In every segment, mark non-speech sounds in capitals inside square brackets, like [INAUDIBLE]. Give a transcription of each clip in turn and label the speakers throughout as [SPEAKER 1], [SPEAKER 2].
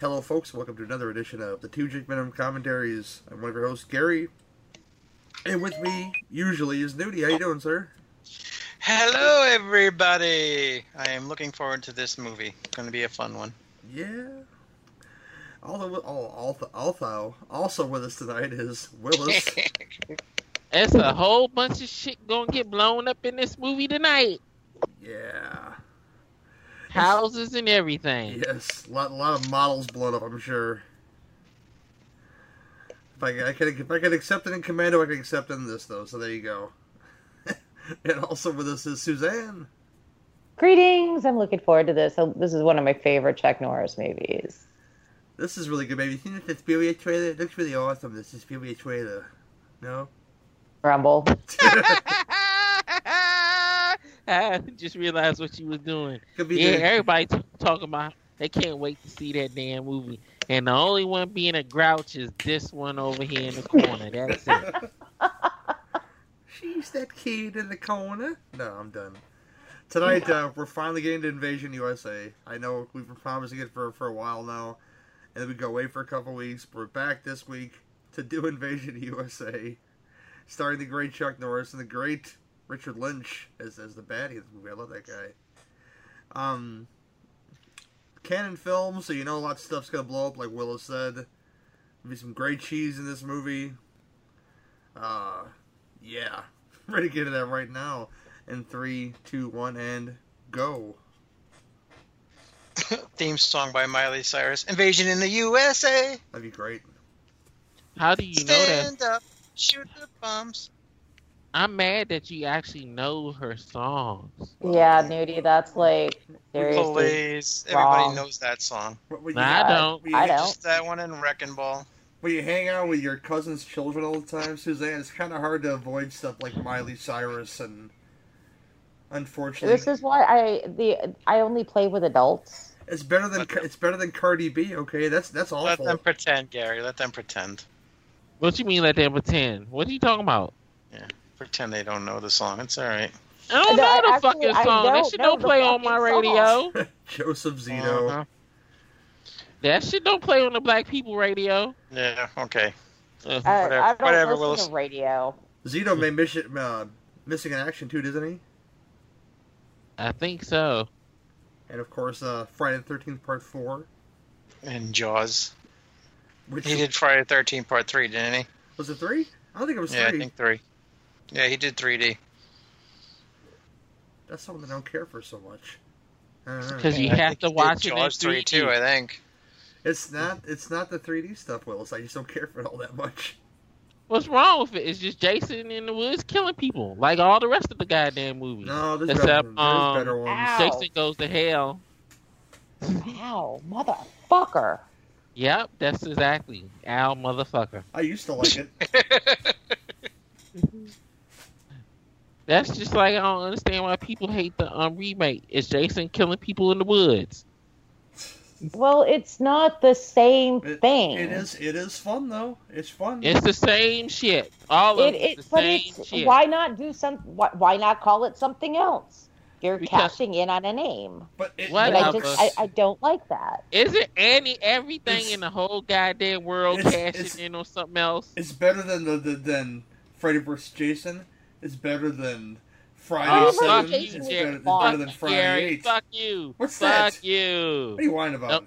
[SPEAKER 1] Hello, folks. Welcome to another edition of the Two Drink Minimum Commentaries. I'm one of your hosts, Gary. And with me, usually, is Nudie. How you doing, sir?
[SPEAKER 2] Hello, everybody. I am looking forward to this movie. It's Going to be a fun one.
[SPEAKER 1] Yeah. Although, also, also, also with us tonight is Willis. [LAUGHS]
[SPEAKER 3] That's a whole bunch of shit gonna get blown up in this movie tonight.
[SPEAKER 1] yeah.
[SPEAKER 3] Houses and everything.
[SPEAKER 1] Yes. A lot, a lot of models blown up, I'm sure. If I, I can, if I can accept it in Commando, I can accept it in this, though. So there you go. [LAUGHS] and also with us is Suzanne.
[SPEAKER 4] Greetings. I'm looking forward to this. So This is one of my favorite Chuck Norris movies.
[SPEAKER 1] This is really good, baby. You seen this PBA trailer? It looks really awesome. This is PBA trailer. No?
[SPEAKER 4] Rumble. [LAUGHS] [LAUGHS]
[SPEAKER 3] I [LAUGHS] just realized what she was doing. Yeah,
[SPEAKER 1] the-
[SPEAKER 3] everybody t- talking about they can't wait to see that damn movie. And the only one being a grouch is this one over here in the corner. That's it. [LAUGHS]
[SPEAKER 1] She's that kid in the corner. No, I'm done. Tonight, uh, we're finally getting to Invasion USA. I know we've been promising it for, for a while now, and then we go away for a couple weeks. We're back this week to do [LAUGHS] Invasion USA, starring the great Chuck Norris and the great Richard Lynch as, as the baddie of the movie. I love that guy. Um, Cannon film, so you know a lot of stuff's gonna blow up, like Willis said. There'll be some great cheese in this movie. Uh, yeah, [LAUGHS] ready to get to that right now. In three, two, one, and go. [LAUGHS]
[SPEAKER 2] Theme song by Miley Cyrus. Invasion in the USA.
[SPEAKER 1] That'd be great.
[SPEAKER 3] How do you know that?
[SPEAKER 2] Stand up. Shoot the bombs.
[SPEAKER 3] I'm mad that you actually know her songs.
[SPEAKER 4] Yeah, Nudie, that's like seriously.
[SPEAKER 2] Please. Everybody
[SPEAKER 4] wrong.
[SPEAKER 2] knows that song.
[SPEAKER 1] What, when
[SPEAKER 3] Nah, I
[SPEAKER 4] Yeah,
[SPEAKER 3] don't.
[SPEAKER 1] when you,
[SPEAKER 4] I don't.
[SPEAKER 2] Just that one in Wrecking Ball.
[SPEAKER 1] When you hang out with your cousin's children all the time, Suzanne, it's kind of hard to avoid stuff like Miley Cyrus and. Unfortunately,
[SPEAKER 4] This is why I the I only play with adults.
[SPEAKER 1] it's better than
[SPEAKER 2] Let them-
[SPEAKER 1] it's better than Cardi B. Okay, that's that's
[SPEAKER 2] Let them pretend, Gary. Let them pretend.
[SPEAKER 3] What do you mean let them pretend? What are you talking about?
[SPEAKER 2] Pretend they don't know the song. It's all right.
[SPEAKER 3] I don't
[SPEAKER 4] No,
[SPEAKER 3] know the
[SPEAKER 4] actually,
[SPEAKER 3] fucking
[SPEAKER 4] I
[SPEAKER 3] song. That shit don't play on my radio. [LAUGHS] [LAUGHS]
[SPEAKER 1] Joseph Zito.
[SPEAKER 3] Uh-huh. That shit don't play on the black people radio.
[SPEAKER 2] Yeah, okay.
[SPEAKER 3] Uh,
[SPEAKER 4] I,
[SPEAKER 2] Whatever-
[SPEAKER 4] I don't
[SPEAKER 2] whatever,
[SPEAKER 4] listen
[SPEAKER 2] Willis.
[SPEAKER 4] to radio.
[SPEAKER 1] Zito made mission, uh, missing in action too, doesn't he?
[SPEAKER 3] I think so.
[SPEAKER 1] And of course, uh, Friday the Thirteenth Part Four,
[SPEAKER 2] And Jaws.
[SPEAKER 1] which
[SPEAKER 2] He did Friday the 13th Part 3, didn't he?
[SPEAKER 1] was it three? I don't think it was
[SPEAKER 2] Yeah, I think 3. Yeah, he did 3D.
[SPEAKER 1] That's something I don't care for so much. I don't know.
[SPEAKER 3] Because you
[SPEAKER 2] I
[SPEAKER 3] have to watch it in
[SPEAKER 2] Jaws 3
[SPEAKER 3] 3D.
[SPEAKER 2] too, I think.
[SPEAKER 1] It's not. It's not the 3D stuff, Willis. I just don't care for it all that much.
[SPEAKER 3] What's wrong with it? It's just Jason in the woods killing people, like all the rest of the goddamn movies.
[SPEAKER 1] No, there's
[SPEAKER 3] Except,
[SPEAKER 1] better, there's
[SPEAKER 3] um,
[SPEAKER 1] better ones.
[SPEAKER 4] Ow.
[SPEAKER 3] Jason goes to hell.
[SPEAKER 4] Ow, motherfucker.
[SPEAKER 3] Yep, that's exactly Al motherfucker.
[SPEAKER 1] I used to like it. [LAUGHS]
[SPEAKER 3] That's just like I don't understand why people hate the um remake. It's Jason killing people in the woods.
[SPEAKER 4] Well, it's not the same
[SPEAKER 1] It-
[SPEAKER 4] thing.
[SPEAKER 1] It is. It is fun though. It's fun.
[SPEAKER 3] It's the same shit. All of
[SPEAKER 4] It,
[SPEAKER 3] it,
[SPEAKER 4] it,
[SPEAKER 3] is the
[SPEAKER 4] but
[SPEAKER 3] same
[SPEAKER 4] it's
[SPEAKER 3] shit.
[SPEAKER 4] why not do some? Why, why not call it something else? You're
[SPEAKER 3] Because-
[SPEAKER 4] cashing in on a name,
[SPEAKER 1] but it,
[SPEAKER 3] What
[SPEAKER 4] and I just I, I don't like that.
[SPEAKER 3] Isn't any everything
[SPEAKER 1] It's-
[SPEAKER 3] in the whole goddamn world
[SPEAKER 1] it's-
[SPEAKER 3] cashing
[SPEAKER 1] it's-
[SPEAKER 3] in on something else?
[SPEAKER 1] It's better than the, the than Freddy vs. Jason. It's better than Friday
[SPEAKER 3] Oh,
[SPEAKER 1] Seven.
[SPEAKER 3] fuck you,
[SPEAKER 1] It's
[SPEAKER 3] Jerry.
[SPEAKER 1] better, it's
[SPEAKER 4] Fuck
[SPEAKER 1] better than Friday
[SPEAKER 3] Gary,
[SPEAKER 1] Eight.
[SPEAKER 3] fuck you.
[SPEAKER 1] What's
[SPEAKER 3] fuck
[SPEAKER 1] that?
[SPEAKER 3] you.
[SPEAKER 1] What are you whining about?
[SPEAKER 3] Nope.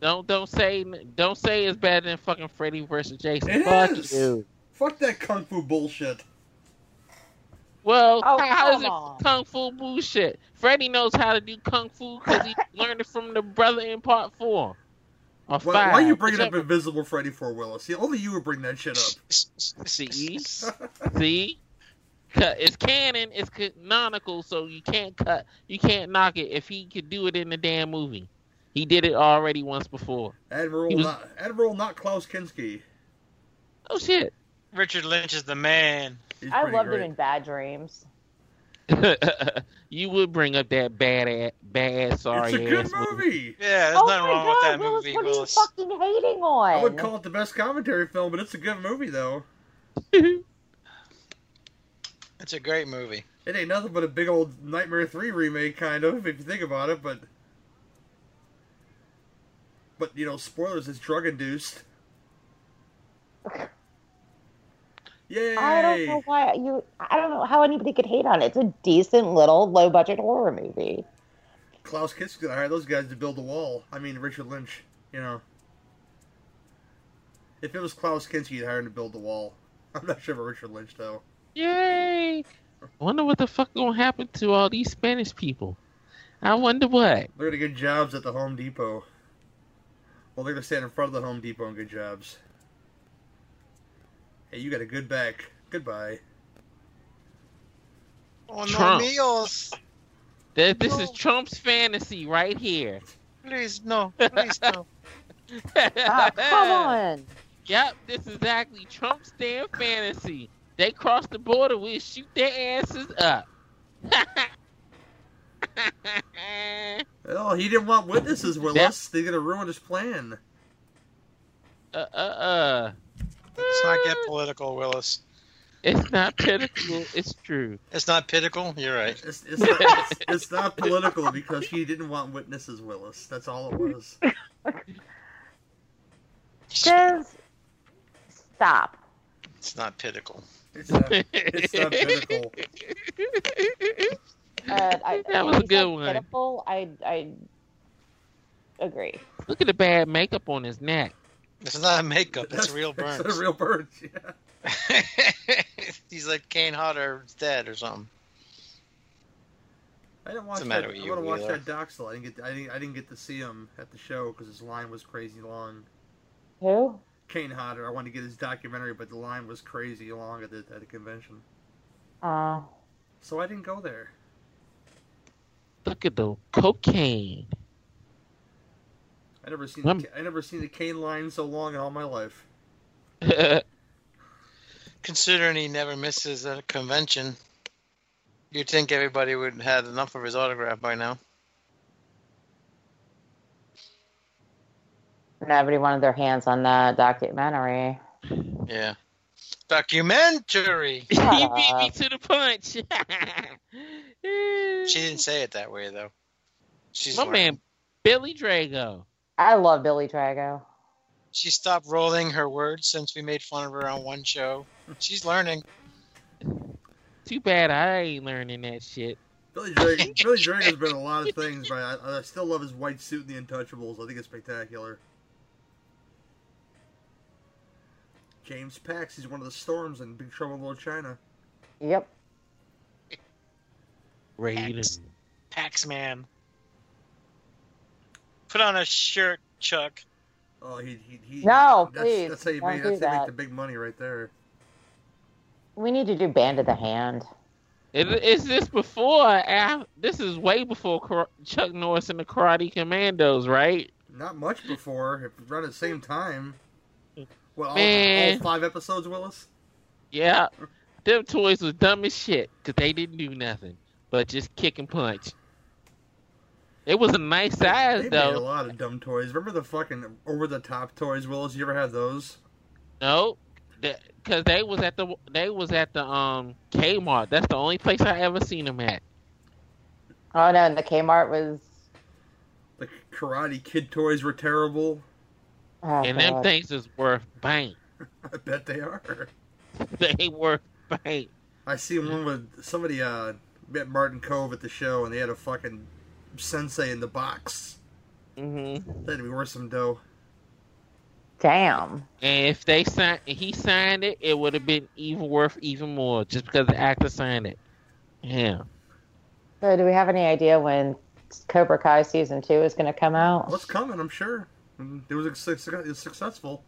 [SPEAKER 3] Don't don't say don't say it's better than fucking Freddy versus Jason.
[SPEAKER 1] It
[SPEAKER 3] fuck
[SPEAKER 1] is.
[SPEAKER 3] you.
[SPEAKER 1] Fuck that kung fu bullshit.
[SPEAKER 3] Well,
[SPEAKER 4] Oh,
[SPEAKER 3] how, how is it
[SPEAKER 4] on.
[SPEAKER 3] kung fu bullshit? Freddy knows how to do kung fu because he [LAUGHS] learned it from the brother in part four. Or
[SPEAKER 1] Why,
[SPEAKER 3] five.
[SPEAKER 1] why are you bringing up Invisible Freddy for Willis? See, only you would bring that shit up. [LAUGHS]
[SPEAKER 3] See? [LAUGHS] See, cut. It's canon. It's canonical, so you can't cut. You can't knock it if he could do it in the damn movie. He did it already once before.
[SPEAKER 1] Admiral,
[SPEAKER 3] was-
[SPEAKER 1] not Admiral, not Klaus Kinski.
[SPEAKER 3] Oh shit.
[SPEAKER 2] Richard Lynch is the man.
[SPEAKER 1] He's
[SPEAKER 4] I
[SPEAKER 1] pretty
[SPEAKER 4] loved
[SPEAKER 1] great.
[SPEAKER 4] him in Bad Dreams. [LAUGHS]
[SPEAKER 3] you would bring up that bad ass, bad sorry
[SPEAKER 1] It's a good
[SPEAKER 3] ass
[SPEAKER 1] movie.
[SPEAKER 2] Yeah, there's
[SPEAKER 4] oh
[SPEAKER 2] nothing wrong
[SPEAKER 4] God,
[SPEAKER 2] with that
[SPEAKER 4] Willis,
[SPEAKER 2] movie,
[SPEAKER 4] what
[SPEAKER 2] Willis.
[SPEAKER 4] are you fucking hating on?
[SPEAKER 1] I would call it the best commentary film, but it's a good movie though. [LAUGHS]
[SPEAKER 2] It's a great movie.
[SPEAKER 1] It ain't nothing but a big old Nightmare Three remake, kind of, if you think about it. But but you know, spoilers, it's drug induced. Yay! [LAUGHS]
[SPEAKER 4] I don't know why you. I don't know how anybody could hate on it. It's a decent little low budget horror movie.
[SPEAKER 1] Klaus Kinski's gonna hire those guys to build the wall. I mean, Richard Lynch. You know, if it was Klaus Kinski, he'd hire him to build the wall. [LAUGHS] I'm not sure about Richard Lynch though.
[SPEAKER 3] Yay! I Wonder what the fuck gonna happen to all these Spanish people. I wonder what.
[SPEAKER 1] They're gonna get jobs at the Home Depot. Well, they're gonna stand in front of the Home Depot and get jobs. Hey, you got a good back. Goodbye.
[SPEAKER 2] Oh, no meals.
[SPEAKER 3] Th- This is Trump's fantasy right here.
[SPEAKER 2] Please, no. [LAUGHS] Please, no.
[SPEAKER 4] Ah, come on.
[SPEAKER 3] Yep, this is exactly Trump's damn fantasy. They cross the border, we shoot their asses up. [LAUGHS]
[SPEAKER 1] Oh, he didn't want witnesses, Willis. They're gonna ruin his plan.
[SPEAKER 3] uh, uh, uh.
[SPEAKER 2] Let's not get political, Willis.
[SPEAKER 3] It's not political. It's true.
[SPEAKER 2] It's not political. You're right.
[SPEAKER 1] It's, it's, not, it's, it's not political because he didn't want witnesses, Willis. That's all it was.
[SPEAKER 4] Just stop.
[SPEAKER 2] It's not political.
[SPEAKER 1] It's not, it's not political. [LAUGHS]
[SPEAKER 4] Uh, I,
[SPEAKER 3] That was a
[SPEAKER 4] he
[SPEAKER 3] good
[SPEAKER 4] said
[SPEAKER 3] one.
[SPEAKER 4] Pitiful, I I agree.
[SPEAKER 3] Look at the bad makeup on his neck.
[SPEAKER 2] It's not a makeup. It's real [LAUGHS]
[SPEAKER 1] That's
[SPEAKER 2] burns.
[SPEAKER 1] a real burns. Yeah. [LAUGHS]
[SPEAKER 2] He's like Kane Hodder is dead or something.
[SPEAKER 1] I didn't watch that. I
[SPEAKER 2] with
[SPEAKER 1] want to watch that doc still. I didn't get. I didn't. I didn't get to see him at the show because his line was crazy long.
[SPEAKER 4] Who?
[SPEAKER 1] Kane Hodder. I wanted to get his documentary, but the line was crazy long at the at the convention,
[SPEAKER 4] Uh,
[SPEAKER 1] so I didn't go there.
[SPEAKER 3] Look at the cocaine.
[SPEAKER 1] I never seen.
[SPEAKER 3] Lem-
[SPEAKER 1] I never seen a Kane line so long in all my life. [LAUGHS]
[SPEAKER 2] Considering he never misses a convention, you'd think everybody would have enough of his autograph by now.
[SPEAKER 4] Nobody wanted their hands on that documentary.
[SPEAKER 2] Yeah. Documentary. [LAUGHS]
[SPEAKER 3] he
[SPEAKER 4] Shut
[SPEAKER 3] beat me to the punch. [LAUGHS]
[SPEAKER 2] She didn't say it that way though. She's
[SPEAKER 3] My
[SPEAKER 2] learning.
[SPEAKER 3] man, Billy Drago.
[SPEAKER 4] I love Billy Drago.
[SPEAKER 2] She stopped rolling her words since we made fun of her on one show. She's learning.
[SPEAKER 3] Too bad I ain't learning that shit.
[SPEAKER 1] Billy Drago, [LAUGHS] Billy Drago's been a lot of things, but I, I still love his white suit in The Untouchables. I think it's spectacular. James Pax. He's one of the storms in Big Trouble in Little China.
[SPEAKER 4] Yep.
[SPEAKER 3] Raiden.
[SPEAKER 2] Pax. Man. Put on a shirt, Chuck.
[SPEAKER 1] Oh, he he, he
[SPEAKER 4] No,
[SPEAKER 1] that's,
[SPEAKER 4] please,
[SPEAKER 1] That's how you
[SPEAKER 4] don't
[SPEAKER 1] make.
[SPEAKER 4] do
[SPEAKER 1] That's how you make the big money right there.
[SPEAKER 4] We need to do Band of the Hand.
[SPEAKER 3] Is, is this before after? This is way before Chuck Norris and the Karate Commandos, right?
[SPEAKER 1] Not much before. If we run at the same time. Well, all,
[SPEAKER 3] Man.
[SPEAKER 1] all five episodes, Willis.
[SPEAKER 3] Yeah. Them toys was dumb as shit because they didn't do nothing but just kick and punch. It was a nice size
[SPEAKER 1] They made a lot of dumb toys. Remember the fucking over the top toys, Willis? You ever had those?
[SPEAKER 3] No, because they was at the they was at the um Kmart. That's the only place I ever seen them at.
[SPEAKER 4] Oh no, and the Kmart was.
[SPEAKER 1] The Karate Kid toys were terrible.
[SPEAKER 4] Oh,
[SPEAKER 3] and them things is worth bank. [LAUGHS]
[SPEAKER 1] I bet they are. [LAUGHS]
[SPEAKER 3] they worth bank.
[SPEAKER 1] I see one with somebody uh met Martin Kove at the show, and they had a fucking sensei in the box.
[SPEAKER 3] Mm hmm
[SPEAKER 1] That'd be worth some dough.
[SPEAKER 4] Damn.
[SPEAKER 3] And if they signed, if he signed it, it would have been even worth even more just because the actor signed it. Yeah.
[SPEAKER 4] So, do we have any idea when Cobra Kai season two is going to come out?
[SPEAKER 1] What's coming? I'm sure. Mm, It was, suc- it was successful.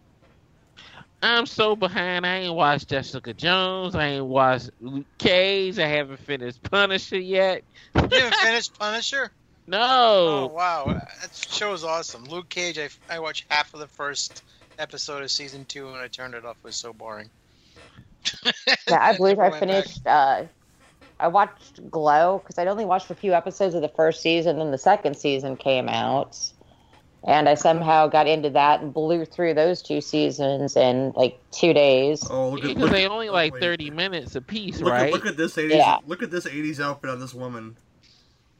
[SPEAKER 3] I'm so behind. I ain't watched Jessica Jones. I ain't watched Luke Cage. I haven't finished Punisher yet.
[SPEAKER 2] You [LAUGHS] haven't finished Punisher?
[SPEAKER 3] No.
[SPEAKER 2] Oh wow, that show's awesome. Luke Cage. I, I watched half of the first episode of season two and I turned it off. It was so boring. [LAUGHS]
[SPEAKER 4] Yeah, I believe [LAUGHS] I finished. Uh, I watched Glow because I'd only watched a few episodes of the first season, then the second season came out, and I somehow got into that and blew through those two seasons in like two days.
[SPEAKER 1] Oh, look at
[SPEAKER 3] Because
[SPEAKER 1] look,
[SPEAKER 3] they only
[SPEAKER 1] oh,
[SPEAKER 3] like
[SPEAKER 1] wait.
[SPEAKER 3] 30 minutes a piece,
[SPEAKER 1] Look
[SPEAKER 3] right?
[SPEAKER 1] at look at this 80s.
[SPEAKER 4] Yeah.
[SPEAKER 1] Look at this 80s outfit on this woman.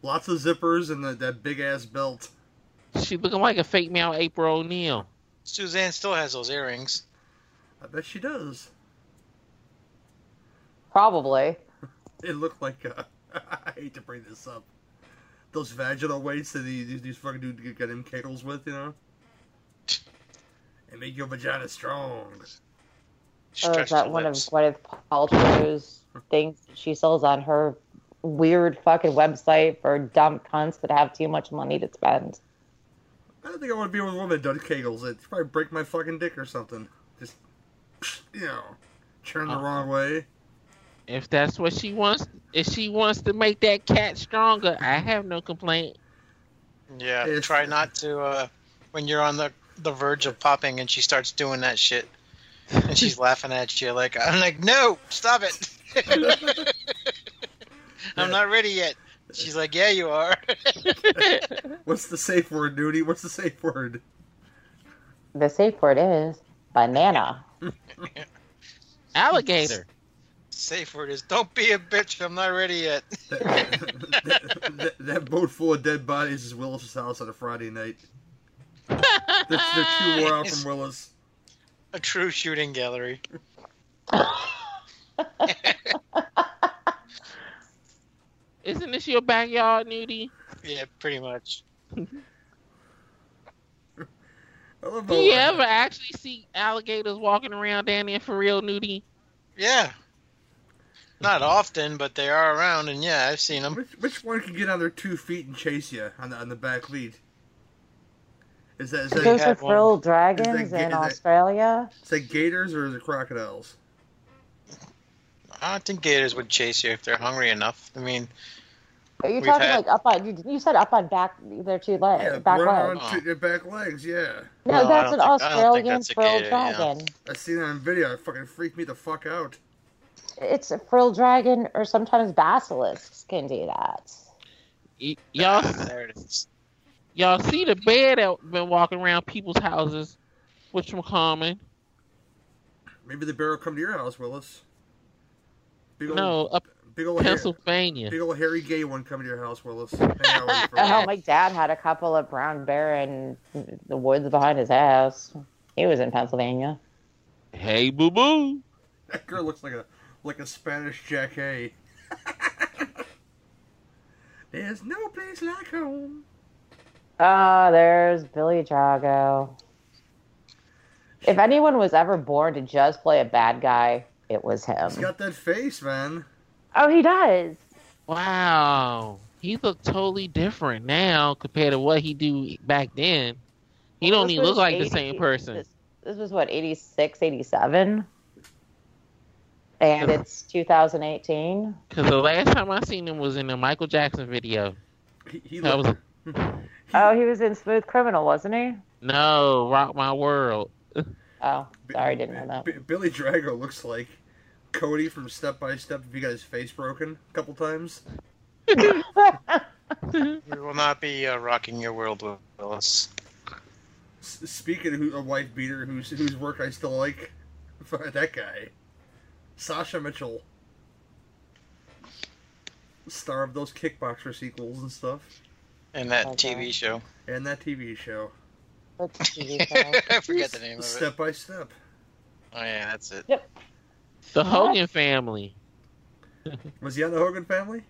[SPEAKER 1] Lots of zippers and the, that big ass belt.
[SPEAKER 3] She looking like a fake male April O'Neil.
[SPEAKER 2] Suzanne still has those earrings.
[SPEAKER 1] I bet she does.
[SPEAKER 4] Probably. [LAUGHS]
[SPEAKER 1] It looked like uh, [LAUGHS] I hate to bring this up. Those vaginal weights that these these, these fucking dudes get them kegels with, you know, [LAUGHS] and make your vagina strong.
[SPEAKER 4] Oh, is that
[SPEAKER 2] the
[SPEAKER 4] one of
[SPEAKER 2] lips.
[SPEAKER 4] Gwyneth Paltrow's things she sells on her weird fucking website for dumb cunts that have too much money to spend?
[SPEAKER 1] I don't think I want to be with a woman that does kegels. It'd probably break my fucking dick or something. Just, [SNIFFS] you know, turn the
[SPEAKER 3] Uh-uh.
[SPEAKER 1] wrong way.
[SPEAKER 3] If that's what she wants, if she wants to make that cat stronger, I have no complaint.
[SPEAKER 2] Yeah,
[SPEAKER 1] It's-
[SPEAKER 2] try not to uh, when you're on the the verge of popping and she starts doing that shit, and she's [LAUGHS] laughing at you like I'm like no, stop it. [LAUGHS] I'm not ready yet. She's like, yeah, you are. [LAUGHS]
[SPEAKER 1] What's the safe word, Nudie? What's the safe word?
[SPEAKER 4] The safe word is banana.
[SPEAKER 3] Alligator.
[SPEAKER 2] Safe word is don't be a bitch. I'm not ready yet.
[SPEAKER 1] That, [LAUGHS] that, that, that boat full of dead bodies is Willis's house on a Friday night. They're, they're too wore out from Willis.
[SPEAKER 2] A true shooting gallery. [LAUGHS]
[SPEAKER 3] Isn't this your backyard, Nudie?
[SPEAKER 2] Yeah, pretty much. [LAUGHS]
[SPEAKER 1] I love
[SPEAKER 3] Do you ever actually see alligators walking around down there for real, Nudie?
[SPEAKER 2] Yeah. Not often, but they are around, and yeah, I've seen them.
[SPEAKER 1] Which, which one can get on their two feet and chase you on the on the back feet? Is that is that,
[SPEAKER 4] Those are
[SPEAKER 2] had
[SPEAKER 4] frilled dragons
[SPEAKER 1] Is that-
[SPEAKER 4] in
[SPEAKER 1] is
[SPEAKER 4] Australia.
[SPEAKER 1] is that gators or is it crocodiles?
[SPEAKER 2] I think gators would chase you if they're hungry enough. I mean,
[SPEAKER 4] Are you talking
[SPEAKER 2] had-
[SPEAKER 4] like up on? You, you said up on back their two legs,
[SPEAKER 1] Yeah,
[SPEAKER 4] back legs.
[SPEAKER 1] on two, their back legs. Yeah,
[SPEAKER 4] No,
[SPEAKER 2] No,
[SPEAKER 4] that's an
[SPEAKER 2] think- I don't think
[SPEAKER 4] Australian
[SPEAKER 2] that's a
[SPEAKER 4] frilled
[SPEAKER 2] gator, yeah.
[SPEAKER 4] dragon.
[SPEAKER 1] I seen that on video. It fucking freaked me the fuck out.
[SPEAKER 4] It's a frill dragon, or sometimes basilisks can do that.
[SPEAKER 3] Y- y'all, [LAUGHS]
[SPEAKER 2] there it is.
[SPEAKER 3] y'all see the bear that been walking around people's houses, which from common?
[SPEAKER 1] Maybe the bear will come to your house, Willis. Big old,
[SPEAKER 3] No, up
[SPEAKER 1] big old, hair,
[SPEAKER 3] Pennsylvania.
[SPEAKER 1] big old hairy gay one coming to your house, Willis. [LAUGHS] Hang out with you for
[SPEAKER 4] Oh, my dad had a couple of brown bear in the woods behind his house. He was in Pennsylvania.
[SPEAKER 3] Hey, boo boo.
[SPEAKER 1] That girl looks like a like a Spanish Jackée. [LAUGHS] There's no place like home.
[SPEAKER 4] Ah, there's Billy Drago. If anyone was ever born to just play a bad guy, it was him.
[SPEAKER 1] He's got that face, man.
[SPEAKER 4] Oh, he does.
[SPEAKER 3] Wow, he looked totally different now compared to what he do back then. He
[SPEAKER 4] Well,
[SPEAKER 3] don't even look
[SPEAKER 4] was
[SPEAKER 3] like the same person.
[SPEAKER 4] This, this was what 86, 87? And it's 2018.
[SPEAKER 3] Cause the last time I seen him was in the Michael Jackson video.
[SPEAKER 1] He, he
[SPEAKER 3] That was [LAUGHS]
[SPEAKER 4] Oh, he was in Smooth Criminal, wasn't he?
[SPEAKER 3] no Rock My World. [LAUGHS]
[SPEAKER 4] Oh, sorry, didn't know that.
[SPEAKER 1] B- Billy Drago looks like Cody from Step by Step if he got his face broken a couple times. [LAUGHS]
[SPEAKER 2] We will not be uh, rocking your world, Willis.
[SPEAKER 1] S- speaking of who, a wife beater whose whose work I still like, that guy, Sasha Mitchell, star of those kickboxer sequels and stuff,
[SPEAKER 2] And that
[SPEAKER 4] Okay.
[SPEAKER 2] TV show.
[SPEAKER 1] and that TV show,
[SPEAKER 4] What's TV show? [LAUGHS]
[SPEAKER 2] I forget the name of it.
[SPEAKER 1] Step by Step.
[SPEAKER 2] Oh yeah, that's it.
[SPEAKER 3] The
[SPEAKER 4] What?
[SPEAKER 3] Hogan family. [LAUGHS]
[SPEAKER 1] Was he on the Hogan Family?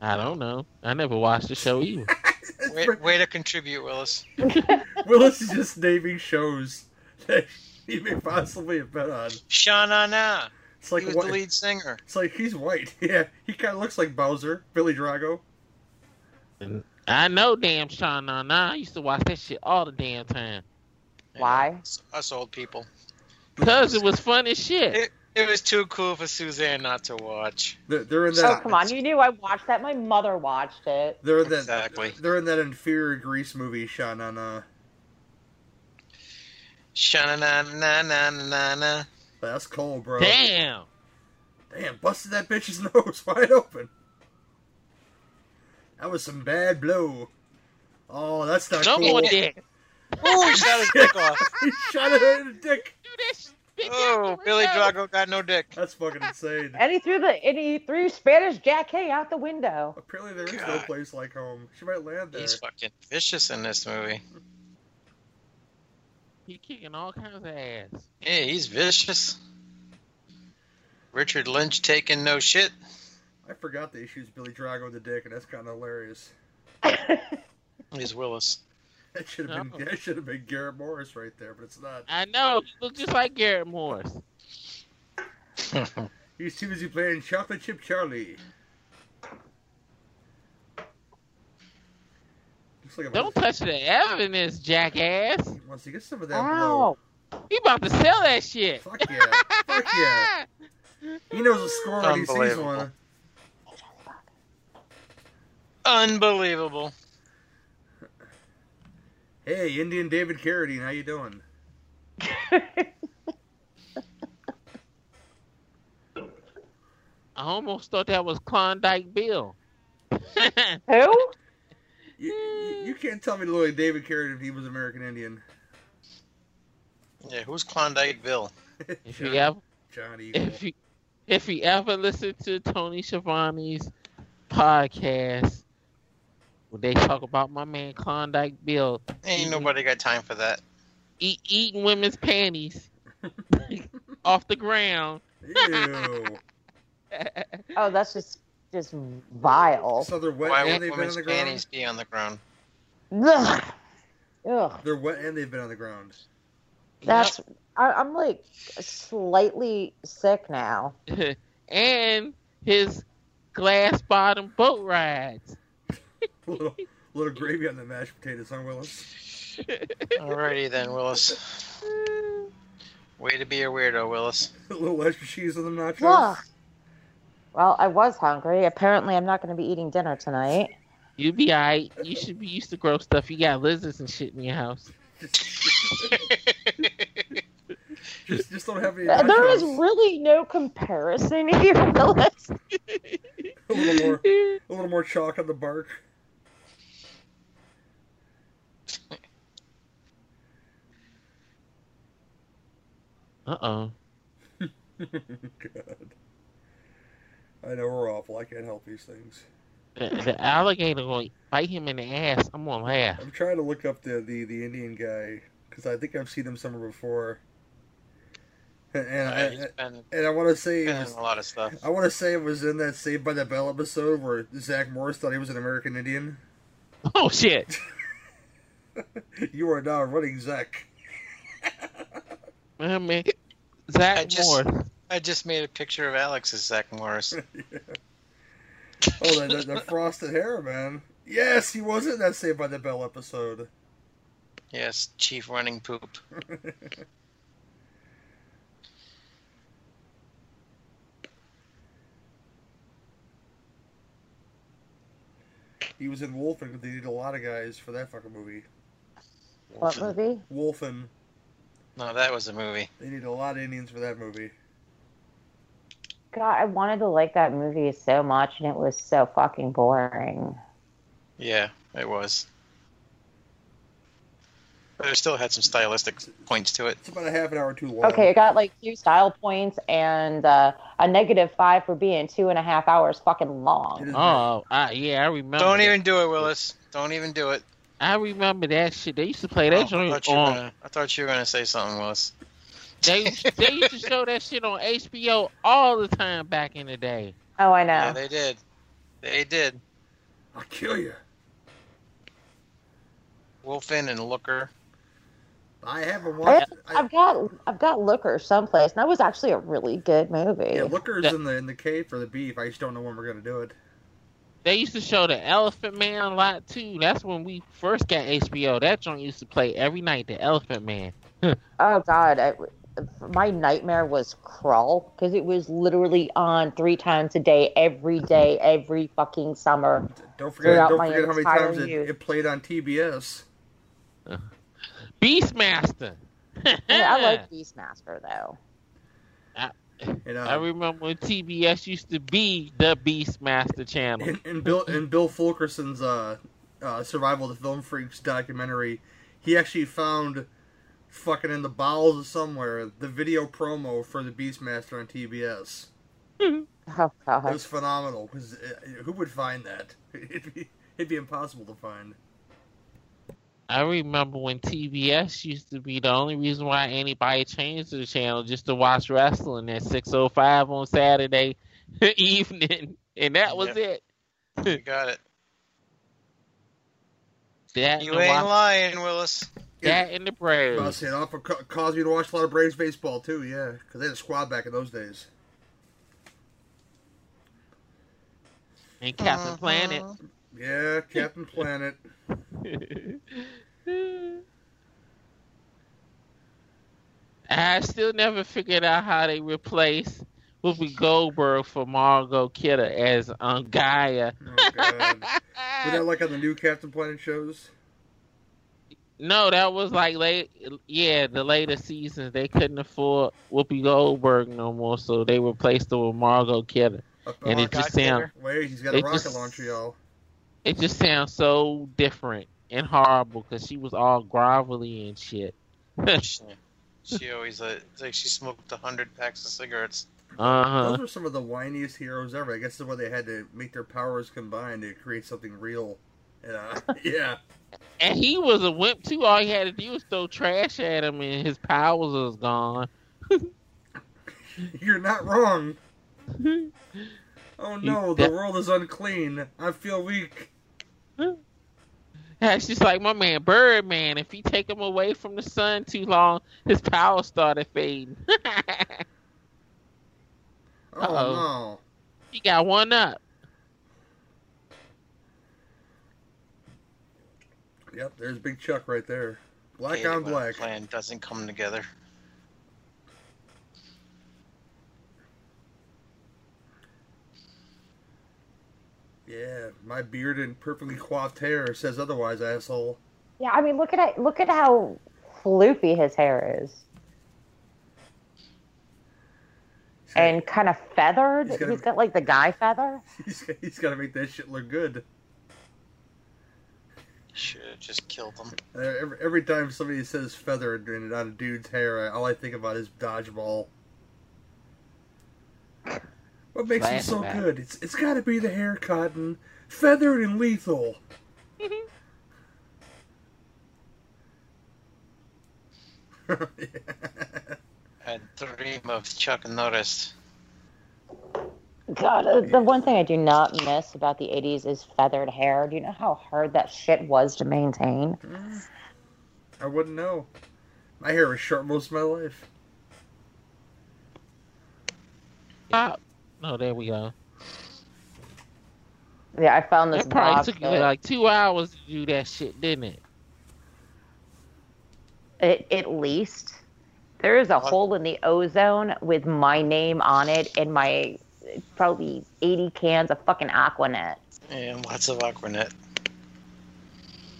[SPEAKER 3] I don't know. I never watched the show either. [LAUGHS]
[SPEAKER 2] Way, way to contribute, Willis.
[SPEAKER 1] Willis is just naming shows that he may possibly have been on.
[SPEAKER 2] Sha-na na.
[SPEAKER 1] It's like
[SPEAKER 2] he was
[SPEAKER 1] what,
[SPEAKER 2] the lead singer.
[SPEAKER 1] It's like he's white. [LAUGHS] Yeah, he kind of looks like Bowser, Billy Drago.
[SPEAKER 3] I know damn Sha Na Na. I used to watch that shit all the damn time.
[SPEAKER 4] Why?
[SPEAKER 2] Yeah, Us old people.
[SPEAKER 3] Cause it was fun as shit.
[SPEAKER 2] It, it was too cool for Suzanne not to watch.
[SPEAKER 1] They're, they're in
[SPEAKER 4] Oh, come on. You knew I watched that. My mother watched it.
[SPEAKER 1] They're in that.
[SPEAKER 2] Exactly.
[SPEAKER 1] They're in that inferior Grease movie, Sean on uh
[SPEAKER 2] Sha-na na Sha na na na na na.
[SPEAKER 1] That's cold, bro.
[SPEAKER 3] Damn.
[SPEAKER 1] Damn, busted that bitch's [LAUGHS] nose wide open. That was some bad blow. Oh, that's not
[SPEAKER 3] No
[SPEAKER 1] cool.
[SPEAKER 3] more dick. [LAUGHS]
[SPEAKER 2] Ooh, he shot his dick off. [LAUGHS]
[SPEAKER 1] he shot it in the dick.
[SPEAKER 3] Do this kicked out
[SPEAKER 2] Oh, Billy
[SPEAKER 3] window.
[SPEAKER 2] Drago got no dick.
[SPEAKER 1] That's fucking insane.
[SPEAKER 4] And he threw the and he threw Spanish Jackée out the window.
[SPEAKER 1] Apparently, there is no place like home. She might land there.
[SPEAKER 2] He's fucking vicious in this movie.
[SPEAKER 3] He kicking all kinds of ass.
[SPEAKER 2] Yeah, he's vicious. Richard Lynch taking no shit.
[SPEAKER 1] I forgot the he shoots Billy Drago in the dick, and that's kind of hilarious. [LAUGHS]
[SPEAKER 2] He's Willis.
[SPEAKER 1] That should have
[SPEAKER 3] No.
[SPEAKER 1] been that should have been Garrett Morris right there, but it's not.
[SPEAKER 3] I know. He looks just like Garrett Morris. [LAUGHS]
[SPEAKER 1] He's too busy playing Chocolate Chip Charlie. Like
[SPEAKER 3] Don't touch the evidence, jackass.
[SPEAKER 1] Once he gets some of that blow.
[SPEAKER 4] Ow!
[SPEAKER 3] He about to sell that shit.
[SPEAKER 1] Fuck yeah. Fuck yeah. [LAUGHS] He knows a score when he sees
[SPEAKER 2] Unbelievable.
[SPEAKER 1] one.
[SPEAKER 2] Unbelievable.
[SPEAKER 1] Hey, Indian David Carradine, how you doing? [LAUGHS]
[SPEAKER 3] I almost thought that was Klondike Bill. [LAUGHS]
[SPEAKER 4] Who?
[SPEAKER 1] You, you, you can't tell me to look David Carradine if he was American Indian.
[SPEAKER 2] Yeah, who's Klondike Bill?
[SPEAKER 3] if you ever,
[SPEAKER 1] John Eagle.
[SPEAKER 3] if you, if you ever listen to Tony Schiavone's podcast, where they talk about my man Klondike Bill
[SPEAKER 2] Ain't nobody got time for that.
[SPEAKER 3] eat, eating women's panties [LAUGHS] off the ground.
[SPEAKER 1] Ew. [LAUGHS]
[SPEAKER 4] Oh, that's just just vile.
[SPEAKER 1] So they're wet
[SPEAKER 2] Why
[SPEAKER 1] and
[SPEAKER 2] would
[SPEAKER 1] they've been on the ground.
[SPEAKER 2] panties be on the ground?
[SPEAKER 4] Ugh. Ugh.
[SPEAKER 1] They're wet and they've been on the ground.
[SPEAKER 4] That's I, I'm like slightly sick now. [LAUGHS]
[SPEAKER 3] and his glass bottom boat rides.
[SPEAKER 1] A [LAUGHS] little, little gravy on the mashed potatoes, huh, Willis? [LAUGHS]
[SPEAKER 2] Alrighty then, Willis. Way to be a weirdo, Willis.
[SPEAKER 1] A little extra cheese on the nachos.
[SPEAKER 4] Ugh. Well, I was hungry. Apparently, I'm not going to be eating dinner tonight.
[SPEAKER 3] You be alright. You should be used to gross stuff. You got lizards and shit in your house.
[SPEAKER 1] Just, just don't have any
[SPEAKER 4] There is
[SPEAKER 1] nachos.
[SPEAKER 4] really no comparison [LAUGHS] here, Willis.
[SPEAKER 1] A little more, a little more chalk on the bark.
[SPEAKER 3] Uh oh.
[SPEAKER 1] God. [LAUGHS] I know we're awful. I can't help these things.
[SPEAKER 3] The, the alligator will bite him in the ass. I'm gonna laugh.
[SPEAKER 1] I'm trying to look up the the, the Indian guy because I think I've seen him somewhere before. And and,
[SPEAKER 2] Alright,
[SPEAKER 1] I,
[SPEAKER 2] been,
[SPEAKER 1] and I want to say it was,
[SPEAKER 2] a lot of stuff.
[SPEAKER 1] I want to say it was in that Saved by the Bell episode where Zach Morris thought he was an American Indian. [LAUGHS]
[SPEAKER 3] Oh shit. [LAUGHS]
[SPEAKER 1] you are now running Zach. [LAUGHS]
[SPEAKER 3] I mean, Zach
[SPEAKER 2] I just-
[SPEAKER 3] Morris.
[SPEAKER 2] I just made a picture of Alex as Zach Morris. [LAUGHS]
[SPEAKER 1] Oh, the, the, the frosted hair, man. Yes, he was in that Saved by the Bell episode.
[SPEAKER 2] Yes, Chief Running Poop. [LAUGHS]
[SPEAKER 1] he was in Wolfen because they need a lot of guys for that fucking movie.
[SPEAKER 4] What movie?
[SPEAKER 1] Wolfen.
[SPEAKER 2] No, that was a movie.
[SPEAKER 1] They need a lot of Indians for that movie.
[SPEAKER 4] God, I wanted to like that movie so much, and it was so fucking boring.
[SPEAKER 2] Yeah, it was. But it still had some stylistic points to it.
[SPEAKER 1] It's about a half an hour too long.
[SPEAKER 4] Okay, it got like two style points and uh, a negative five for being two and a half hours fucking long.
[SPEAKER 3] Oh, I, yeah, I remember.
[SPEAKER 2] Don't
[SPEAKER 3] that.
[SPEAKER 2] even do it, Willis. Don't even do it.
[SPEAKER 3] I remember that shit. They used to play
[SPEAKER 2] Oh,
[SPEAKER 3] that
[SPEAKER 2] I,
[SPEAKER 3] joint
[SPEAKER 2] thought
[SPEAKER 3] on.
[SPEAKER 2] gonna, I thought you were gonna say something, Willis.
[SPEAKER 3] They they used to show that shit on HBO all the time back in the day.
[SPEAKER 4] Oh, I know.
[SPEAKER 2] Yeah, they did. They did.
[SPEAKER 1] I'll kill you.
[SPEAKER 2] Wolfen and Looker.
[SPEAKER 1] I haven't
[SPEAKER 4] I,
[SPEAKER 1] watched. I,
[SPEAKER 4] I've got I've got Looker someplace, and that was actually a really good movie.
[SPEAKER 1] yeah, Looker's
[SPEAKER 3] That-
[SPEAKER 1] in the in the cave for the beef. I just don't know when we're gonna do it.
[SPEAKER 3] They used to show the Elephant Man a lot too. That's when we first got HBO. That joint used to play every night. The Elephant Man. [LAUGHS]
[SPEAKER 4] Oh God, I, my nightmare was Crawl because it was literally on three times a day, every day, every fucking summer.
[SPEAKER 1] Don't forget. Don't
[SPEAKER 4] my
[SPEAKER 1] forget how many times it, it played on TBS. [LAUGHS]
[SPEAKER 3] Beastmaster.
[SPEAKER 4] Yeah, I like [LAUGHS] Beastmaster though.
[SPEAKER 1] And,
[SPEAKER 3] I
[SPEAKER 1] uh,
[SPEAKER 3] remember when TBS used to be the Beastmaster channel.
[SPEAKER 1] And, in Bill in Bill Fulkerson's uh, uh, Survival of the Film Freaks documentary, he actually found fucking in the bowels of somewhere, the video promo for the Beastmaster on TBS. [LAUGHS]
[SPEAKER 4] Oh
[SPEAKER 1] It was phenomenal. 'cause, uh, who would find that? [LAUGHS] It'd be, it'd be impossible to find.
[SPEAKER 3] I remember when TBS used to be the only reason why anybody changed the channel just to watch wrestling at 6:05 on Saturday [LAUGHS] evening, and that was
[SPEAKER 2] Yep.
[SPEAKER 3] it.
[SPEAKER 2] You got it.
[SPEAKER 3] That
[SPEAKER 2] You
[SPEAKER 3] and
[SPEAKER 2] ain't
[SPEAKER 3] watch-
[SPEAKER 2] lying, Willis.
[SPEAKER 3] That and the
[SPEAKER 1] I
[SPEAKER 3] Braves
[SPEAKER 1] was saying, it ca- caused me to watch a lot of Braves baseball too. Yeah, because they had a squad back in those days.
[SPEAKER 3] and Captain
[SPEAKER 2] Uh-huh.
[SPEAKER 3] Planet.
[SPEAKER 1] Yeah, Captain Planet. [LAUGHS]
[SPEAKER 3] I still never figured out how they replaced Whoopi Goldberg for Margot Kidder as um, Gaia.
[SPEAKER 1] Oh god. [LAUGHS] Was that like on the new Captain Planet shows?
[SPEAKER 3] No, that was like late. Yeah, the later seasons they couldn't afford Whoopi Goldberg no more, so they replaced her with Margot Kidder.
[SPEAKER 1] Up
[SPEAKER 3] And it just sound
[SPEAKER 1] Wait, he's got a
[SPEAKER 3] it
[SPEAKER 1] rocket
[SPEAKER 3] just-
[SPEAKER 1] launcher, y'all.
[SPEAKER 3] it just sounds so different and horrible because she was all grovelly and shit.
[SPEAKER 2] she, she always uh, it's like she smoked a hundred packs of cigarettes.
[SPEAKER 3] Uh huh.
[SPEAKER 1] Those were some of the whiniest heroes ever. I guess that's why they had to make their powers combine to create something real. And, uh, [LAUGHS] yeah.
[SPEAKER 3] And he was a wimp too. All he had to do was throw trash at him, and his powers was gone. [LAUGHS]
[SPEAKER 1] You're not wrong. [LAUGHS] Oh no, the world is unclean. I feel weak.
[SPEAKER 3] That's just like my man Birdman. If you take him away from the sun too long, his power started fading.
[SPEAKER 1] Oh
[SPEAKER 3] Uh-oh. he got one up.
[SPEAKER 1] Yep, there's Big Chuck right there. Black
[SPEAKER 2] Hate
[SPEAKER 1] on black.
[SPEAKER 2] Plan doesn't come together.
[SPEAKER 1] Yeah, my beard and perfectly coiffed hair says otherwise, asshole.
[SPEAKER 4] Yeah, I mean, look at it. Look at how floofy his hair is, and kind of feathered.
[SPEAKER 1] He's
[SPEAKER 4] He's
[SPEAKER 1] got
[SPEAKER 4] got, like the guy feather.
[SPEAKER 1] he's, [LAUGHS] he's got to make that shit look good.
[SPEAKER 2] Should have just killed him.
[SPEAKER 1] Uh, every, every time somebody says feathered and on a dude's hair, all I think about is dodgeball. What makes him so
[SPEAKER 3] Flashback.
[SPEAKER 1] good? It's it's got to be the hair cotton, feathered and lethal. [LAUGHS] [LAUGHS]
[SPEAKER 2] I dream of Chuck Norris.
[SPEAKER 4] God, uh, the one thing I do not miss about the '80s is feathered hair. Do you know how hard that shit was to maintain?
[SPEAKER 1] I wouldn't know. My hair was short most of my life.
[SPEAKER 3] Stop. No, there we go.
[SPEAKER 4] Yeah, I found this
[SPEAKER 3] It probably
[SPEAKER 4] box.
[SPEAKER 3] took you like two hours to do that shit, didn't it?
[SPEAKER 4] It, at least there is a hole in the ozone with my name on it and my probably 80 cans of fucking Aquanet.
[SPEAKER 2] And lots of Aquanet.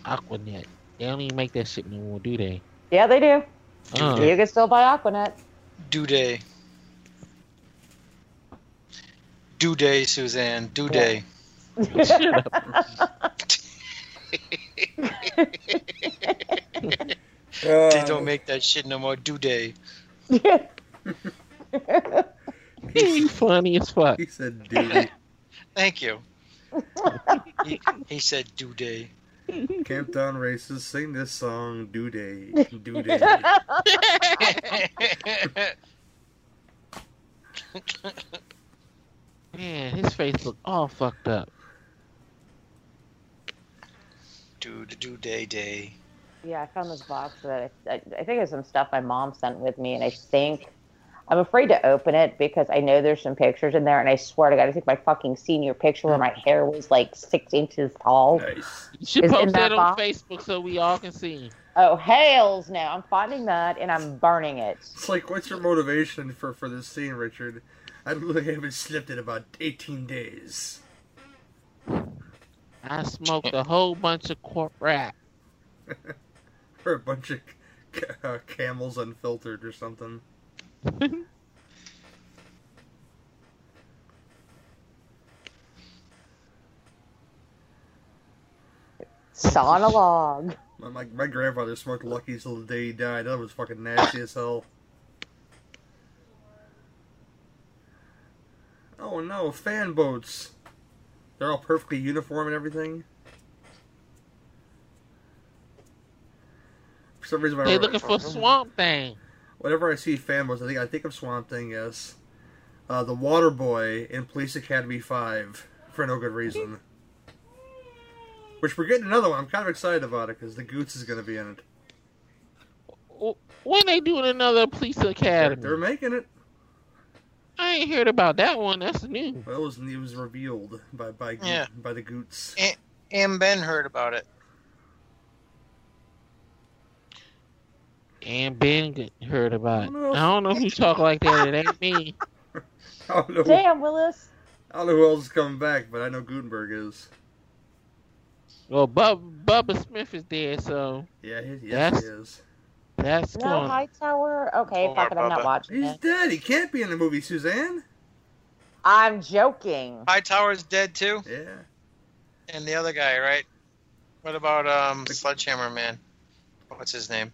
[SPEAKER 3] Aquanet. They don't even make that shit no more, do they?
[SPEAKER 4] Yeah, they do.
[SPEAKER 3] Uh,
[SPEAKER 4] You can still buy Aquanet.
[SPEAKER 2] Do day. Do day, Suzanne. Do day.
[SPEAKER 3] shut up.
[SPEAKER 2] They don't make that shit no more. Do day. [LAUGHS]
[SPEAKER 3] you [LAUGHS] funny as fuck.
[SPEAKER 1] He said, "Dude, [LAUGHS]
[SPEAKER 2] Thank you. [LAUGHS] he, he said do day.
[SPEAKER 1] Camptown Races, sing this song, Do Day, Do Day."
[SPEAKER 3] Man, his face looked all fucked up.
[SPEAKER 2] do the do day day.
[SPEAKER 4] Yeah, I found this box that I, I, I think it's some stuff my mom sent with me, and I think I'm afraid to open it because I know there's some pictures in there, and I swear to God, I think my fucking senior picture where my hair was like six inches tall.
[SPEAKER 1] Nice.
[SPEAKER 3] You should
[SPEAKER 4] Is
[SPEAKER 3] post
[SPEAKER 4] that
[SPEAKER 3] that on
[SPEAKER 4] box?
[SPEAKER 3] Facebook so we all can see.
[SPEAKER 4] Oh, hails now. I'm finding that and I'm burning it.
[SPEAKER 1] It's like, what's your motivation for for this scene, Richard? I really haven't slept in about 18 days.
[SPEAKER 3] I smoked a whole bunch of corp rap. [LAUGHS]
[SPEAKER 1] For a bunch of uh, camels unfiltered or something. [LAUGHS]
[SPEAKER 4] Saw a log.
[SPEAKER 1] My, my, my grandfather smoked Luckies till the day he died. That was fucking nasty as hell. Oh no, fan boats. They're all perfectly uniform and everything. For some reason, they're
[SPEAKER 3] looking for Swamp Thing.
[SPEAKER 1] Whenever I see fan boats, I think I think of Swamp Thing. Yes, uh, the Water Boy in Police Academy Five for no good reason. Which we're getting another one. I'm kind of excited about it because the Goots is going to be in it.
[SPEAKER 3] W- When they doing another police
[SPEAKER 1] They're,
[SPEAKER 3] academy?
[SPEAKER 1] they're making it.
[SPEAKER 3] I ain't heard about that one. That's new.
[SPEAKER 1] Well, it was, it was revealed by by
[SPEAKER 2] Yeah.
[SPEAKER 1] by the Goots.
[SPEAKER 2] And Ben heard about it.
[SPEAKER 3] And Ben heard about it. I don't know who talk like that. It ain't me. [LAUGHS]
[SPEAKER 1] I don't.
[SPEAKER 4] Damn, Willis.
[SPEAKER 1] I don't know who else is coming back, but I know Guttenberg is.
[SPEAKER 3] Well, Bub- Bubba Smith is dead, so
[SPEAKER 1] Yeah, he, yes,
[SPEAKER 3] Yes.
[SPEAKER 1] he is.
[SPEAKER 3] that's
[SPEAKER 4] No
[SPEAKER 3] going.
[SPEAKER 4] Hightower. Okay, fuck it. I'm not watching
[SPEAKER 1] He's
[SPEAKER 4] it.
[SPEAKER 1] dead. He can't be in the movie, Suzanne.
[SPEAKER 4] I'm joking.
[SPEAKER 2] Hightower's dead too,
[SPEAKER 1] Yeah.
[SPEAKER 2] and the other guy, right? What about um Sledgehammer Man? What's his name?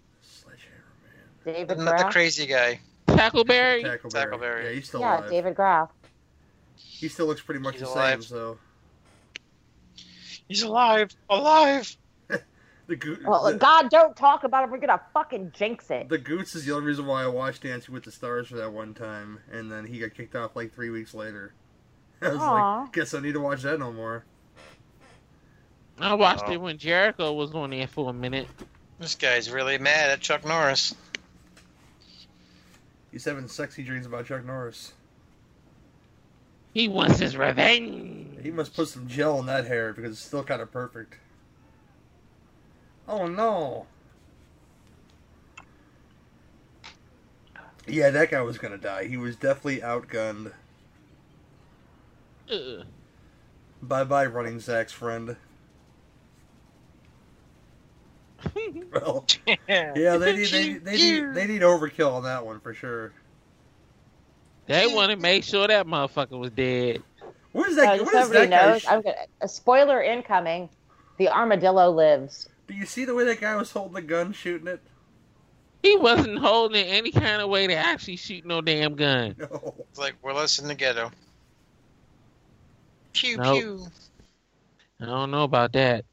[SPEAKER 1] Sledgehammer
[SPEAKER 4] David
[SPEAKER 2] Not the crazy guy.
[SPEAKER 3] Tackleberry.
[SPEAKER 1] Man. Tackleberry.
[SPEAKER 2] Tackleberry.
[SPEAKER 1] Yeah, he's still
[SPEAKER 4] Yeah,
[SPEAKER 1] alive.
[SPEAKER 4] David Graf.
[SPEAKER 1] He still looks pretty much
[SPEAKER 2] He's
[SPEAKER 1] the
[SPEAKER 2] alive.
[SPEAKER 1] same. So uh,
[SPEAKER 2] He's alive, alive. [LAUGHS]
[SPEAKER 1] the Goot.
[SPEAKER 4] Well,
[SPEAKER 1] the,
[SPEAKER 4] God, don't talk about it. We're gonna fucking jinx it.
[SPEAKER 1] the Goots is the only reason why I watched Dancing with the Stars for that one time, and then he got kicked off like three weeks later. [LAUGHS] I was
[SPEAKER 4] Aw.
[SPEAKER 1] like, guess I need to watch that no more.
[SPEAKER 3] I watched
[SPEAKER 2] Oh.
[SPEAKER 3] it when Jericho was on there for a minute.
[SPEAKER 2] This guy's really mad at Chuck Norris.
[SPEAKER 1] He's having sexy dreams about Chuck Norris.
[SPEAKER 3] He wants his revenge.
[SPEAKER 1] He must put some gel in that hair because it's still kind of perfect. Oh no. Yeah, that guy was gonna die. He was definitely outgunned. Bye bye, running Zach's friend. Well, [LAUGHS] yeah, they need they, they need [LAUGHS] they need overkill on that one for sure.
[SPEAKER 3] They want to make sure that motherfucker was dead.
[SPEAKER 1] What is
[SPEAKER 4] Uh,
[SPEAKER 1] that?
[SPEAKER 4] just
[SPEAKER 1] what is
[SPEAKER 4] everybody
[SPEAKER 1] that guy?
[SPEAKER 4] I'm gonna, a spoiler incoming. The armadillo lives.
[SPEAKER 1] Do you see the way that guy was holding the gun, shooting it?
[SPEAKER 3] He wasn't holding it any kind of way to actually shoot no damn gun.
[SPEAKER 1] No.
[SPEAKER 2] It's like Willis in the ghetto. Pew
[SPEAKER 3] Nope.
[SPEAKER 2] pew.
[SPEAKER 3] I don't know about that.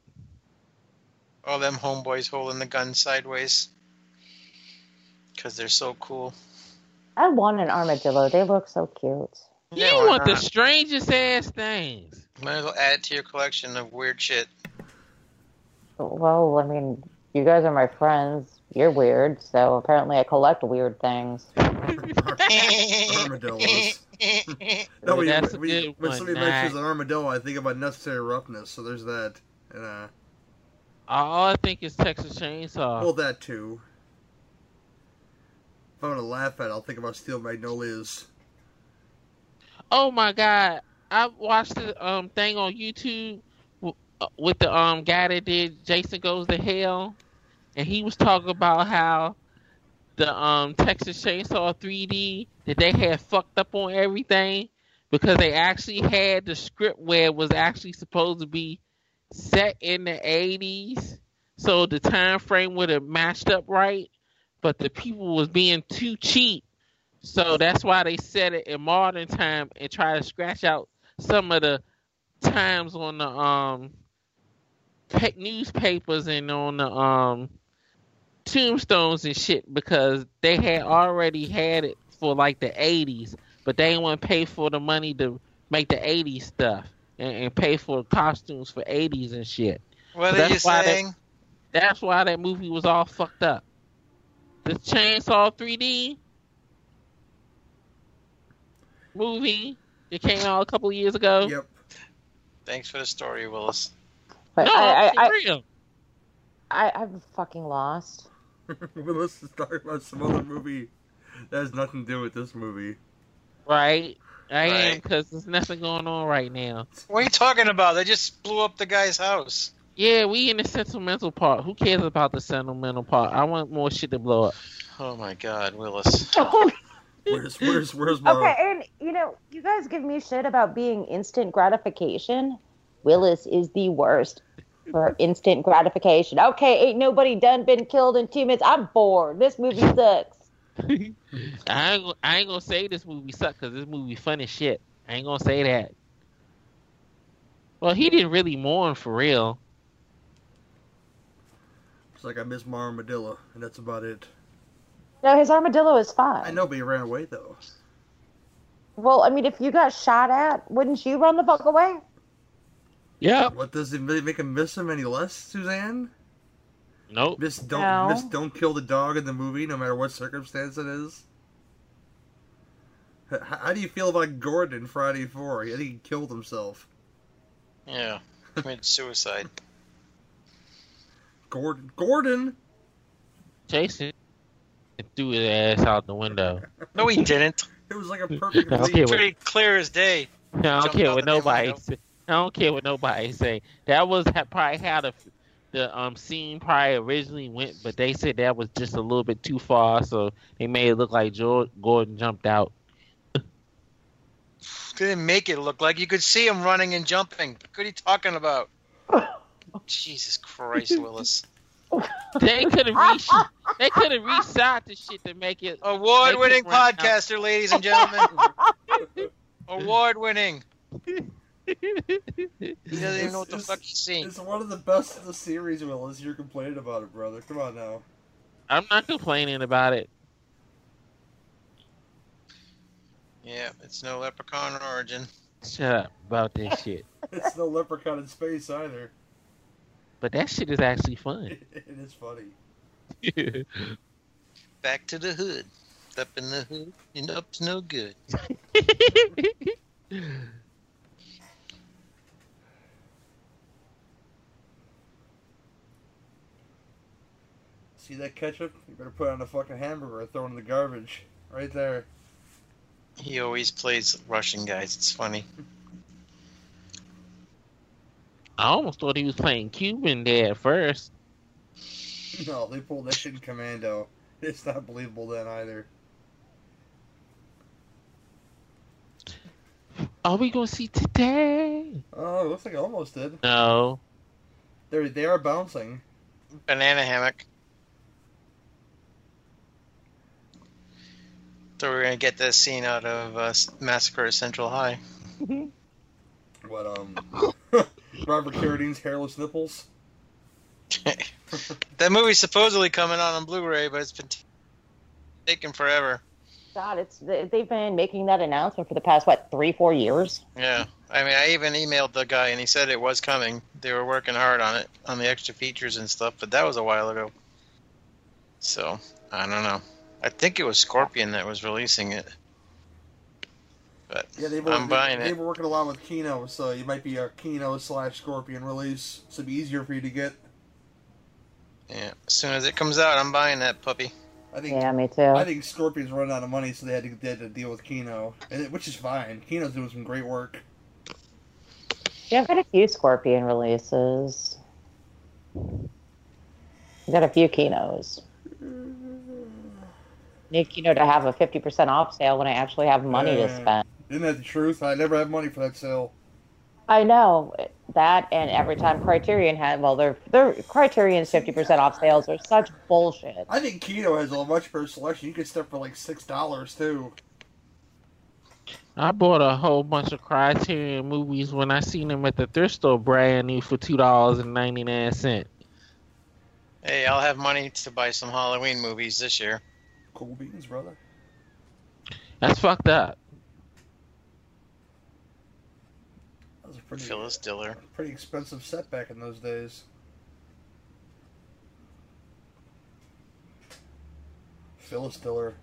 [SPEAKER 2] All them homeboys holding the gun sideways. Because they're so cool.
[SPEAKER 4] I want an armadillo. They look so cute.
[SPEAKER 3] You
[SPEAKER 2] Yeah, why
[SPEAKER 3] want the strangest ass things.
[SPEAKER 2] Might as well add it to your collection of weird shit.
[SPEAKER 4] Well, I mean, you guys are my friends. You're weird, so apparently I collect weird things. [LAUGHS]
[SPEAKER 1] Armadillos. [LAUGHS] No,
[SPEAKER 3] Well,
[SPEAKER 1] when,
[SPEAKER 3] that's a
[SPEAKER 1] when,
[SPEAKER 3] good
[SPEAKER 1] when
[SPEAKER 3] one,
[SPEAKER 1] somebody
[SPEAKER 3] Nah.
[SPEAKER 1] mentions an armadillo, I think about necessary roughness. So there's that. And, uh,
[SPEAKER 3] All I think is Texas Chainsaw.
[SPEAKER 1] well, that too. If I'm gonna laugh at, it, I'll think about Steel Magnolias.
[SPEAKER 3] Oh my god! I watched the um thing on YouTube uh, with the um guy that did Jason Goes to Hell, and he was talking about how the um Texas Chainsaw 3D that they had fucked up on everything because they actually had the script where it was actually supposed to be set in the 80s, so the time frame would have matched up right, but the people was being too cheap. So that's why they set it in modern time and try to scratch out some of the times on the um pe- newspapers and on the um tombstones and shit because they had already had it for like the 80s, but they didn't want to pay for the money to make the 80s stuff and, and pay for costumes for 80s and shit.
[SPEAKER 2] What are you
[SPEAKER 3] why they-
[SPEAKER 2] saying?
[SPEAKER 3] That's why that movie was all fucked up. The Chainsaw 3D movie that came out a couple of years ago.
[SPEAKER 1] Yep.
[SPEAKER 2] Thanks for the story, Willis.
[SPEAKER 4] But
[SPEAKER 3] No,
[SPEAKER 4] I, I,
[SPEAKER 3] for
[SPEAKER 4] I,
[SPEAKER 3] real.
[SPEAKER 4] I, I'm fucking lost.
[SPEAKER 1] well, let's talk about some other movie that has nothing to do with this movie.
[SPEAKER 3] Right. I am because there's nothing going on right now.
[SPEAKER 2] What are you talking about? They just blew up the guy's house.
[SPEAKER 3] Yeah, we in the sentimental part. Who cares about the sentimental part? I want more shit to blow up.
[SPEAKER 2] Oh my God, Willis. [LAUGHS]
[SPEAKER 1] Where's where's where's my
[SPEAKER 4] Okay, and you know, you guys give me shit about being instant gratification. Willis is the worst. for [LAUGHS] instant gratification. Okay, ain't nobody done been killed in two minutes. I'm bored. This movie sucks.
[SPEAKER 3] I ain't, I ain't gonna say this movie sucked because this movie fun as shit. I ain't gonna say that. Well, he didn't really mourn for real.
[SPEAKER 1] It's like I miss my armadillo, and that's about it.
[SPEAKER 4] No, his armadillo is fine.
[SPEAKER 1] I know, but he ran away though.
[SPEAKER 4] Well, I mean, if you got shot at, wouldn't you run the fuck away?
[SPEAKER 3] Yeah.
[SPEAKER 1] What does it make him miss him any less, Suzanne?
[SPEAKER 3] Nope.
[SPEAKER 1] Miss don't
[SPEAKER 4] No.
[SPEAKER 1] miss don't kill the dog in the movie, no matter what circumstance it is. H- how do you feel about Gordon in Friday Four? I think he killed himself.
[SPEAKER 2] Yeah, [LAUGHS] committed suicide.
[SPEAKER 1] Gordon, Gordon.
[SPEAKER 3] Jason threw his ass out the window.
[SPEAKER 2] No, he didn't.
[SPEAKER 1] It was like a perfect. [LAUGHS]
[SPEAKER 3] Okay,
[SPEAKER 1] leap.
[SPEAKER 3] wait.
[SPEAKER 2] Pretty clear as day.
[SPEAKER 3] I don't care what nobody. Say. I don't care what nobody say. That was probably how the the um scene probably originally went, but they said that was just a little bit too far, so they made it look like George, Gordon jumped out. [LAUGHS]
[SPEAKER 2] Didn't make it look like you could see him running and jumping. What are you talking about? [LAUGHS] Jesus Christ, Willis. [LAUGHS]
[SPEAKER 3] They could have reached. They could have reshot the shit to make it.
[SPEAKER 2] Award-winning
[SPEAKER 3] Make it run out.
[SPEAKER 2] podcaster, ladies and gentlemen. Award-winning. He doesn't even know what the
[SPEAKER 1] It's-
[SPEAKER 2] fuck he's seeing.
[SPEAKER 1] It's one of the best of the series, Willis. You're complaining about it, brother. Come on now.
[SPEAKER 3] I'm not complaining about it.
[SPEAKER 2] Yeah, it's no Leprechaun origin.
[SPEAKER 3] Shut up about this [LAUGHS] shit.
[SPEAKER 1] It's no leprechaun in space either.
[SPEAKER 3] But that shit is actually fun. [LAUGHS]
[SPEAKER 1] it is funny. [LAUGHS]
[SPEAKER 2] Back to the hood. Up in the hood and up to no good.
[SPEAKER 1] See that ketchup? You better put it on a fucking hamburger or throw it in the garbage. Right there.
[SPEAKER 2] He always plays Russian guys. It's funny.
[SPEAKER 3] I almost thought he was playing Cuban there at first. [LAUGHS]
[SPEAKER 1] No, they pulled that shit in Commando. [LAUGHS] It's not believable then either.
[SPEAKER 3] Are we gonna see today?
[SPEAKER 1] Oh, it looks like I almost did.
[SPEAKER 3] No.
[SPEAKER 1] They're they are bouncing.
[SPEAKER 2] Banana hammock. So we're gonna get this scene out of uh, Massacre at Central High.
[SPEAKER 1] What um [LAUGHS] Robert Carradine's hairless nipples. [LAUGHS]
[SPEAKER 2] that movie's supposedly coming out on Blu-ray, but it's been t- taking forever.
[SPEAKER 4] God, it's they- they've been making that announcement for the past what three, four years.
[SPEAKER 2] Yeah, I mean, I even emailed the guy and he said it was coming. They were working hard on it, on the extra features and stuff, but that was a while ago. So I don't know. I think it was Scorpion that was releasing it. But
[SPEAKER 1] Yeah, they were
[SPEAKER 2] I'm buying
[SPEAKER 1] they, they were working a lot with Kino, so it might be a Kino slash Scorpion release. So it'd be easier for you to get.
[SPEAKER 2] Yeah, as soon as it comes out, I'm buying that puppy.
[SPEAKER 1] I think
[SPEAKER 4] Yeah, me too.
[SPEAKER 1] I think Scorpion's running out of money, so they had to, they had to deal with Kino, and it, which is fine. Kino's doing some great work.
[SPEAKER 4] Yeah, I've got a few Scorpion releases. I've got a few Kinos. Need know, to have a 50% off sale when I actually have money to spend.
[SPEAKER 1] Isn't that the truth? I never have money for that sale.
[SPEAKER 4] I know that, and every time Criterion had, well, their their Criterion's 50% off sales are such bullshit.
[SPEAKER 1] I think Kino has a much better selection. You can stuff for like six dollars too.
[SPEAKER 3] I bought a whole bunch of Criterion movies when I seen them at the thrift store brand new for two dollars and ninety nine cent.
[SPEAKER 2] Hey, I'll have money to buy some Halloween movies this year.
[SPEAKER 1] Cool beans, brother.
[SPEAKER 3] That's fucked up.
[SPEAKER 1] That was a pretty
[SPEAKER 2] Phyllis Diller.
[SPEAKER 1] pretty expensive set back in those days. Phyllis Diller.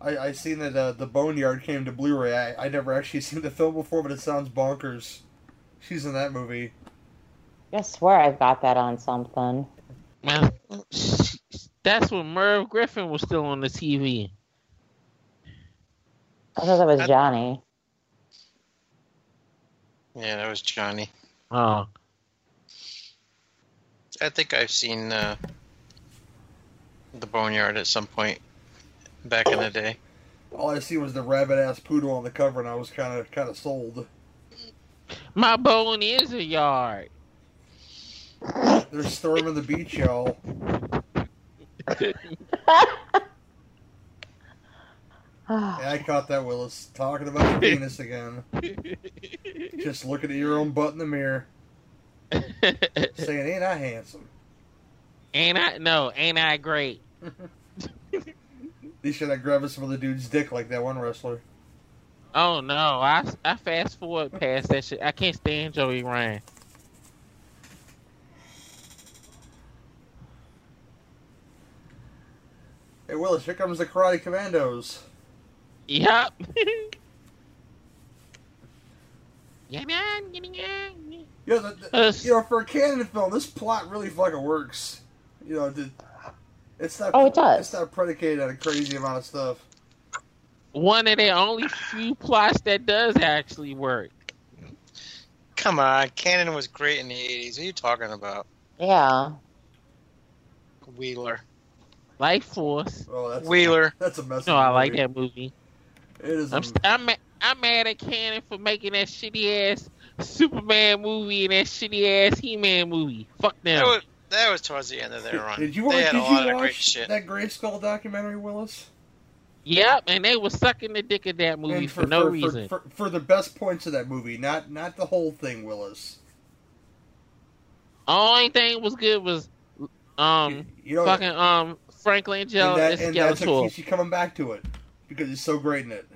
[SPEAKER 1] I I seen that uh, the Boneyard came to Blu-ray. I I never actually seen the film before, but it sounds bonkers. She's in that movie.
[SPEAKER 4] I swear I've got that on something.
[SPEAKER 3] Man, that's when Merv Griffin was still on the TV.
[SPEAKER 4] I thought that was
[SPEAKER 2] That-
[SPEAKER 4] Johnny.
[SPEAKER 2] Yeah, that was Johnny.
[SPEAKER 3] Oh,
[SPEAKER 2] I think I've seen uh, the Boneyard at some point back in the day.
[SPEAKER 1] All I see was the rabbit ass poodle on the cover, and I was kind of kind of sold.
[SPEAKER 3] my bone is a yard.
[SPEAKER 1] They're storming the beach, y'all. [LAUGHS] Yeah, I caught that, Willis. Talking about your penis again. Just looking at your own butt in the mirror, saying, "Ain't I handsome?"
[SPEAKER 3] ain't I? No, ain't I great?
[SPEAKER 1] They should have grabbed some other dude's dick like that one wrestler.
[SPEAKER 3] Oh no, I I fast forward past that shit. I can't stand Joey Ryan.
[SPEAKER 1] Hey, Willis, here comes the Karate Commandos. [LAUGHS]
[SPEAKER 3] Yep. yeah, man. yeah, yeah.
[SPEAKER 1] You know, the, the-
[SPEAKER 3] Uh,
[SPEAKER 1] you know, for a Cannon film, this plot really fucking works. You know, the, it's not.
[SPEAKER 4] Oh, it does.
[SPEAKER 1] It's not predicated on a crazy amount of stuff.
[SPEAKER 3] One of the only few plots that does actually work.
[SPEAKER 2] Come on, Cannon was great in the '80s. What are you talking about,
[SPEAKER 4] Yeah.
[SPEAKER 2] Wheeler?
[SPEAKER 3] Lifeforce.
[SPEAKER 1] Oh, that's
[SPEAKER 2] Wheeler.
[SPEAKER 1] That's a mess.
[SPEAKER 3] No,
[SPEAKER 1] I a
[SPEAKER 3] I like
[SPEAKER 1] movie.
[SPEAKER 3] that movie.
[SPEAKER 1] It is. a-
[SPEAKER 3] I'm st- I'm, I'm mad at Cannon for making that shitty ass Superman movie and that shitty ass He Man movie. Fuck
[SPEAKER 2] That
[SPEAKER 3] them.
[SPEAKER 2] was, that was towards the end of their run.
[SPEAKER 1] did you,
[SPEAKER 2] they
[SPEAKER 1] watch,
[SPEAKER 2] had
[SPEAKER 1] did
[SPEAKER 2] a
[SPEAKER 1] you
[SPEAKER 2] lot of great
[SPEAKER 1] watch
[SPEAKER 2] shit.
[SPEAKER 1] that Grayskull documentary, Willis?
[SPEAKER 3] Yep, and they were sucking the dick of that movie
[SPEAKER 1] And
[SPEAKER 3] for, no
[SPEAKER 1] for,
[SPEAKER 3] reason.
[SPEAKER 1] For, for the best points of that movie, not not the whole thing, Willis.
[SPEAKER 3] Only thing was good was um
[SPEAKER 1] you know,
[SPEAKER 3] fucking um Franklin
[SPEAKER 1] and,
[SPEAKER 3] Angel
[SPEAKER 1] that,
[SPEAKER 3] and,
[SPEAKER 1] and that's what
[SPEAKER 3] Skeletor.
[SPEAKER 1] keeps you coming back to it because he's so great in it.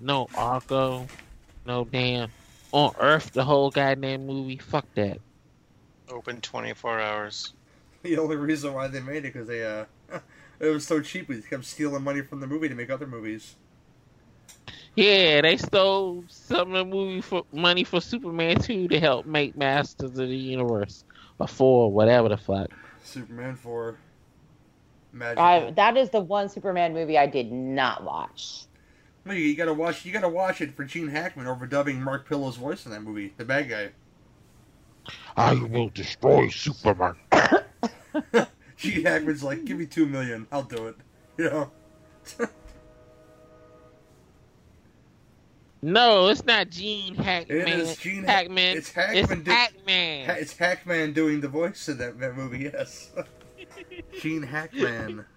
[SPEAKER 3] No Orko, no damn on Earth the whole goddamn movie. Fuck that.
[SPEAKER 2] Open 24 hours.
[SPEAKER 1] The only reason why they made it because they uh, [LAUGHS] it was so cheap. They kept stealing money from the movie to make other movies.
[SPEAKER 3] Yeah, they stole some of the movie for money for Superman 2 to help make Masters of the Universe or 4, whatever the fuck.
[SPEAKER 1] Superman four. Magical.
[SPEAKER 4] I, that is the one Superman movie I did not watch.
[SPEAKER 1] No, you, you gotta watch. You gotta watch it for Gene Hackman overdubbing Mark Pillow's voice in that movie, the bad guy.
[SPEAKER 3] I will destroy Superman. [COUGHS] [LAUGHS]
[SPEAKER 1] Gene Hackman's like, "Give me two million, I'll do it." [LAUGHS] You know. [LAUGHS]
[SPEAKER 3] No, it's not Gene Hackman.
[SPEAKER 1] It is Gene
[SPEAKER 3] Hackman.
[SPEAKER 1] It's Hackman.
[SPEAKER 3] It's
[SPEAKER 1] do-
[SPEAKER 3] Hackman.
[SPEAKER 1] Ha- it's Hackman doing the voice in that, that movie. Yes. [LAUGHS] Gene Hackman. [LAUGHS]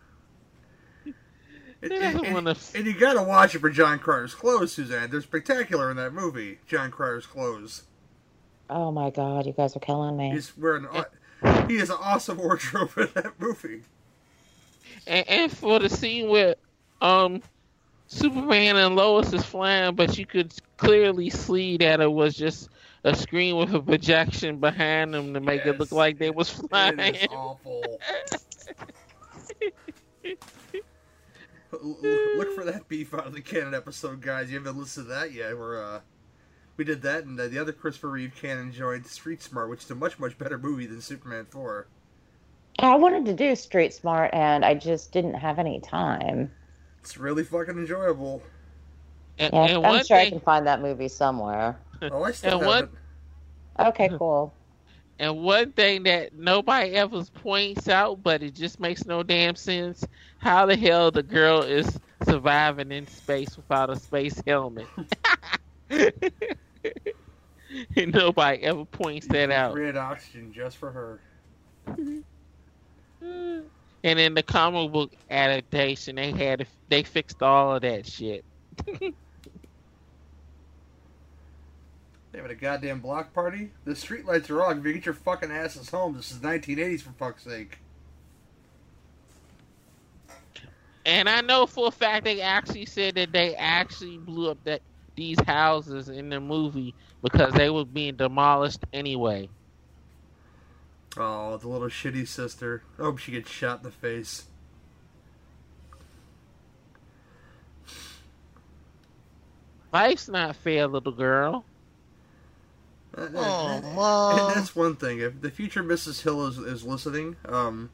[SPEAKER 1] And,
[SPEAKER 3] They don't
[SPEAKER 1] and-
[SPEAKER 3] wanna-
[SPEAKER 1] and you gotta watch it for Jon Cryer's clothes, Suzanne. They're spectacular in that movie. Jon Cryer's clothes.
[SPEAKER 4] Oh my god, you guys are killing me.
[SPEAKER 1] He's wearing. An, he has an awesome wardrobe in that movie.
[SPEAKER 3] and, and for the scene where um Superman and Lois is flying, but you could clearly see that it was just a screen with a projection behind them to make it look like they was flying.
[SPEAKER 1] It is [LAUGHS] awful. [LAUGHS] L- l- Look for that beef out of the Cannon episode, guys. You haven't listened to that yet. Where uh, we did that, and uh, the other Christopher Reeve Cannon joined Street Smart, which is a much much better movie than Superman Four.
[SPEAKER 4] I wanted to do Street Smart and I just didn't have any time.
[SPEAKER 1] It's really fucking enjoyable.
[SPEAKER 3] And,
[SPEAKER 4] Yeah,
[SPEAKER 3] and
[SPEAKER 4] I'm
[SPEAKER 3] one
[SPEAKER 4] sure I can find that movie somewhere.
[SPEAKER 1] Oh, I still [LAUGHS]
[SPEAKER 3] And
[SPEAKER 1] have
[SPEAKER 3] what-
[SPEAKER 1] it.
[SPEAKER 4] Okay, [LAUGHS] cool.
[SPEAKER 3] and one thing that nobody ever points out, but it just makes no damn sense: how the hell the girl is surviving in space without a space helmet? [LAUGHS] and nobody ever points that out.
[SPEAKER 1] Red oxygen just for her.
[SPEAKER 3] And in the comic book adaptation, they had they fixed all of that shit. [LAUGHS]
[SPEAKER 1] They have a goddamn block party. The streetlights are on. If you get your fucking asses home. This is 1980s for fuck's sake.
[SPEAKER 3] And I know for a fact they actually said that they actually blew up that these houses in the movie because they were being demolished anyway.
[SPEAKER 1] Oh, the little shitty sister. I hope she gets shot in the face.
[SPEAKER 3] Life's not fair, little girl.
[SPEAKER 1] Uh, uh,
[SPEAKER 2] Oh,
[SPEAKER 1] and
[SPEAKER 2] Mom.
[SPEAKER 1] that's one thing. If the future Mrs. Hill is, is listening, um,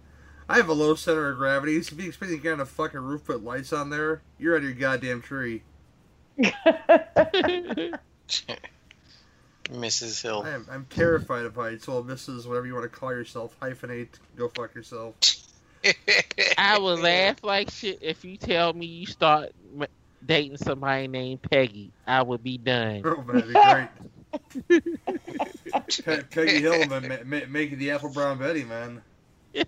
[SPEAKER 1] I have a low center of gravity. So if you expect to get on a fucking roof, put lights on there, you're out of your goddamn tree. [LAUGHS] [LAUGHS]
[SPEAKER 2] Mrs. Hill.
[SPEAKER 1] I am, I'm terrified of heights. Well, Mrs. whatever you want to call yourself, hyphenate, go fuck yourself. [LAUGHS]
[SPEAKER 3] I would laugh like shit if you tell me you start dating somebody named Peggy. I would be done.
[SPEAKER 1] Oh, man, that'd be great. [LAUGHS] Pe- Peggy Hill ma- ma- ma- making the apple brown Betty, man. [LAUGHS]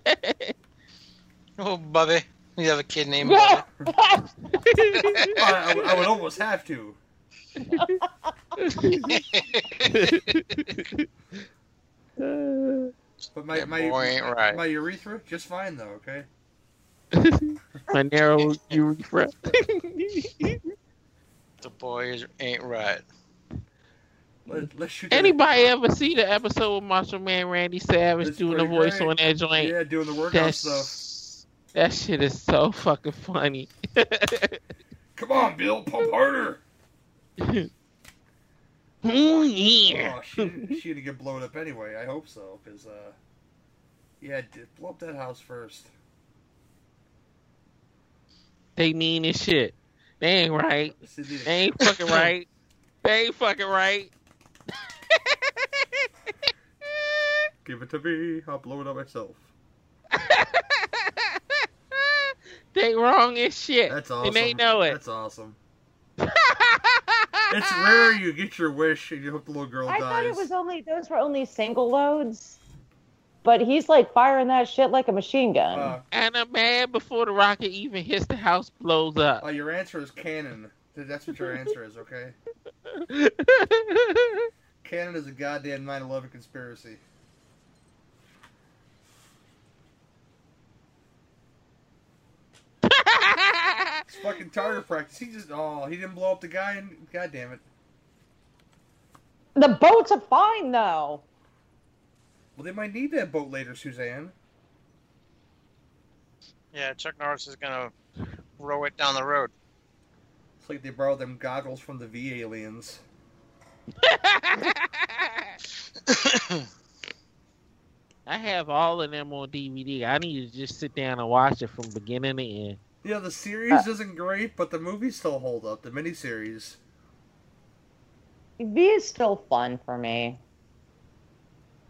[SPEAKER 2] Oh, Bubby. You have a kid named
[SPEAKER 4] Yeah.
[SPEAKER 2] Bubby.
[SPEAKER 1] I, I, I would almost have to. But my
[SPEAKER 2] That
[SPEAKER 1] my
[SPEAKER 2] boy ain't right.
[SPEAKER 1] my urethra just fine though. Okay.
[SPEAKER 3] My narrow urethra. [LAUGHS]
[SPEAKER 2] The boy is, ain't right.
[SPEAKER 1] Let, let's that-
[SPEAKER 3] Anybody ever see the episode with Macho Man Randy Savage
[SPEAKER 1] It's
[SPEAKER 3] doing the voice
[SPEAKER 1] great.
[SPEAKER 3] on that joint?
[SPEAKER 1] Yeah, doing the workout
[SPEAKER 3] That's
[SPEAKER 1] stuff.
[SPEAKER 3] that shit is so fucking funny.
[SPEAKER 1] Come on, Bill, pump harder. [LAUGHS]
[SPEAKER 3] oh yeah.
[SPEAKER 1] Oh, she she gonna get blown up anyway. I hope so, cause uh, yeah, blow up that house first.
[SPEAKER 3] They mean as shit. They ain't right. They ain't fucking right. They ain't fucking right. [LAUGHS]
[SPEAKER 1] Give it to me. I'll blow it up myself. [LAUGHS]
[SPEAKER 3] they wrong as shit.
[SPEAKER 1] That's awesome.
[SPEAKER 3] They know it.
[SPEAKER 1] That's awesome. It's rare you get your wish and you hope the little girl
[SPEAKER 4] I
[SPEAKER 1] dies.
[SPEAKER 4] thought it was only those were only single loads, but he's like firing that shit like a machine gun.
[SPEAKER 1] Uh,
[SPEAKER 3] and a man before the rocket even hits the house blows up.
[SPEAKER 1] uh, your answer is Cannon. That's what your answer is, okay? [LAUGHS] Cannon is a goddamn 9/11 conspiracy. It's fucking target practice. He just oh he didn't blow up the guy and god damn it.
[SPEAKER 4] the boats are fine though.
[SPEAKER 1] Well, they might need that boat later, Suzanne.
[SPEAKER 2] Yeah, Chuck Norris is gonna row it down the road.
[SPEAKER 1] It's like they borrowed them goggles from the V aliens. [LAUGHS]
[SPEAKER 3] I have all of them on DVD. I need to just sit down and watch it from beginning to end.
[SPEAKER 1] Yeah, the series
[SPEAKER 4] Uh,
[SPEAKER 1] isn't great, but the movies still hold up. The miniseries.
[SPEAKER 4] V is still fun for me.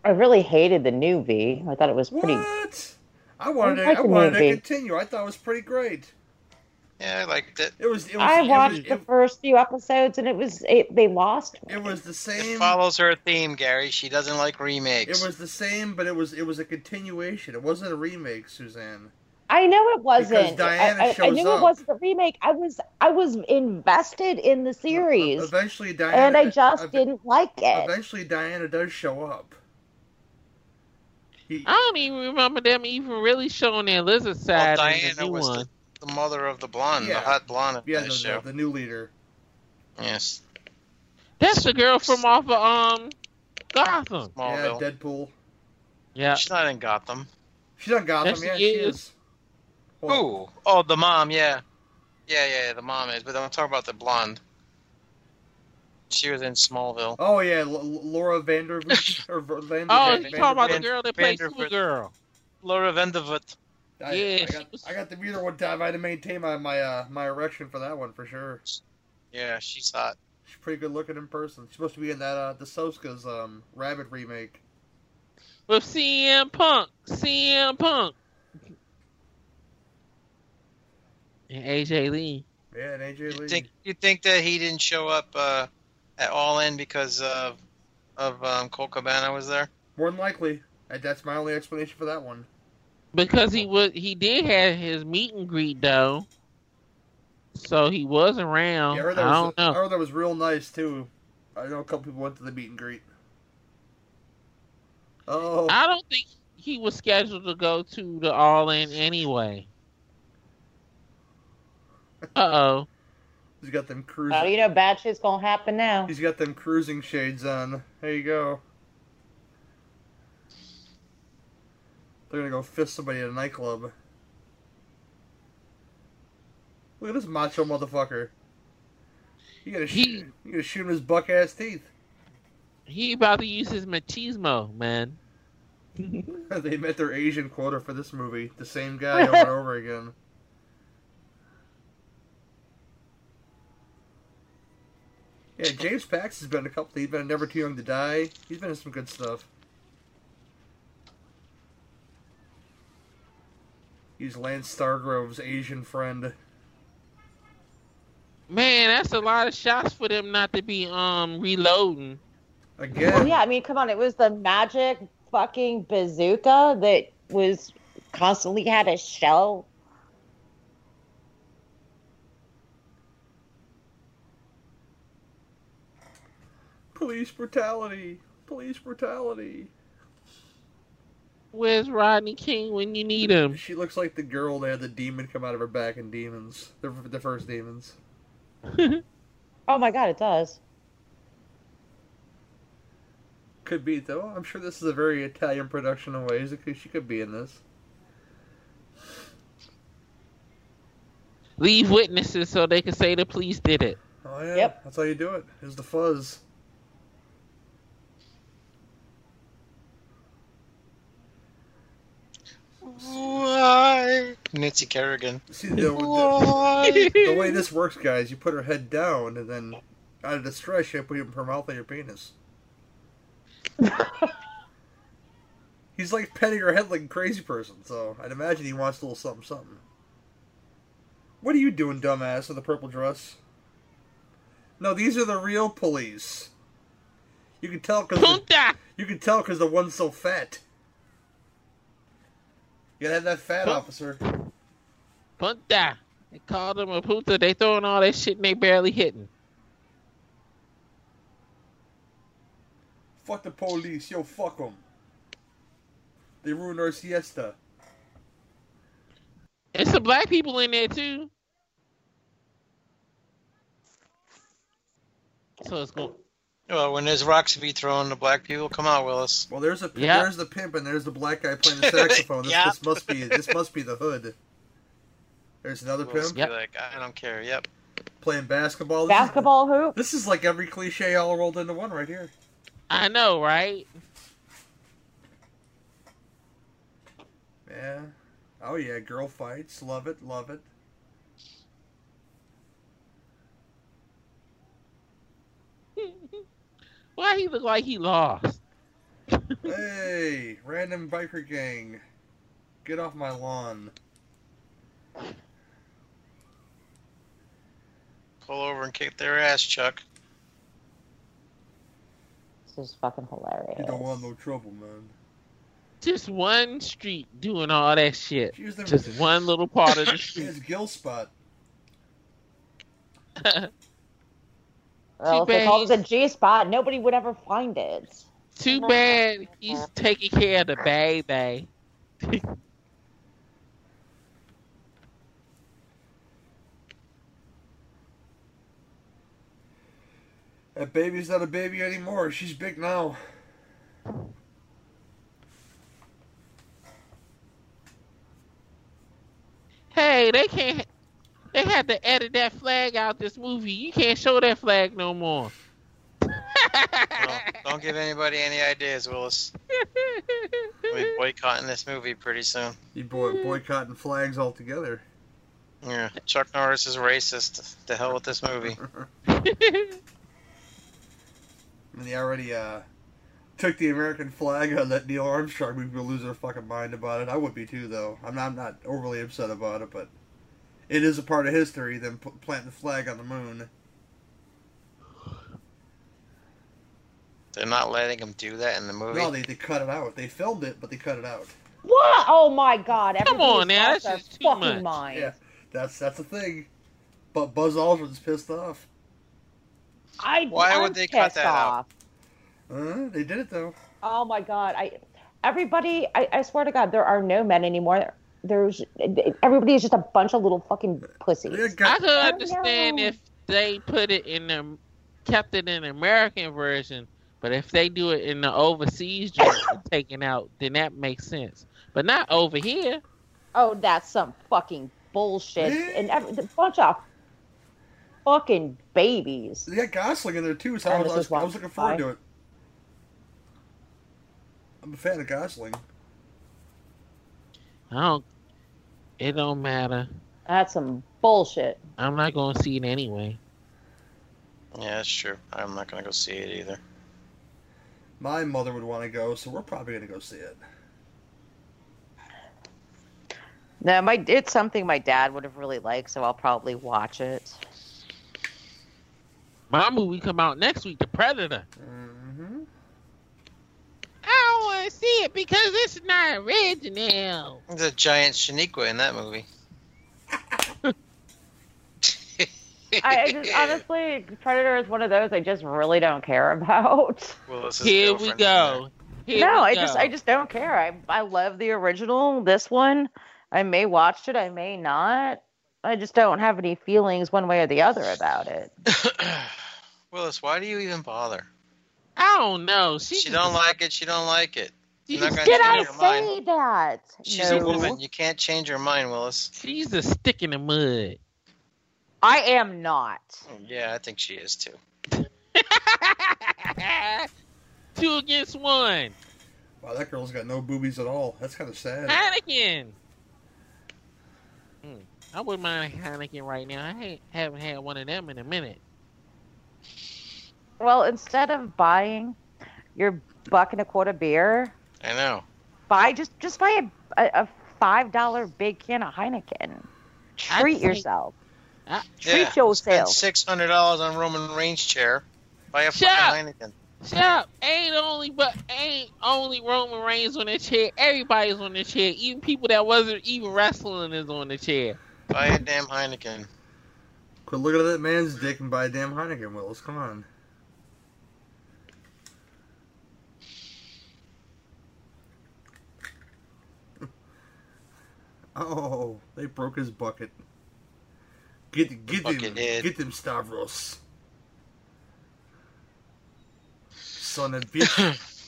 [SPEAKER 4] I really hated the new V. I thought it was pretty.
[SPEAKER 1] What? I wanted
[SPEAKER 4] I
[SPEAKER 1] it.
[SPEAKER 4] like
[SPEAKER 1] I wanted to continue. I thought it was pretty great.
[SPEAKER 2] yeah, I liked it.
[SPEAKER 1] It was. It was
[SPEAKER 4] I
[SPEAKER 1] it
[SPEAKER 4] watched
[SPEAKER 1] was,
[SPEAKER 4] the
[SPEAKER 1] it,
[SPEAKER 4] first few episodes and it was it, they lost. me.
[SPEAKER 1] it was the same.
[SPEAKER 2] It
[SPEAKER 1] same.
[SPEAKER 2] follows her theme, Gary. She doesn't like remakes.
[SPEAKER 1] It was the same, but it was it was a continuation. It wasn't a remake, Suzanne.
[SPEAKER 4] I know it wasn't.
[SPEAKER 1] Diana
[SPEAKER 4] I, I, I knew
[SPEAKER 1] up.
[SPEAKER 4] it wasn't a remake. I was I was invested in the series,
[SPEAKER 1] Eventually, Diana.
[SPEAKER 4] and I just
[SPEAKER 1] ev-
[SPEAKER 4] didn't like it.
[SPEAKER 1] Eventually, Diana does show up. He,
[SPEAKER 3] I don't even remember them even really showing their lizard side in the
[SPEAKER 2] Diana
[SPEAKER 3] new
[SPEAKER 2] was
[SPEAKER 3] one.
[SPEAKER 2] the mother of the blonde,
[SPEAKER 1] Yeah.
[SPEAKER 2] the hot blonde of
[SPEAKER 1] yeah,
[SPEAKER 2] that
[SPEAKER 1] the,
[SPEAKER 2] show.
[SPEAKER 1] the, the new leader.
[SPEAKER 2] Yes,
[SPEAKER 3] That's the girl from off of um Gotham.
[SPEAKER 2] Smallville.
[SPEAKER 1] Yeah, Deadpool.
[SPEAKER 3] Yeah.
[SPEAKER 2] She's not in Gotham.
[SPEAKER 1] She's on Gotham.
[SPEAKER 3] Yes,
[SPEAKER 1] yeah,
[SPEAKER 3] she
[SPEAKER 1] she
[SPEAKER 3] is.
[SPEAKER 1] is. Well,
[SPEAKER 2] Ooh, oh, the mom, yeah, yeah, yeah, the mom is. But I'm talking about the blonde. She was in Smallville.
[SPEAKER 1] Oh yeah, L- L- Laura Vandervoort [LAUGHS] or V- Vander,
[SPEAKER 3] Oh,
[SPEAKER 1] Van-
[SPEAKER 3] you talking about the girl that plays
[SPEAKER 2] Vandervoort.
[SPEAKER 3] Supergirl?
[SPEAKER 2] Laura Vandervoort.
[SPEAKER 1] I,
[SPEAKER 3] Yeah,
[SPEAKER 1] I
[SPEAKER 3] she
[SPEAKER 1] got,
[SPEAKER 3] was-
[SPEAKER 1] I got the meter one time. I had to maintain my my uh, my erection for that one for sure.
[SPEAKER 2] Yeah, she's hot.
[SPEAKER 1] She's pretty good looking in person. She's supposed to be in that uh, the Soska's um, Rabid remake.
[SPEAKER 3] With CM Punk. CM Punk. And AJ Lee.
[SPEAKER 1] Yeah, and AJ
[SPEAKER 2] You
[SPEAKER 1] Lee.
[SPEAKER 2] think you think that he didn't show up uh, at All In because of of um, Colt Cabana was there?
[SPEAKER 1] More than likely. That's my only explanation for that one.
[SPEAKER 3] Because he was he did have his meet and greet though. So he was around.
[SPEAKER 1] Yeah, I heard
[SPEAKER 3] I
[SPEAKER 1] that was,
[SPEAKER 3] don't know.
[SPEAKER 1] I heard that was real nice too. I know a couple people went to the meet and greet. Oh,
[SPEAKER 3] I don't think he was scheduled to go to the All In anyway. Uh oh.
[SPEAKER 1] he's got them cruising.
[SPEAKER 4] Oh,
[SPEAKER 1] cruising.
[SPEAKER 4] you know, bad shit's gonna happen now.
[SPEAKER 1] He's got them cruising shades on. There you go. They're gonna go fist somebody at a nightclub. Look at this macho motherfucker. You gotta
[SPEAKER 3] He-
[SPEAKER 1] shoot. You gotta shoot him his buck ass teeth.
[SPEAKER 3] He about to use his machismo, man. [LAUGHS]
[SPEAKER 1] they met their Asian quota for this movie. The same guy [LAUGHS] over and over again. Yeah, James Pax has been a couple. He's been in Never Too Young to Die. He's been in some good stuff. He's Lance Stargrove's Asian friend.
[SPEAKER 3] Man, that's a lot of shots for them not to be um reloading.
[SPEAKER 1] Again.
[SPEAKER 4] Well, yeah, I mean, come on, it was the magic fucking bazooka that was constantly had a shell.
[SPEAKER 1] Police brutality. Police brutality.
[SPEAKER 3] Where's Rodney King when you need him?
[SPEAKER 1] She looks like the girl that had the demon come out of her back in Demons. The, the first Demons. [LAUGHS]
[SPEAKER 4] Oh my god, it does.
[SPEAKER 1] Could be though. I'm sure this is a very Italian production in ways. It could- She could be in this.
[SPEAKER 3] Leave witnesses so they can say the police did it.
[SPEAKER 1] Oh yeah.
[SPEAKER 4] Yep.
[SPEAKER 1] That's how you do it. Is the fuzz.
[SPEAKER 2] Why? Nancy Kerrigan. [LAUGHS]
[SPEAKER 1] See the, the,
[SPEAKER 2] Why?
[SPEAKER 1] the way this works, guys. You put her head down, and then out of distress, you put her mouth on your penis. [LAUGHS] He's like petting her head like a crazy person, so I'd imagine he wants a little something, something. What are you doing, dumbass, in the purple dress? No, these are the real police. You can tell because you can tell because the one's so fat. You gotta have that fat officer.
[SPEAKER 3] Punta! They called him a punta. They throwing all that shit and they barely hitting.
[SPEAKER 1] Fuck the police, yo, fuck them. They ruined our siesta.
[SPEAKER 3] There's some black people in there too. So it's going.
[SPEAKER 2] Well, when there's rocks to be thrown, the black people come out, Willis.
[SPEAKER 1] Well, there's a
[SPEAKER 3] Yeah.
[SPEAKER 1] there's the pimp and there's the black guy playing the saxophone. This, [LAUGHS]
[SPEAKER 2] Yeah.
[SPEAKER 1] this must be this must be the hood. There's another
[SPEAKER 2] Willis
[SPEAKER 1] pimp
[SPEAKER 3] Yep.
[SPEAKER 2] like, I don't care. Yep.
[SPEAKER 1] playing basketball. This is-
[SPEAKER 4] Basketball hoop.
[SPEAKER 1] This is like every cliche all rolled into one right here.
[SPEAKER 3] I know, right?
[SPEAKER 1] Yeah. Oh yeah, girl fights. Love it, love it.
[SPEAKER 3] Why he look like he lost?
[SPEAKER 1] Hey, random biker gang, get off my lawn.
[SPEAKER 2] Pull over and kick their ass, Chuck.
[SPEAKER 4] This is fucking hilarious.
[SPEAKER 1] You don't want no trouble, man.
[SPEAKER 3] Just one street doing all that shit.
[SPEAKER 1] She was the,
[SPEAKER 3] Just one little part of the [LAUGHS]
[SPEAKER 1] She
[SPEAKER 3] street.
[SPEAKER 1] has gill spot. [LAUGHS]
[SPEAKER 4] Well, if
[SPEAKER 3] Too
[SPEAKER 4] they called
[SPEAKER 3] bad.
[SPEAKER 4] it a G spot, nobody would ever find it.
[SPEAKER 3] Too bad he's taking care of the baby. [LAUGHS]
[SPEAKER 1] That baby's not a baby anymore. She's big now.
[SPEAKER 3] Hey, they can't. They had to edit that flag out this movie. You can't show that flag no more.
[SPEAKER 2] Well, don't give anybody any ideas, Willis. [LAUGHS] We'll be boycotting this movie pretty soon.
[SPEAKER 1] You boy boycotting flags altogether.
[SPEAKER 2] Yeah, Chuck Norris is racist. The hell with this movie. [LAUGHS]
[SPEAKER 1] I mean, they already uh, took the American flag out of that Neil Armstrong movie. We'll lose our fucking mind about it. I would be too, though. I'm not, I'm not overly upset about it, but it is a part of history. than p- planting the flag on the moon.
[SPEAKER 2] They're not letting him do that in the movie.
[SPEAKER 1] No, they, they cut it out. They filmed it, but they cut it out.
[SPEAKER 4] What? Oh my god!
[SPEAKER 3] Come on now, that's just too
[SPEAKER 4] fucking
[SPEAKER 3] much.
[SPEAKER 4] mind.
[SPEAKER 1] Yeah, that's that's the thing. But Buzz Aldrin's pissed off.
[SPEAKER 4] I,
[SPEAKER 2] Why
[SPEAKER 4] I'm
[SPEAKER 2] would they cut
[SPEAKER 4] pissed
[SPEAKER 2] that out?
[SPEAKER 4] off.
[SPEAKER 1] Uh, they did it though.
[SPEAKER 4] Oh my god! I everybody. I, I swear to God, there are no men anymore. There's everybody is just a bunch of little fucking pussies.
[SPEAKER 3] I could understand
[SPEAKER 4] no.
[SPEAKER 3] if they put it in the kept it in the American version, but if they do it in the overseas joint [COUGHS] taken out, then that makes sense. But not over here.
[SPEAKER 4] Oh, that's some fucking bullshit. And every, a bunch of fucking babies.
[SPEAKER 1] They got Gosling in there too, so I was, I was, I was looking forward to it. I'm a fan of Gosling.
[SPEAKER 3] I don't. It don't matter.
[SPEAKER 4] That's some bullshit.
[SPEAKER 3] I'm not gonna see it anyway.
[SPEAKER 2] Yeah, that's true. I'm not gonna go see it either.
[SPEAKER 1] My mother would want to go, so we're probably gonna go see it.
[SPEAKER 4] No, my it's something my dad would have really liked, so I'll probably watch it.
[SPEAKER 3] My movie come out next week, The Predator.
[SPEAKER 1] Mm-hmm.
[SPEAKER 3] Want to see it because it's not original.
[SPEAKER 2] There's a giant Shaniqua in that movie.
[SPEAKER 4] I, I just honestly, Predator is one of those I just really don't care about.
[SPEAKER 2] Willis's
[SPEAKER 3] Here we go. Here
[SPEAKER 4] no,
[SPEAKER 3] we
[SPEAKER 4] I
[SPEAKER 3] go.
[SPEAKER 4] just I just don't care. I I love the original. This one, I may watch it, I may not. I just don't have any feelings one way or the other about it. [COUGHS]
[SPEAKER 2] Willis, why do you even bother?
[SPEAKER 3] I don't know. She,
[SPEAKER 2] She don't like it. She don't like it.
[SPEAKER 3] She's,
[SPEAKER 2] I'm not
[SPEAKER 4] Did I
[SPEAKER 2] your mind.
[SPEAKER 4] that?
[SPEAKER 2] She's
[SPEAKER 4] no.
[SPEAKER 2] a woman. You can't change her mind, Willis.
[SPEAKER 3] she's a stick in the mud.
[SPEAKER 4] I am not.
[SPEAKER 2] Yeah, I think she is too. [LAUGHS]
[SPEAKER 3] Two against one.
[SPEAKER 1] Wow, that girl's got no boobies at all. That's kind of sad.
[SPEAKER 3] Heineken. Hmm. I wouldn't mind a Heineken right now. I ain't, haven't had one of them in a minute.
[SPEAKER 4] Well, instead of buying your buck and a quarter beer,
[SPEAKER 2] I know.
[SPEAKER 4] buy just just buy a, a, a five dollar big can of Heineken. Treat
[SPEAKER 3] say-
[SPEAKER 4] yourself.
[SPEAKER 3] I-
[SPEAKER 4] Treat
[SPEAKER 2] yeah, Spend
[SPEAKER 4] yourself.
[SPEAKER 2] six hundred dollars on Roman Reigns chair. Buy a
[SPEAKER 3] Shut
[SPEAKER 2] fucking
[SPEAKER 3] up.
[SPEAKER 2] Heineken.
[SPEAKER 3] Shut up. Ain't only but ain't only Roman Reigns on the chair. Everybody's on the chair. Even people that wasn't even wrestling is on the chair.
[SPEAKER 2] Buy a damn Heineken.
[SPEAKER 1] Quit looking at that man's dick and buy a damn Heineken, Willis. Come on. Oh, they broke his bucket. Get get them,
[SPEAKER 2] Buckethead.
[SPEAKER 1] get them Stavros. Son of a bitch. [LAUGHS]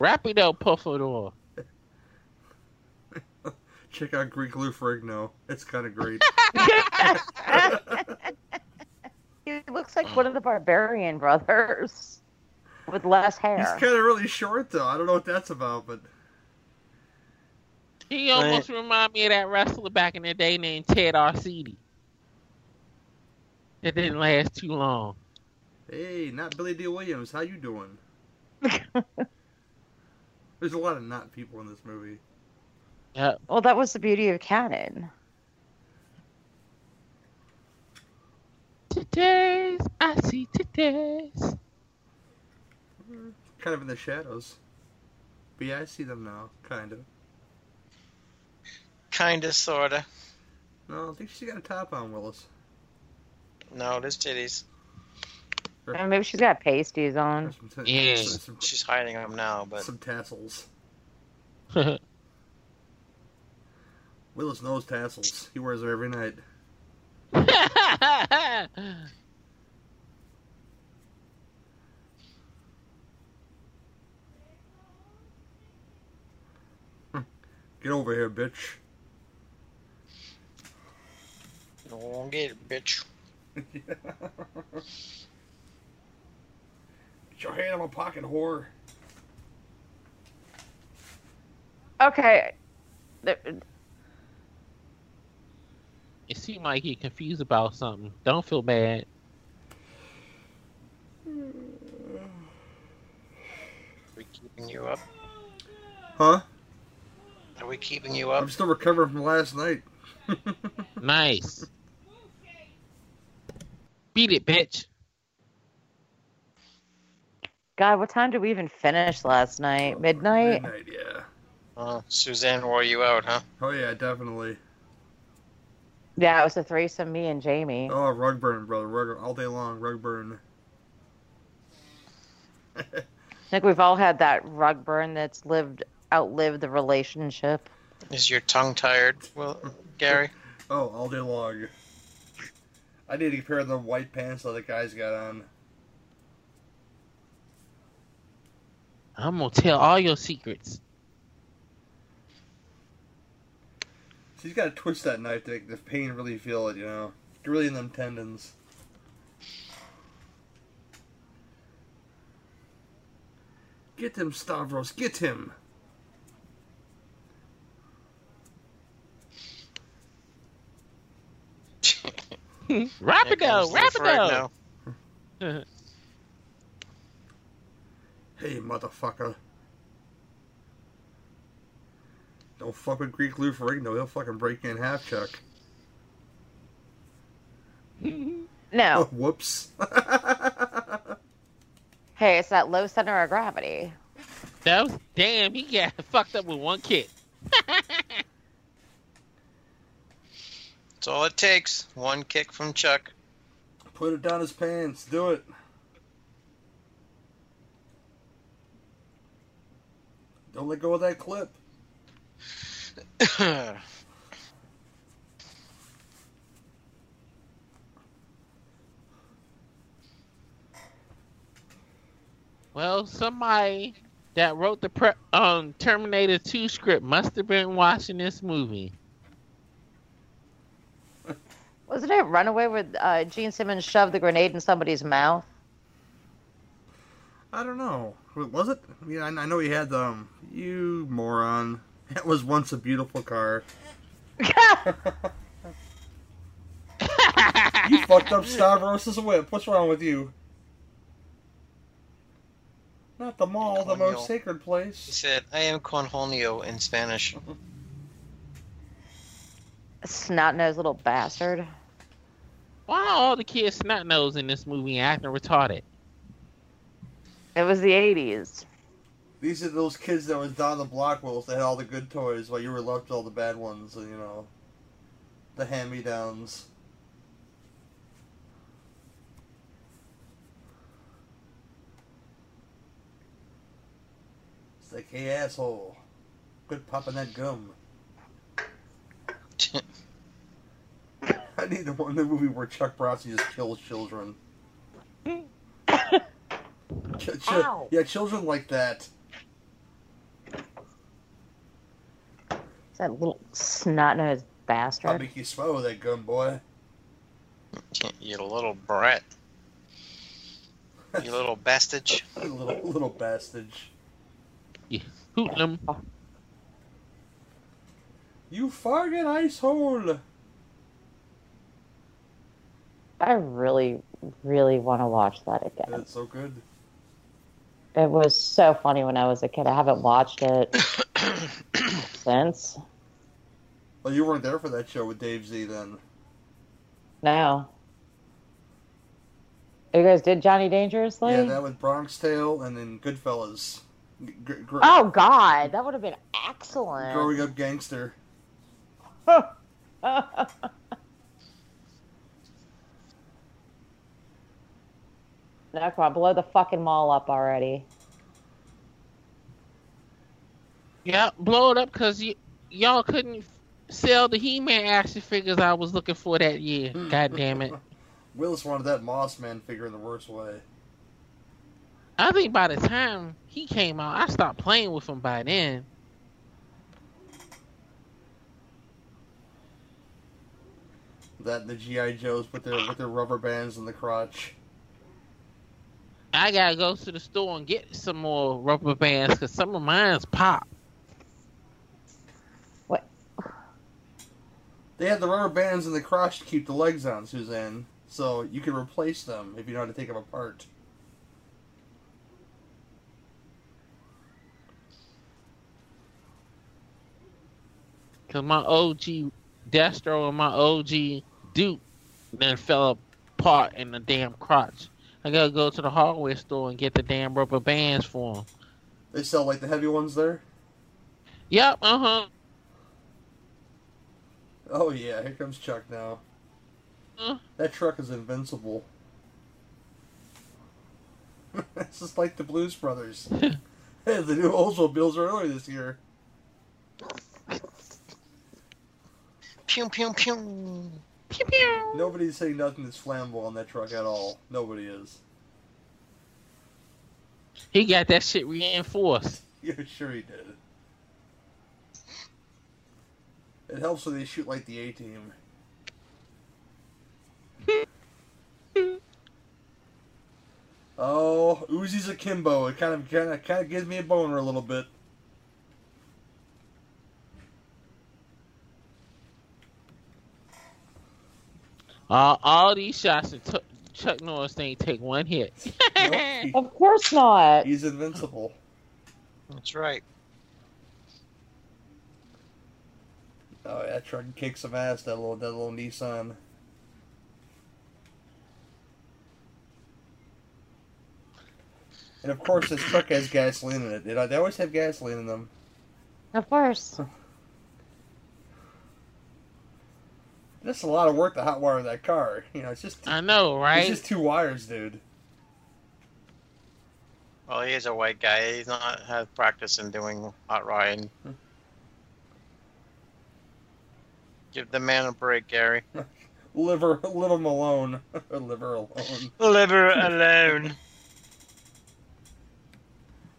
[SPEAKER 3] Rapido Puffador. [LAUGHS]
[SPEAKER 1] Check out Greek Lou Ferrigno. It's kind of great. [LAUGHS]
[SPEAKER 4] he looks like one of the Barbarian brothers with less hair.
[SPEAKER 1] He's kind of really short though. I don't know what that's about, but
[SPEAKER 3] He almost remind me of that wrestler back in the day named Ted Arcidi. It didn't last too long.
[SPEAKER 1] hey, not Billy Dee Williams. How you doing? [LAUGHS] There's a lot of not people in this movie.
[SPEAKER 3] Yeah.
[SPEAKER 4] well, that was the beauty of Cannon.
[SPEAKER 3] Today's I see today's. Mm-hmm.
[SPEAKER 1] Kind of in the shadows. But yeah, I see them now. Kind of.
[SPEAKER 2] Kinda, sorta.
[SPEAKER 1] No, I think she's got a top on, Willis.
[SPEAKER 2] No, there's titties.
[SPEAKER 4] And maybe she's got pasties on.
[SPEAKER 1] Some, t-
[SPEAKER 3] Yeah.
[SPEAKER 1] some, some,
[SPEAKER 2] She's hiding them now, but
[SPEAKER 1] some tassels. [LAUGHS] Willis knows tassels. He wears them every night. [LAUGHS] Get over here, bitch.
[SPEAKER 2] you won't get it, bitch. [LAUGHS]
[SPEAKER 1] Get your hand in my pocket, whore.
[SPEAKER 4] Okay. The-
[SPEAKER 3] it seemed like you're confused about something. Don't feel bad.
[SPEAKER 2] Are we keeping you up?
[SPEAKER 1] Huh?
[SPEAKER 2] Are we keeping you up?
[SPEAKER 1] I'm still recovering from last night. [LAUGHS]
[SPEAKER 3] Nice. Beat it, bitch.
[SPEAKER 4] God, what time did we even finish last night? Oh, midnight?
[SPEAKER 1] Midnight, yeah.
[SPEAKER 2] Oh, Suzanne wore you out, huh?
[SPEAKER 1] Oh yeah, definitely.
[SPEAKER 4] Yeah, it was a threesome, me and Jamie.
[SPEAKER 1] Oh, rug burn, brother. Rug all day long, rug burn.
[SPEAKER 4] I think we've all had that rug burn that's lived outlived the relationship.
[SPEAKER 2] Is your tongue tired, Will Gary? [LAUGHS]
[SPEAKER 1] oh, all day long. I need to compare the white pants that the guys got on.
[SPEAKER 3] I'm gonna tell all your secrets.
[SPEAKER 1] She's got to twist that knife to make the pain really feel it, you know. Really in them tendons. Get him, Stavros. Get him.
[SPEAKER 3] Rapido, Rapido.
[SPEAKER 2] No.
[SPEAKER 1] Hey, motherfucker. Don't fuck with Greek Lou Ferrigno. He'll fucking break in half, Chuck. [LAUGHS]
[SPEAKER 4] No. [LAUGHS]
[SPEAKER 1] Whoops. [LAUGHS]
[SPEAKER 4] Hey, it's that low center of gravity.
[SPEAKER 3] That was damn. He got fucked up with one kick.
[SPEAKER 2] That's all it takes. One kick from Chuck.
[SPEAKER 1] Put it down his pants. Do it. Don't let go of that clip. [COUGHS]
[SPEAKER 3] well, somebody that wrote the pre- um Terminator 2 script must have been watching this movie.
[SPEAKER 4] Wasn't it Runaway where uh, Gene Simmons shoved the grenade in somebody's mouth?
[SPEAKER 1] I don't know. Was it? Yeah, I I know he had um. You moron! [LAUGHS] It was once a beautiful car. [LAUGHS] you fucked up Stavros' whip. What's wrong with you? Not the mall, the most sacred
[SPEAKER 2] He
[SPEAKER 1] place.
[SPEAKER 2] said, I am Conjonio in Spanish.
[SPEAKER 4] Snot nosed little bastard.
[SPEAKER 3] Why are all the kids snot nose in this movie acting retarded?
[SPEAKER 4] It was the 80s.
[SPEAKER 1] These are those kids that was down the block wills that had all the good toys while you were left with all the bad ones, and you know, the hand-me-downs. It's like, hey asshole, quit popping that gum. [LAUGHS] I need the one the movie where Chuck Brosky just kills children. [LAUGHS] Ch- ch-
[SPEAKER 4] Ow.
[SPEAKER 1] yeah, children like that.
[SPEAKER 4] That little snot nosed bastard.
[SPEAKER 1] I'll make you swallow that gun, boy. [LAUGHS]
[SPEAKER 2] you little brat. You little bastage. [LAUGHS]
[SPEAKER 1] little little bastard.
[SPEAKER 3] Hootnum.
[SPEAKER 1] You farted ice hole.
[SPEAKER 4] I really, really want to watch that again.
[SPEAKER 1] That's so good.
[SPEAKER 4] It was so funny when I was a kid. I haven't watched it [COUGHS] since.
[SPEAKER 1] Well, you weren't there for that show with Dave Z then.
[SPEAKER 4] No. You guys did Johnny Dangerously?
[SPEAKER 1] Yeah, that was Bronx Tale and then Goodfellas. G- gr-
[SPEAKER 4] oh God, that would have been excellent.
[SPEAKER 1] Growing up gangster. [LAUGHS]
[SPEAKER 4] no, come on, blow the fucking mall up already.
[SPEAKER 3] Yeah, blow it up because y- y'all couldn't sell the He-Man action figures I was looking for that year. [LAUGHS] God damn it!
[SPEAKER 1] Willis wanted that Moss Man figure in the worst way.
[SPEAKER 3] I think by the time he came out, I stopped playing with him by then.
[SPEAKER 1] That and the GI Joes with their with their rubber bands in the crotch.
[SPEAKER 3] I gotta go to the store and get some more rubber bands because some of mine's pop. What?
[SPEAKER 1] They had the rubber bands in the crotch to keep the legs on, Suzanne. So you can replace them if you know how to take them apart.
[SPEAKER 3] Cause my OG Destro and my OG Duke then fell apart in the damn crotch. I gotta go to the hardware store and get the damn rubber bands for them.
[SPEAKER 1] They sell like the heavy ones there.
[SPEAKER 3] Yep, uh huh.
[SPEAKER 1] Oh yeah, here comes Chuck now.
[SPEAKER 3] Huh?
[SPEAKER 1] That truck is invincible. [LAUGHS] it's just like the Blues Brothers. [LAUGHS] hey, the new Oldsmobiles are earlier this year.
[SPEAKER 2] Pew pew pew.
[SPEAKER 3] Pew pew.
[SPEAKER 1] Nobody's saying nothing that's flammable on that truck at all. Nobody is.
[SPEAKER 3] He got that shit reinforced. [LAUGHS]
[SPEAKER 1] Yeah, sure he did. It helps when they shoot like the A team. [LAUGHS] Oh, Uzi's akimbo. It kind of, kind of, kind of gives me a boner a little bit.
[SPEAKER 3] Uh, all these shots that took Chuck Norris ain't take one hit. [LAUGHS]
[SPEAKER 1] Nope, [LAUGHS]
[SPEAKER 4] Of course not.
[SPEAKER 1] he's invincible.
[SPEAKER 2] That's right.
[SPEAKER 1] Oh, yeah, that truck can kick some ass. That little, that little Nissan. And of course, this truck has gasoline in it. They always have gasoline in them.
[SPEAKER 4] Of course. [LAUGHS]
[SPEAKER 1] That's a lot of work to hotwire that car. You know, it's just
[SPEAKER 3] I know, right?
[SPEAKER 1] it's just two wires, dude.
[SPEAKER 2] Well, he is a white guy. He's not had practice in doing hot riding.
[SPEAKER 1] Hmm.
[SPEAKER 2] Give the man a break, Gary. [LAUGHS]
[SPEAKER 1] Liver, live him alone. [LAUGHS] Liver alone.
[SPEAKER 2] Liver [LAUGHS] alone.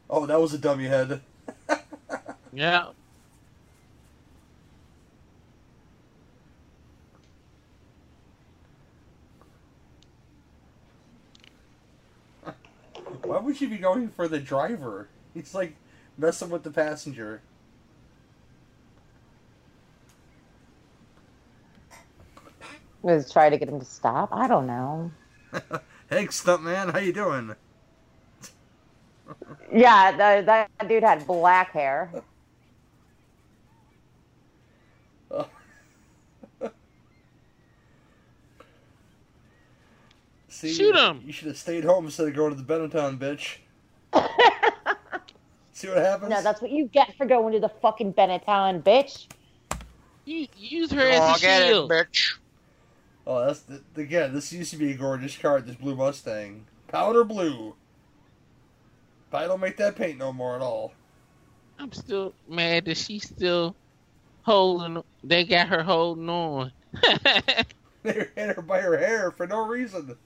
[SPEAKER 1] Oh, that was a dummy head.
[SPEAKER 3] Yeah.
[SPEAKER 1] Why would you be going for the driver? He's like messing with the passenger.
[SPEAKER 4] Was trying to get him to stop. I don't know. [LAUGHS]
[SPEAKER 1] hey, stuntman, how you doing?
[SPEAKER 4] Yeah, the, that dude had black hair.
[SPEAKER 1] See,
[SPEAKER 3] Shoot him.
[SPEAKER 1] You should have stayed home instead of going to the Benetton, bitch. [LAUGHS] See what happens?
[SPEAKER 4] No, that's what you get for going to the fucking Benetton, bitch.
[SPEAKER 3] You use her oh, as
[SPEAKER 2] Oh,
[SPEAKER 3] a
[SPEAKER 2] get it,
[SPEAKER 3] shield.
[SPEAKER 2] bitch.
[SPEAKER 1] Oh, that's the, again. This used to be a gorgeous car. This blue Mustang, powder blue. But I don't make that paint no more at all.
[SPEAKER 3] I'm still mad that she's still holding. They got her holding on. [LAUGHS] [LAUGHS]
[SPEAKER 1] They hit her by her hair for no reason.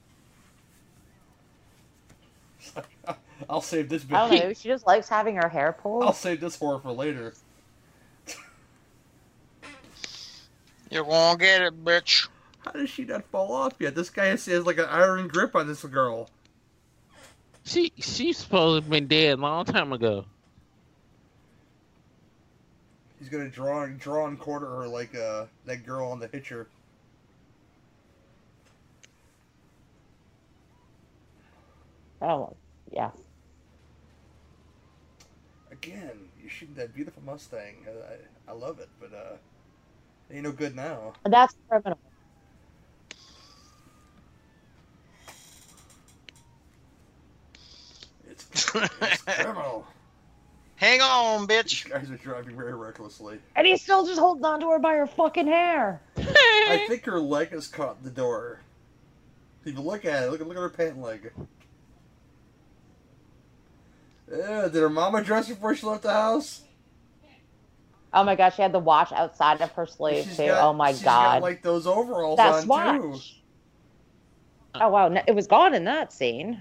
[SPEAKER 1] [LAUGHS] I'll save this
[SPEAKER 4] I don't
[SPEAKER 1] bitch.
[SPEAKER 4] know. She just likes having her hair pulled.
[SPEAKER 1] I'll save this horror for later.
[SPEAKER 2] You won't get it, bitch.
[SPEAKER 1] How does she not fall off yet? This guy has, has like an iron grip on this girl.
[SPEAKER 3] she she's supposed to have been dead a long time ago.
[SPEAKER 1] He's gonna draw and draw and quarter her like uh, that girl on the Hitcher.
[SPEAKER 4] Oh, yeah.
[SPEAKER 1] Again, you shoot that beautiful Mustang. I, I love it, but uh, ain't no good now.
[SPEAKER 4] That's criminal.
[SPEAKER 1] It's, it's criminal. [LAUGHS]
[SPEAKER 2] Hang on,
[SPEAKER 1] These
[SPEAKER 2] bitch.
[SPEAKER 1] guys are driving very recklessly.
[SPEAKER 4] And he's still just holding on to her by her fucking hair.
[SPEAKER 1] I think her leg is caught in the door. If you look at it, look, look at her pant leg. Yeah, did her mama dress before she left the house?
[SPEAKER 4] Oh my gosh, she had the watch outside of her sleeve
[SPEAKER 1] She's
[SPEAKER 4] too.
[SPEAKER 1] got-
[SPEAKER 4] oh my god.
[SPEAKER 1] she's got, like those overalls
[SPEAKER 4] That's
[SPEAKER 1] on too.
[SPEAKER 4] Oh wow, no, it was gone in that scene.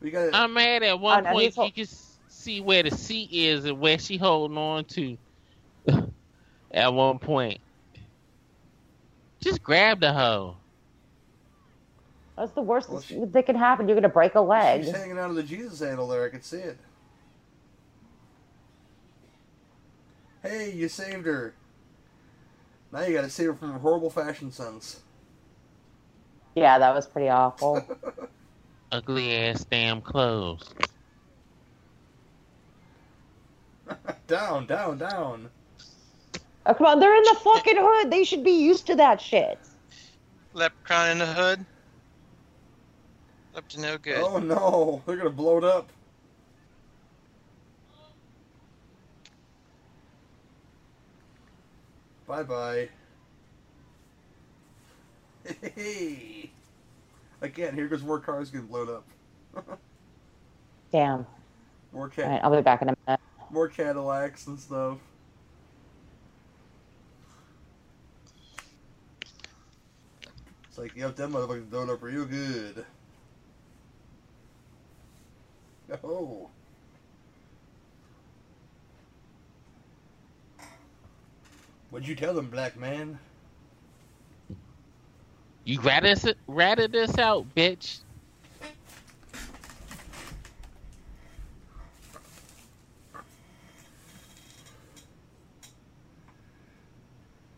[SPEAKER 1] We got
[SPEAKER 3] I'm mad at one
[SPEAKER 4] Oh, no,
[SPEAKER 3] point
[SPEAKER 4] he's
[SPEAKER 3] you can see where the seat is and where she holding on to. [LAUGHS] at one point, just grab the hoe.
[SPEAKER 4] That's the worst
[SPEAKER 1] Well,
[SPEAKER 4] that-
[SPEAKER 1] she-
[SPEAKER 4] that can happen. You're gonna break a leg.
[SPEAKER 1] She's hanging out of the Jesus handle there. I can see it. Hey, you saved her. Now you got to save her from a horrible fashion sense.
[SPEAKER 4] Yeah, that was pretty awful. [LAUGHS]
[SPEAKER 3] Ugly ass damn clothes.
[SPEAKER 1] down, down, down.
[SPEAKER 4] Oh come on, they're in the fucking hood. They should be used to that shit.
[SPEAKER 2] Leprechaun in the hood. Up to no good.
[SPEAKER 1] Oh no, [LAUGHS] they're gonna blow it up. Bye bye. Hey. Again, here goes more cars getting blown up. [LAUGHS]
[SPEAKER 4] Damn.
[SPEAKER 1] More
[SPEAKER 4] All
[SPEAKER 1] cat,
[SPEAKER 4] right, I'll be back in a minute.
[SPEAKER 1] more Cadillacs and stuff. It's like, yep, that motherfucker's blown up real good. Oh. What'd you tell them, black man?
[SPEAKER 3] You ratted this, ratted this out, bitch.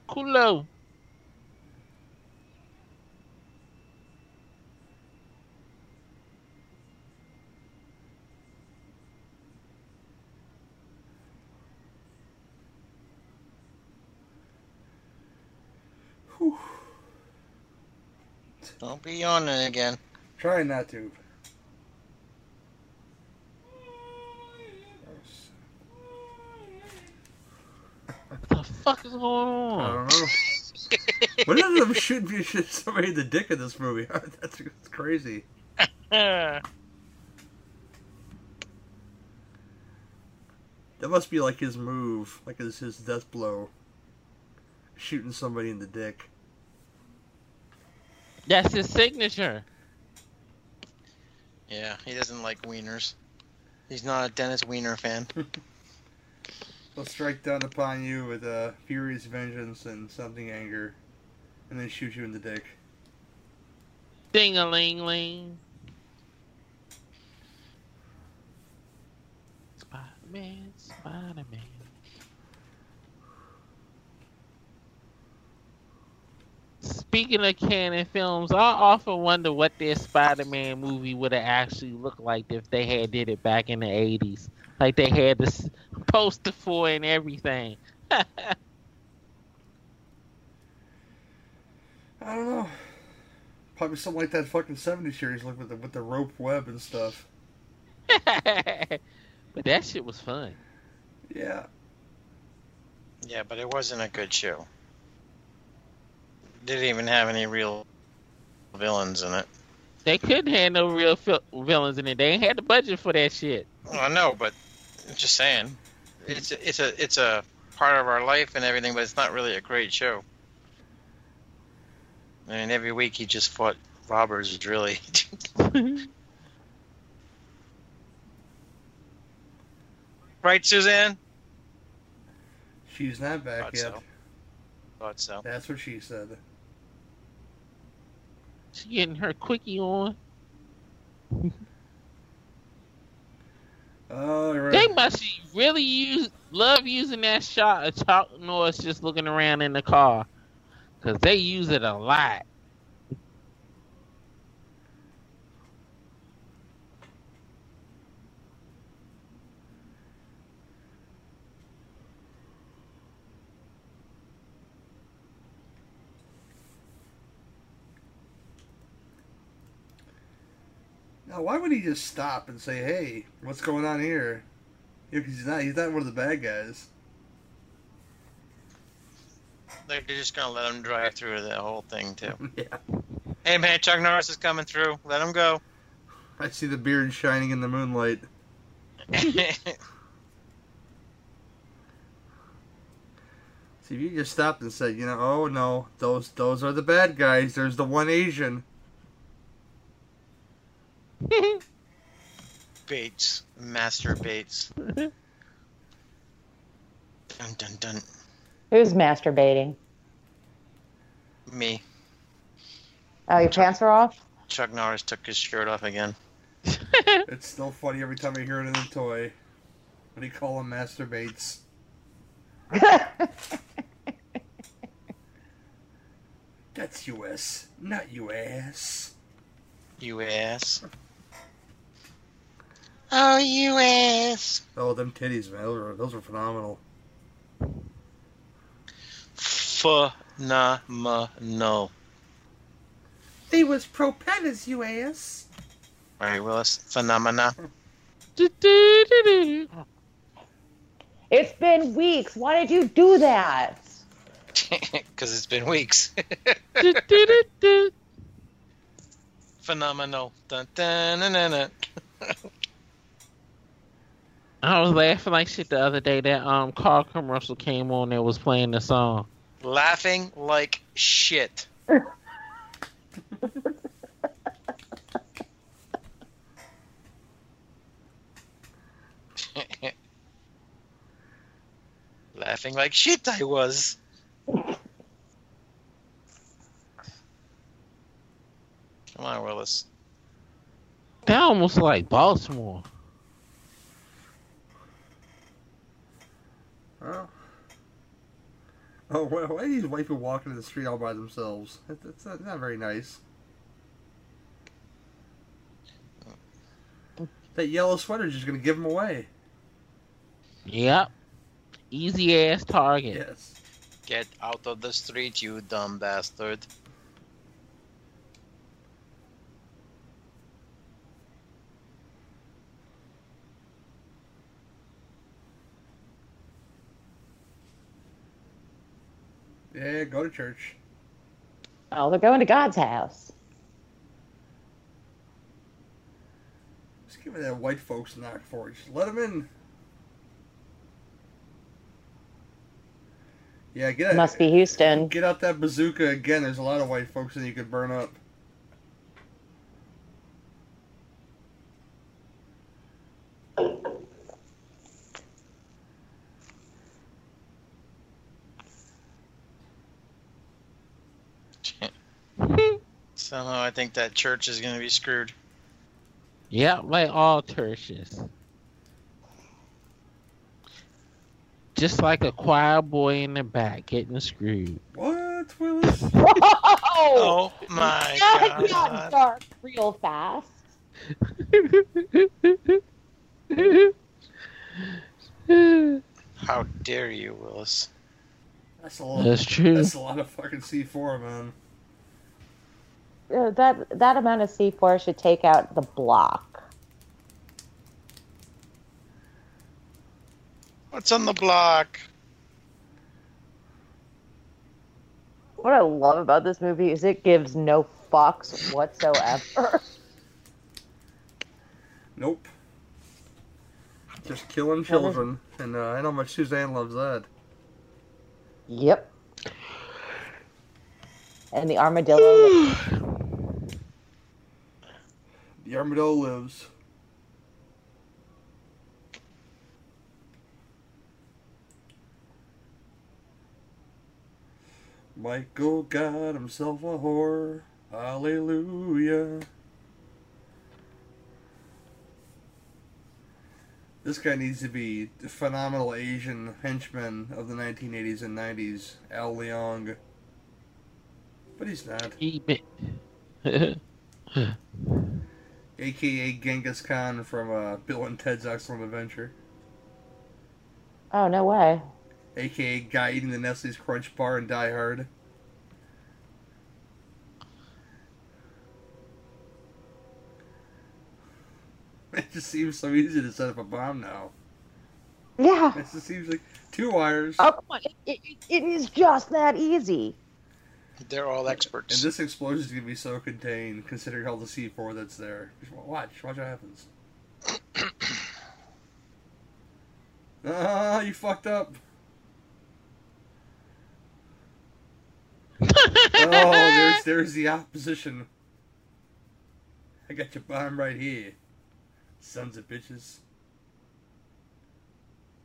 [SPEAKER 3] Culo.
[SPEAKER 2] Don't be yawning again.
[SPEAKER 1] Try not to.
[SPEAKER 3] What the fuck is going on?
[SPEAKER 1] I don't know. [LAUGHS] One of them should be should somebody in the dick in this movie. That's, [LAUGHS] that's crazy. that must be like his move, like his his death blow, shooting somebody in the dick.
[SPEAKER 3] That's his signature.
[SPEAKER 2] yeah, he doesn't like wieners. He's not a Dennis Wiener fan. [LAUGHS]
[SPEAKER 1] They'll strike down upon you with a furious vengeance and something anger, and then shoot you in the dick.
[SPEAKER 3] Ding a ling ling. Spider Man, Spider Man. Speaking of Cannon films, I often wonder what their Spider-Man movie would have actually looked like if they had did it back in the '80s. Like they had the poster for and everything. [LAUGHS]
[SPEAKER 1] I don't know. Probably something like that fucking 70s series, like with the with the rope web and stuff. [LAUGHS]
[SPEAKER 3] but that shit was fun.
[SPEAKER 1] Yeah.
[SPEAKER 2] Yeah, but it wasn't a good show. Didn't even have any real villains in it.
[SPEAKER 3] They couldn't have no real fil- villains in it. They ain't had the budget for that shit.
[SPEAKER 2] Well, I know, but I'm just saying, it's a, it's a it's a part of our life and everything, but it's not really a great show. I mean, every week he just fought robbers. Really [LAUGHS] right, Suzanne?
[SPEAKER 1] She's not back
[SPEAKER 2] Thought
[SPEAKER 1] yet.
[SPEAKER 2] so. Thought so.
[SPEAKER 1] That's what she said.
[SPEAKER 3] She getting her quickie on.
[SPEAKER 1] Oh,
[SPEAKER 3] They must really use love using that shot of Chuck Norris just looking around in the car, cause they use it a lot.
[SPEAKER 1] Now, why would he just stop and say, "Hey, what's going on here"? Yeah, 'cause he's not. He's not one of the bad guys.
[SPEAKER 2] They're just gonna let him drive through the whole thing too. [LAUGHS]
[SPEAKER 1] yeah.
[SPEAKER 2] hey man, Chuck Norris is coming through. Let him go.
[SPEAKER 1] I see the beard shining in the moonlight. [LAUGHS] See, if you just stopped and said, you know, oh no, those those are the bad guys. There's the one Asian. [LAUGHS]
[SPEAKER 2] Bates, Master Bates. [LAUGHS] Dun dun dun.
[SPEAKER 4] Who's masturbating?
[SPEAKER 2] Me.
[SPEAKER 4] Oh, your pants are off?
[SPEAKER 2] Chuck Norris took his shirt off again. [LAUGHS]
[SPEAKER 1] It's still funny every time I hear it in the toy. What do you call him Master Bates. That's U.S., not U.S.
[SPEAKER 2] U.S. Oh, U.S.
[SPEAKER 1] Oh, them titties, man. Those are, those are phenomenal.
[SPEAKER 2] Phenomenal.
[SPEAKER 1] They was propellers, U.S.
[SPEAKER 2] Right, Willis? Phenomena. [LAUGHS]
[SPEAKER 4] It's been weeks. Why did you do that? [LAUGHS]
[SPEAKER 2] Because it's been weeks. [LAUGHS] Phenomenal. Dun, dun, dun, dun, dun.
[SPEAKER 3] I was laughing like shit the other day. That um car commercial came on that was playing the song.
[SPEAKER 2] Laughing like shit. [LAUGHS] Laughing like shit I was. Come on, Willis.
[SPEAKER 3] That almost like Baltimore.
[SPEAKER 1] Oh. Oh, why, why are these white people walking in the street all by themselves? That, that's not, not very nice. That yellow sweater's just gonna give them away.
[SPEAKER 3] Yep. Easy ass target.
[SPEAKER 1] Yes.
[SPEAKER 2] Get out of the street, you dumb bastard.
[SPEAKER 1] Yeah, go to church.
[SPEAKER 4] Oh, they're going to God's house.
[SPEAKER 1] Just give me that white folks knock for it. Just let them in. Yeah, get out.
[SPEAKER 4] Must be Houston.
[SPEAKER 1] Get out that bazooka again. There's a lot of white folks that you could burn up.
[SPEAKER 2] Somehow I think that church is going to be screwed.
[SPEAKER 3] Yeah, like all churches. Just like a choir boy in the back getting screwed.
[SPEAKER 1] What, Willis?
[SPEAKER 4] Whoa! [LAUGHS]
[SPEAKER 2] Oh, oh my [LAUGHS]
[SPEAKER 4] that got
[SPEAKER 2] god.
[SPEAKER 4] dark real fast.
[SPEAKER 2] How dare you, Willis?
[SPEAKER 1] That's a lot.
[SPEAKER 3] That's true.
[SPEAKER 1] That's a lot of fucking C4, man.
[SPEAKER 4] Uh, that that amount of C4 should take out the block.
[SPEAKER 2] What's on the block?
[SPEAKER 4] What I love about this movie is it gives no fucks whatsoever.
[SPEAKER 1] Nope. Just killing children, and uh, I know how much Suzanne loves that.
[SPEAKER 4] yep. And the armadillo. [SIGHS]
[SPEAKER 1] The armadillo lives. Michael got himself a whore. Hallelujah. This guy needs to be the phenomenal Asian henchman of the 1980s and 90s, Al Leong. But he's not. [LAUGHS] [LAUGHS] AKA Genghis Khan from uh, Bill and Ted's Excellent Adventure.
[SPEAKER 4] Oh no way.
[SPEAKER 1] aka guy eating the Nestle's Crunch bar in Die Hard. [LAUGHS] It just seems so easy to set up a bomb now.
[SPEAKER 4] Yeah.
[SPEAKER 1] It just seems like two wires,
[SPEAKER 4] Oh come on. It, it, it is just that easy.
[SPEAKER 2] They're all experts.
[SPEAKER 1] and this explosion is gonna be so contained, considering all the C4 that's there. Just watch, watch what happens. [CLEARS THROAT] Ah, you fucked up. Oh, there's [LAUGHS] there's the opposition. I got your bomb right here, sons of bitches.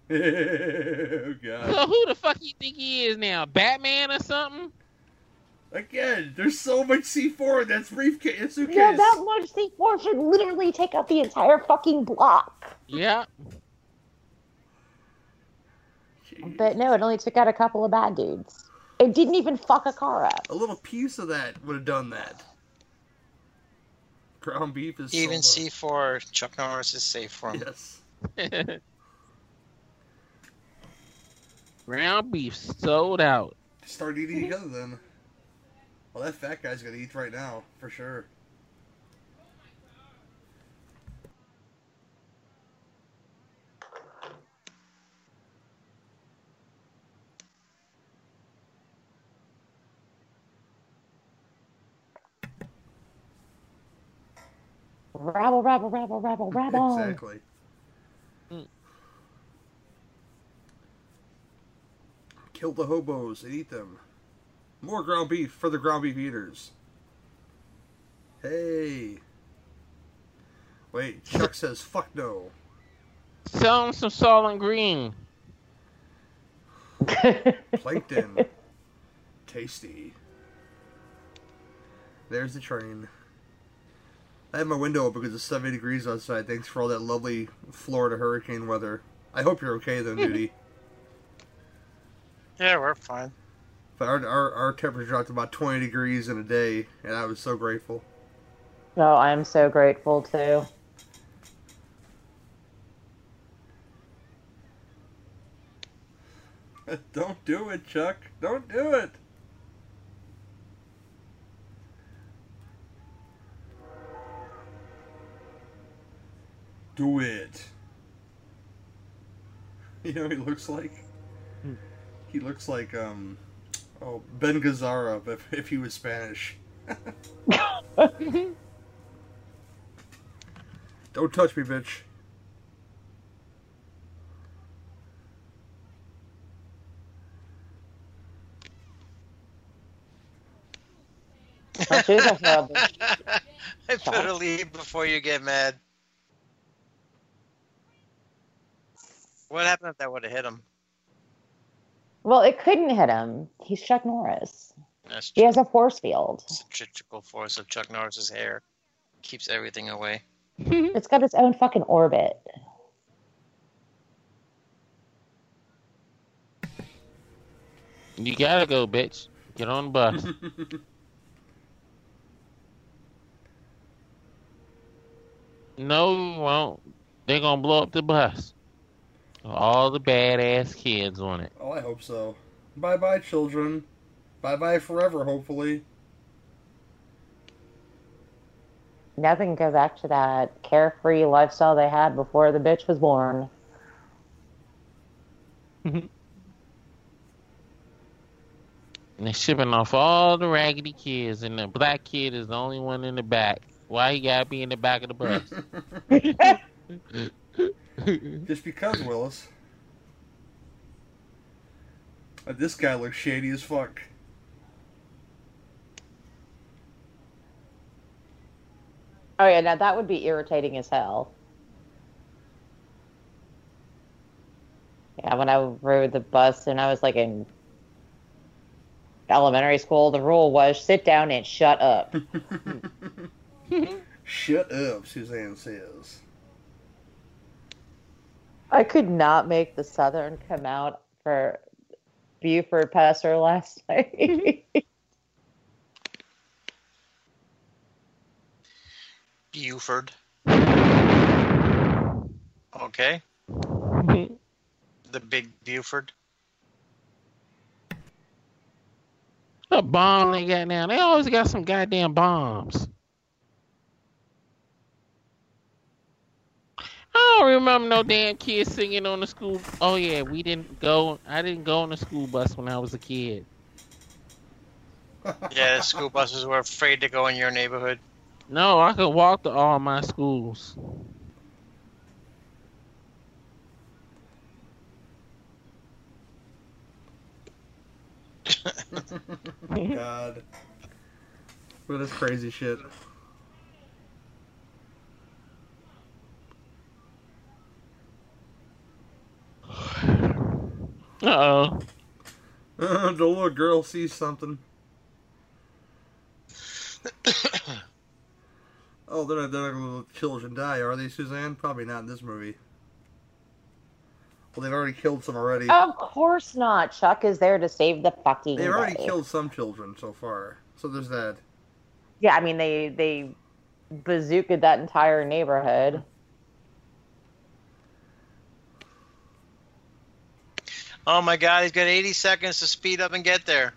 [SPEAKER 1] [LAUGHS] oh god!
[SPEAKER 3] So who the fuck you think he is now? Batman or something?
[SPEAKER 1] Again, there's so much C4 in that briefcase, that suitcase.
[SPEAKER 4] Yeah, that much C4 should literally take out the entire fucking block.
[SPEAKER 3] Yeah.
[SPEAKER 1] Jeez.
[SPEAKER 4] But no, it only took out a couple of bad dudes. It didn't even fuck a car up.
[SPEAKER 1] A little piece of that would have done that. Ground beef is
[SPEAKER 2] Even
[SPEAKER 1] so
[SPEAKER 2] C4, Chuck Norris is safe for him.
[SPEAKER 1] Yes. [LAUGHS]
[SPEAKER 3] Ground beef sold out.
[SPEAKER 1] Start eating together then. Well, that fat guy's gonna eat right now, for sure.
[SPEAKER 4] Rabble, rabble, rabble, rabble, [LAUGHS] rabble.
[SPEAKER 1] exactly.
[SPEAKER 3] Mm.
[SPEAKER 1] Kill the hobos and eat them. More ground beef for the ground beef eaters. Hey. Wait, Chuck says fuck no.
[SPEAKER 3] Sell him some Soylent Green. [LAUGHS]
[SPEAKER 1] Plankton. Tasty. There's the train. I have my window open because it's 70 degrees outside. Thanks for all that lovely Florida hurricane weather. I hope you're okay though, [LAUGHS] Nudie.
[SPEAKER 2] Yeah, we're fine.
[SPEAKER 1] But our, our, our temperature dropped about 20 degrees in a day, and I was so grateful.
[SPEAKER 4] Oh, I'm so grateful too. [LAUGHS]
[SPEAKER 1] Don't do it, Chuck. Don't do it. Do it. [LAUGHS] You know what he looks like?
[SPEAKER 3] Hmm.
[SPEAKER 1] He looks like, um, Oh, Ben Gazzara, if, if he was Spanish. [LAUGHS] Don't touch me, bitch.
[SPEAKER 4] Well, she [LAUGHS] a horrible.
[SPEAKER 2] I better leave before you get mad. What happened if that would have hit him?
[SPEAKER 4] Well, it couldn't hit him. He's Chuck Norris.
[SPEAKER 2] That's
[SPEAKER 4] He has a force field.
[SPEAKER 2] centrifugal force of Chuck Norris's hair. Keeps everything away. [LAUGHS]
[SPEAKER 4] It's got its own fucking orbit.
[SPEAKER 3] You gotta go, bitch. Get on the bus. [LAUGHS] no, you won't. They're gonna blow up the bus. All the badass kids on it.
[SPEAKER 1] oh, I hope so. Bye bye, children. Bye bye forever, hopefully.
[SPEAKER 4] Nothing can go back to that carefree lifestyle they had before the bitch was born.
[SPEAKER 3] And [LAUGHS] they're shipping off all the raggedy kids, and the black kid is the only one in the back. Why he gotta be in the back of the bus? [LAUGHS] [LAUGHS] [LAUGHS]
[SPEAKER 1] Just because, Willis. Uh, this guy looks shady as fuck.
[SPEAKER 4] Oh yeah, now that would be irritating as hell. Yeah, when I rode the bus and I was like in elementary school, the rule was sit down and shut up. [LAUGHS]
[SPEAKER 1] Shut up, Suzanne says.
[SPEAKER 4] I could not make the Southern come out for Buford Pusser last [LAUGHS] night.
[SPEAKER 2] Buford. Okay. The big Buford.
[SPEAKER 3] A bomb they got now. They always got some goddamn bombs. Don't remember no damn kids singing on the school. Oh yeah, we didn't go. I didn't go on the school bus when I was a kid. [LAUGHS]
[SPEAKER 2] Yeah, the school buses were afraid to go in your neighborhood.
[SPEAKER 3] No, I could walk to all my schools. [LAUGHS]
[SPEAKER 1] God. What is crazy shit?
[SPEAKER 3] Uh oh.
[SPEAKER 1] the little girl sees something. [COUGHS] oh, they're not, they're not gonna let children die, are they, Suzanne? Probably not in this movie. Well, they've already killed some already.
[SPEAKER 4] of course not. Chuck is there to save the fucking
[SPEAKER 1] They've already
[SPEAKER 4] day.
[SPEAKER 1] killed some children so far, so there's that.
[SPEAKER 4] Yeah, I mean they they bazookaed that entire neighborhood.
[SPEAKER 2] Oh my god, he's got 80 seconds to speed up and get there.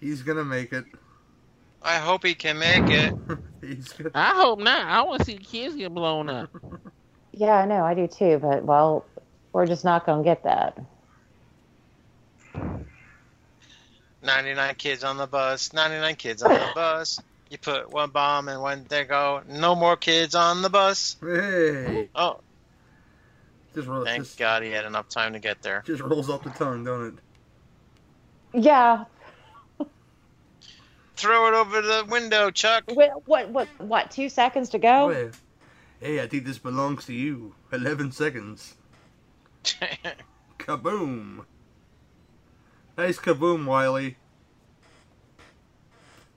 [SPEAKER 1] He's gonna make it.
[SPEAKER 2] I hope he can make it. [LAUGHS]
[SPEAKER 1] He's gonna.
[SPEAKER 3] I hope not. I want to see the kids get blown up. [LAUGHS]
[SPEAKER 4] Yeah, I know, I do too, but well, we're just not gonna get that.
[SPEAKER 2] 99 kids on the bus. 99 kids on the [LAUGHS] bus. You put one bomb and when they go, no more kids on the bus.
[SPEAKER 1] Hey,
[SPEAKER 2] Oh,
[SPEAKER 1] just rolls,
[SPEAKER 2] thank
[SPEAKER 1] just,
[SPEAKER 2] God he had enough time to get there.
[SPEAKER 1] just rolls off the tongue, don't it?
[SPEAKER 4] Yeah.
[SPEAKER 2] Throw it over the window, Chuck.
[SPEAKER 4] What what what what? Two seconds to
[SPEAKER 1] Oh,
[SPEAKER 4] go.
[SPEAKER 1] yeah. Hey, I think this belongs to you. Eleven seconds. [LAUGHS] Kaboom! Nice kaboom, Wiley.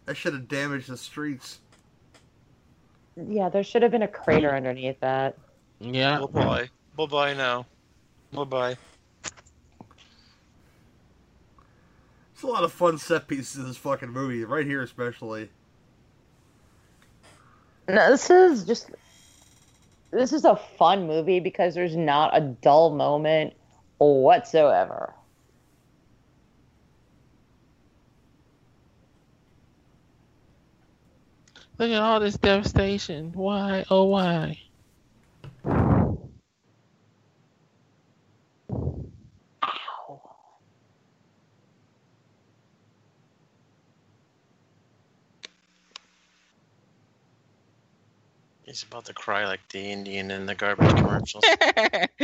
[SPEAKER 1] That should have damaged the streets.
[SPEAKER 4] Yeah, there should have been a crater underneath that.
[SPEAKER 3] Yeah.
[SPEAKER 2] Oh, bye bye. Bye bye now. Bye bye.
[SPEAKER 1] It's a lot of fun set pieces in this fucking movie, right here especially.
[SPEAKER 4] No, this is just this is a fun movie because there's not a dull moment whatsoever.
[SPEAKER 3] Look at all this devastation. Why? Oh, why?
[SPEAKER 2] He's about to cry like the Indian in the garbage commercials. [LAUGHS]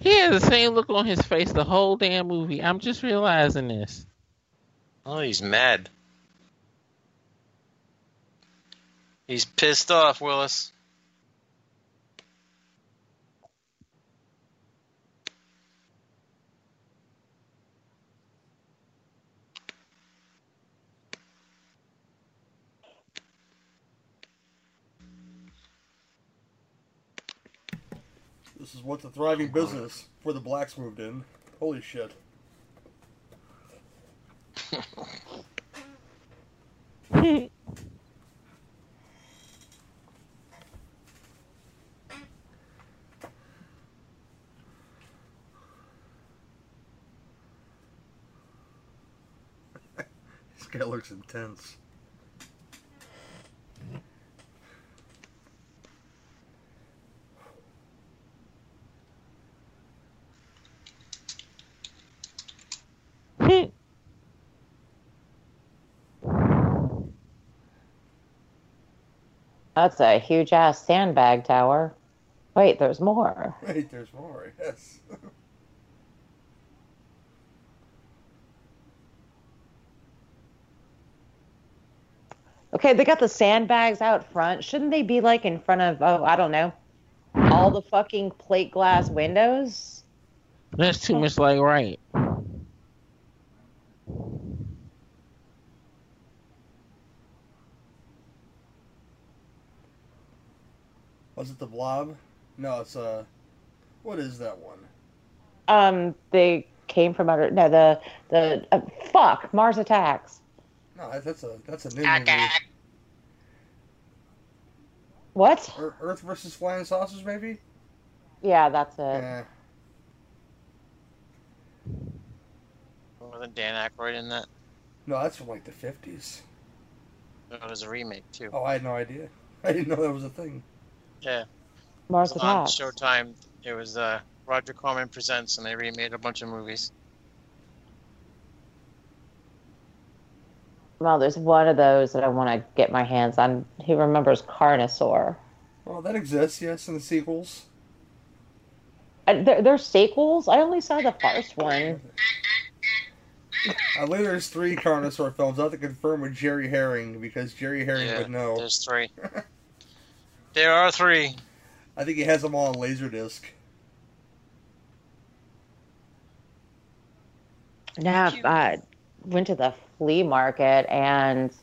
[SPEAKER 3] he has the same look on his face the whole damn movie. I'm just realizing this.
[SPEAKER 2] Oh, he's mad. He's pissed off, Willis.
[SPEAKER 1] This is what's a thriving business before the blacks moved in. Holy shit. [LAUGHS] this guy looks intense.
[SPEAKER 4] That's a huge ass sandbag tower. Wait, there's more. [LAUGHS]
[SPEAKER 1] Wait, there's more, yes.
[SPEAKER 4] Okay, they got the sandbags out front. Shouldn't they be like in front of, oh, I don't know, all the fucking plate glass windows?
[SPEAKER 3] That's too much like right.
[SPEAKER 1] Was it the blob? No, it's uh what is that one?
[SPEAKER 4] Um, they came from under, no, the, the, uh, fuck, Mars Attacks.
[SPEAKER 1] No, that- that's a that's a new movie.
[SPEAKER 4] What?
[SPEAKER 1] Earth versus Flying Saucers, maybe?
[SPEAKER 4] Yeah, that's it.
[SPEAKER 1] Yeah.
[SPEAKER 2] Wasn't Dan Aykroyd in that?
[SPEAKER 1] No, that's from like the fifties.
[SPEAKER 2] It was a remake too.
[SPEAKER 1] Oh, I had no idea. [LAUGHS] I didn't know that was a thing.
[SPEAKER 2] Yeah,
[SPEAKER 4] Mars
[SPEAKER 2] it was on
[SPEAKER 4] Attacks.
[SPEAKER 2] Showtime. It was uh, Roger Corman presents, and they remade a bunch of movies.
[SPEAKER 4] Well, there's one of those that I want to get my hands on. Who remembers Carnosaur?
[SPEAKER 1] Well, that exists, yes, in the sequels.
[SPEAKER 4] Uh, there, there's sequels. I only saw the first one.
[SPEAKER 1] I believe there's three Carnosaur films. I have to confirm with Jerry Herring because Jerry Herring
[SPEAKER 2] yeah,
[SPEAKER 1] would know.
[SPEAKER 2] there's three. [LAUGHS] there are three.
[SPEAKER 1] I think he has them all on Laserdisc.
[SPEAKER 4] Now I went to the flea market and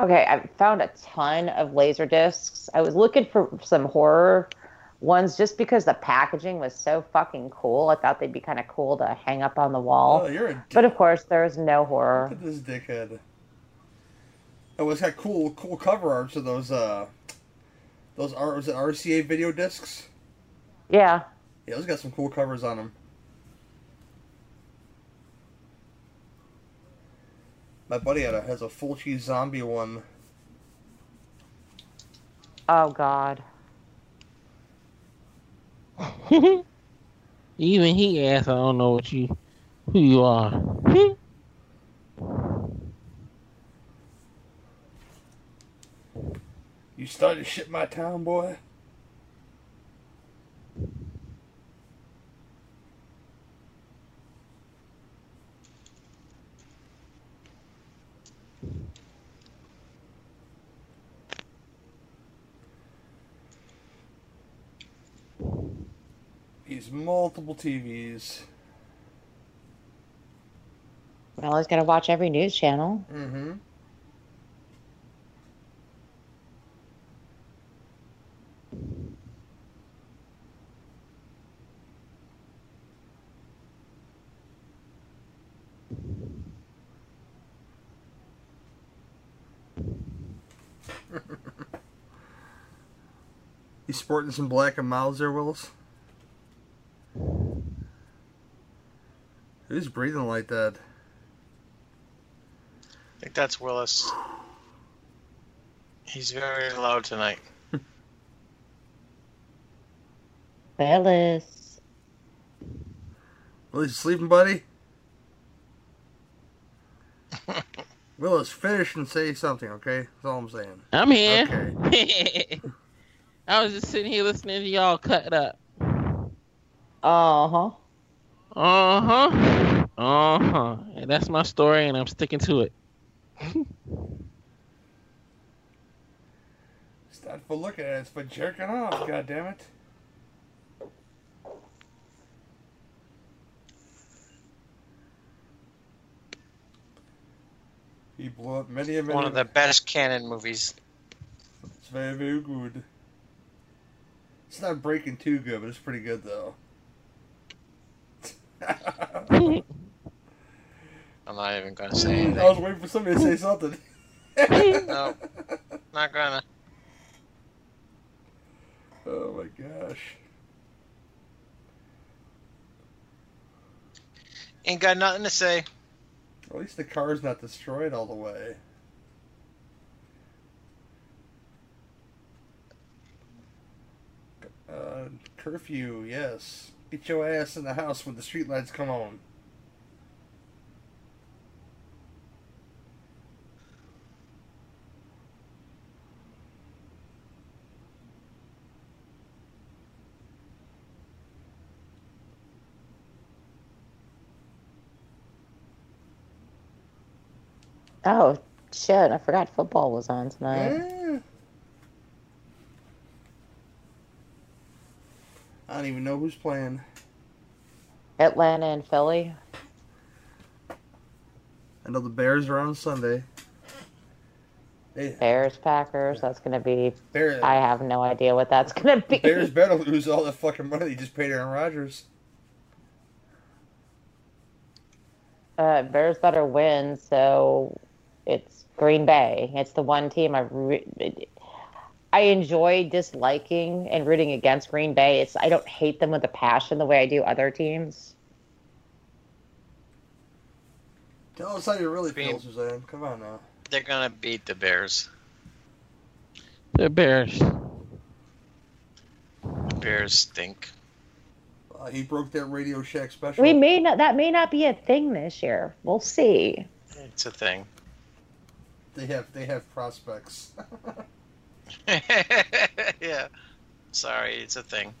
[SPEAKER 4] okay, I found a ton of laser discs. I was looking for some horror ones just because the packaging was so fucking cool. I thought they'd be kind of cool to hang up on the
[SPEAKER 1] Oh,
[SPEAKER 4] wall.
[SPEAKER 1] you're a
[SPEAKER 4] But of course, there's no horror.
[SPEAKER 1] Look at this dickhead. Oh, it's got cool, cool cover arts of those, uh, those R, was it RCA video discs?
[SPEAKER 4] Yeah.
[SPEAKER 1] Yeah, those got some cool covers on them. My buddy had a, has a full cheese zombie one.
[SPEAKER 4] Oh God. [LAUGHS]
[SPEAKER 3] Even he asked, I don't know what you, who you are. [LAUGHS]
[SPEAKER 1] You started shit my town, boy. These multiple TVs.
[SPEAKER 4] Well, he's got to watch every news channel.
[SPEAKER 1] Mm-hmm. You sporting some Black and Milds there, Willis? Who's breathing like that?
[SPEAKER 2] I think that's Willis. He's very loud tonight. [LAUGHS]
[SPEAKER 4] Willis.
[SPEAKER 1] Willis, you sleeping, buddy? [LAUGHS] Willis, finish and say something, okay? That's all I'm saying.
[SPEAKER 3] I'm here. [LAUGHS] I was just sitting here listening to y'all cut up.
[SPEAKER 4] Uh huh.
[SPEAKER 3] Uh huh. Uh huh. And that's my story, and I'm sticking to it. [LAUGHS]
[SPEAKER 1] It's not for looking at it, it's for jerking off, God damn it. He blew up many many.
[SPEAKER 2] One of the best Cannon movies.
[SPEAKER 1] It's very, very good. It's not breaking too good, but it's pretty good though. [LAUGHS]
[SPEAKER 2] I'm not even gonna say anything.
[SPEAKER 1] I was waiting for somebody to say something. [LAUGHS]
[SPEAKER 2] No. Not gonna.
[SPEAKER 1] Oh my gosh.
[SPEAKER 2] Ain't got nothing to say.
[SPEAKER 1] At least the car's not destroyed all the way. Uh, curfew, yes. Get your ass in the house when the streetlights come on.
[SPEAKER 4] Oh shit! I forgot football was on tonight.
[SPEAKER 1] Yeah. I don't even know who's playing.
[SPEAKER 4] Atlanta and Philly.
[SPEAKER 1] I know the Bears are on Sunday. They,
[SPEAKER 4] Bears Packers. That's gonna be.
[SPEAKER 1] Bear,
[SPEAKER 4] I have no idea what that's gonna be.
[SPEAKER 1] Bears better lose all that fucking money they just paid Aaron Rodgers.
[SPEAKER 4] Uh, Bears better win. So it's Green Bay. It's the one team I. Re- I enjoy disliking and rooting against Green Bay. It's I don't hate them with a passion the way I do other teams.
[SPEAKER 1] Tell us how you really feel,
[SPEAKER 2] Being-
[SPEAKER 1] Suzanne. Come on now.
[SPEAKER 2] They're gonna beat the Bears.
[SPEAKER 3] The Bears.
[SPEAKER 2] The Bears stink.
[SPEAKER 1] Uh, he broke that Radio Shack special.
[SPEAKER 4] We may not. That may not be a thing this year. We'll see.
[SPEAKER 2] It's a thing.
[SPEAKER 1] They have they have prospects. [LAUGHS] [LAUGHS]
[SPEAKER 2] yeah. Sorry, it's a thing.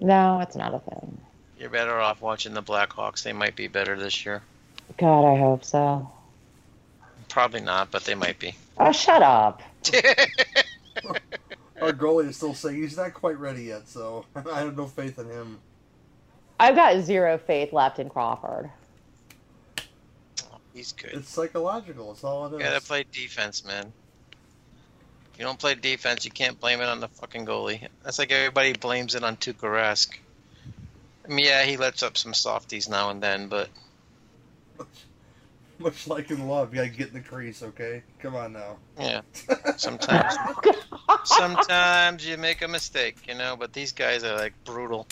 [SPEAKER 4] No, it's not a thing.
[SPEAKER 2] You're better off watching the Blackhawks. They might be better this year.
[SPEAKER 4] God, I hope so.
[SPEAKER 2] Probably not, but they might be.
[SPEAKER 4] Oh, shut up. [LAUGHS]
[SPEAKER 1] Our goalie is still saying he's not quite ready yet, so [LAUGHS] I have no faith in him.
[SPEAKER 4] I've got zero faith left in Crawford.
[SPEAKER 2] He's good.
[SPEAKER 1] It's psychological. It's all it
[SPEAKER 2] You gotta play defense, man. If you don't play defense, you can't blame it on the fucking goalie. That's like everybody blames it on Tuukka Rask. I mean, yeah, he lets up some softies now and then, but [LAUGHS]
[SPEAKER 1] Much like in love, you gotta get in the crease, okay? Come on now.
[SPEAKER 2] yeah, [LAUGHS] sometimes sometimes you make a mistake, you know. But these guys are like brutal.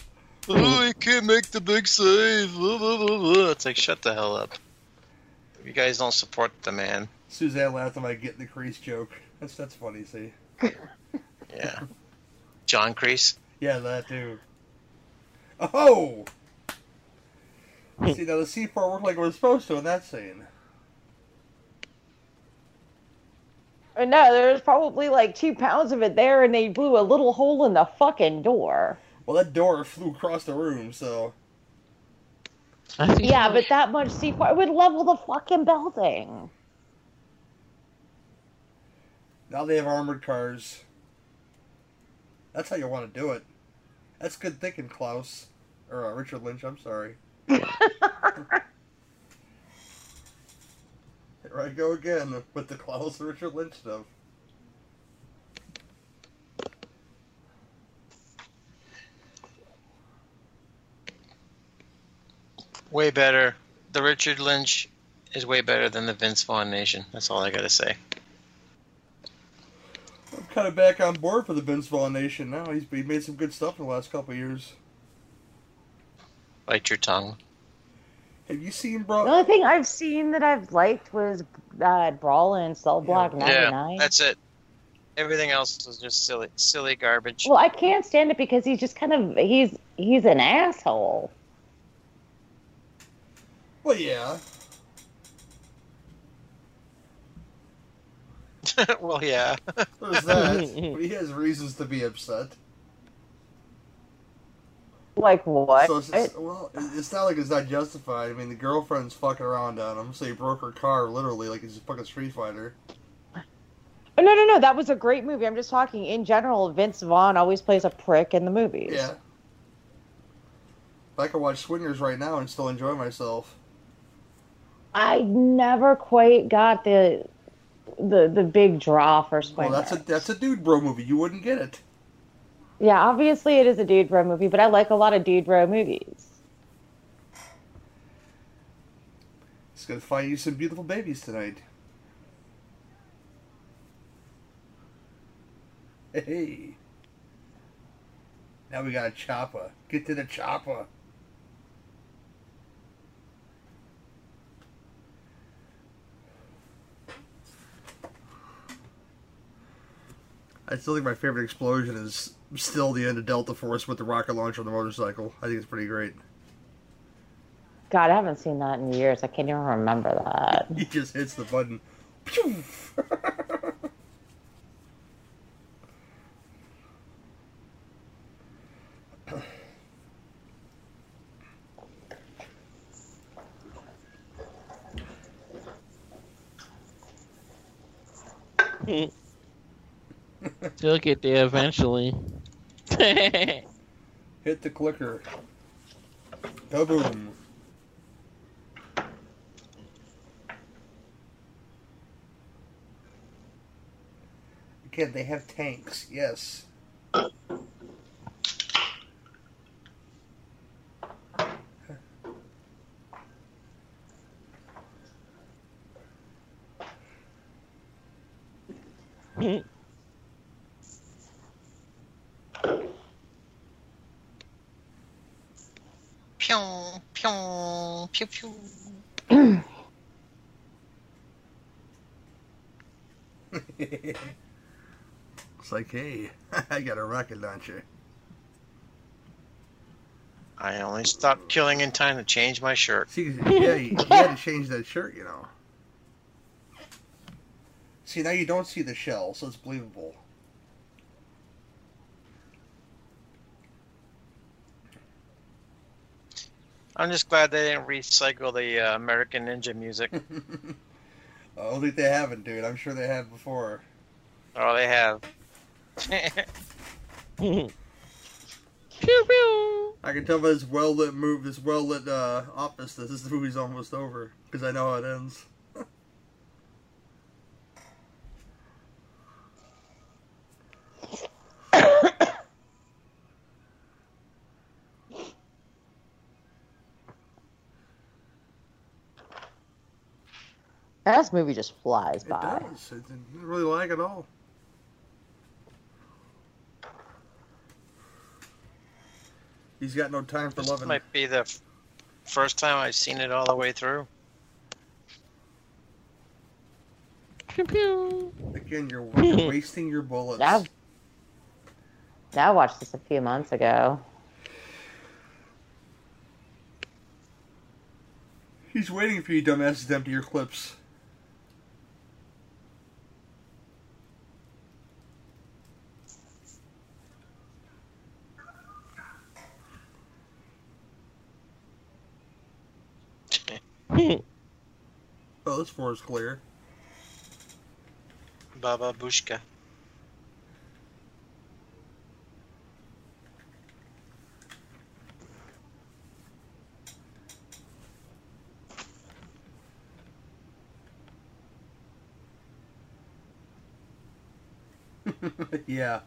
[SPEAKER 2] Oh, he can't make the big save. Blah, blah, blah, blah. It's like shut the hell up. You guys don't support the man.
[SPEAKER 1] Suzanne laughed at my get in the crease joke. That's that's funny. See? [LAUGHS]
[SPEAKER 2] Yeah. John Crease.
[SPEAKER 1] Yeah, that dude. Oh. See now the C4 worked like it was supposed to in that scene.
[SPEAKER 4] Uh, No, there's probably like two pounds of it there, and they blew a little hole in the fucking door.
[SPEAKER 1] Well, that door flew across the room, so
[SPEAKER 3] I see
[SPEAKER 4] Yeah, but that much C4 would level the fucking building.
[SPEAKER 1] Now they have armored cars. That's how you want to do it. That's good thinking, Klaus. Or uh, Richard Lynch, I'm sorry. [LAUGHS] Here I go again with the Klaus Richard Lynch stuff.
[SPEAKER 2] Way better. The Richard Lynch is way better than the Vince Vaughn Nation. That's all I gotta say.
[SPEAKER 1] I'm kind of back on board for the Vince Vaughn Nation now. He's he made some good stuff in the last couple of years.
[SPEAKER 2] Bite your tongue.
[SPEAKER 1] Have you seen
[SPEAKER 4] The only thing I've seen that I've liked was uh, Brawl in Cell Block
[SPEAKER 1] Yeah.
[SPEAKER 4] 99.
[SPEAKER 2] Yeah, that's it. Everything else was just silly, silly garbage.
[SPEAKER 4] well, I can't stand it because he's just kind of he's he's an asshole.
[SPEAKER 1] Well, yeah. [LAUGHS]
[SPEAKER 2] well, yeah.
[SPEAKER 1] There's that. but [LAUGHS] he has reasons to be upset.
[SPEAKER 4] Like what?
[SPEAKER 1] So it's just, well, it's not like it's not justified. I mean, the girlfriend's fucking around on him, so he broke her car literally like he's a fucking Street Fighter.
[SPEAKER 4] Oh, no, no, no. That was a great movie. I'm just talking in general. Vince Vaughn always plays a prick in the movies.
[SPEAKER 1] Yeah. I could watch Swingers right now and still enjoy myself.
[SPEAKER 4] I never quite got the the the big draw for
[SPEAKER 1] Well,
[SPEAKER 4] Swingers.
[SPEAKER 1] that's a that's a dude bro movie. You wouldn't get it.
[SPEAKER 4] Yeah, obviously it is a dude bro movie, but I like a lot of dude bro movies.
[SPEAKER 1] He's gonna find you some beautiful babies tonight. Hey. Now we got a chopper. Get to the chopper. I still think my favorite explosion is still the end of Delta Force with the rocket launcher on the motorcycle. I think it's pretty great.
[SPEAKER 4] God, I haven't seen that in years. I can't even remember that. [LAUGHS]
[SPEAKER 1] He just hits the button. Pew!
[SPEAKER 3] She'll get there eventually. [LAUGHS]
[SPEAKER 1] Hit the clicker. Kaboom. Again, they have tanks, yes. [LAUGHS]
[SPEAKER 2] Pew, pew, pew, pew.
[SPEAKER 1] it's like, hey, [LAUGHS] I got a rocket launcher.
[SPEAKER 2] I only stopped killing in time to change my shirt.
[SPEAKER 1] See, yeah, you, you had to [LAUGHS] change that shirt, you know. See, now you don't see the shell, so it's believable.
[SPEAKER 2] I'm just glad they didn't recycle the uh, American Ninja music.
[SPEAKER 1] I don't think they haven't, dude. I'm sure they have before.
[SPEAKER 2] oh, they have.
[SPEAKER 3] pew [LAUGHS] pew.
[SPEAKER 1] I can tell by this well lit move, this well lit uh, office, that this movie's almost over because I know how it ends.
[SPEAKER 4] This movie just flies
[SPEAKER 1] It
[SPEAKER 4] by.
[SPEAKER 1] does. It didn't really lag at all. He's got no time for
[SPEAKER 2] This
[SPEAKER 1] loving.
[SPEAKER 2] This might be the first time I've seen it all the way through.
[SPEAKER 3] Pew pew.
[SPEAKER 1] Again, you're, you're [LAUGHS] wasting your bullets.
[SPEAKER 4] Now, now I watched this a few months ago.
[SPEAKER 1] He's waiting for you dumbasses to empty your clips. Oh, this floor is clear.
[SPEAKER 2] Baba Bushka. [LAUGHS]
[SPEAKER 1] yeah.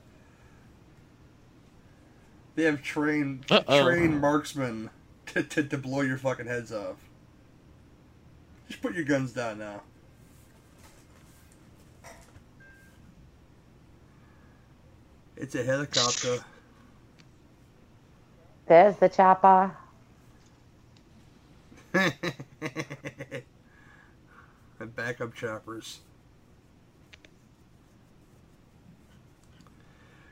[SPEAKER 1] They have trained
[SPEAKER 3] Uh-oh.
[SPEAKER 1] trained marksmen to, to, to blow your fucking heads off. Just put your guns down now. It's a helicopter.
[SPEAKER 4] There's the chopper. [LAUGHS]
[SPEAKER 1] and backup choppers.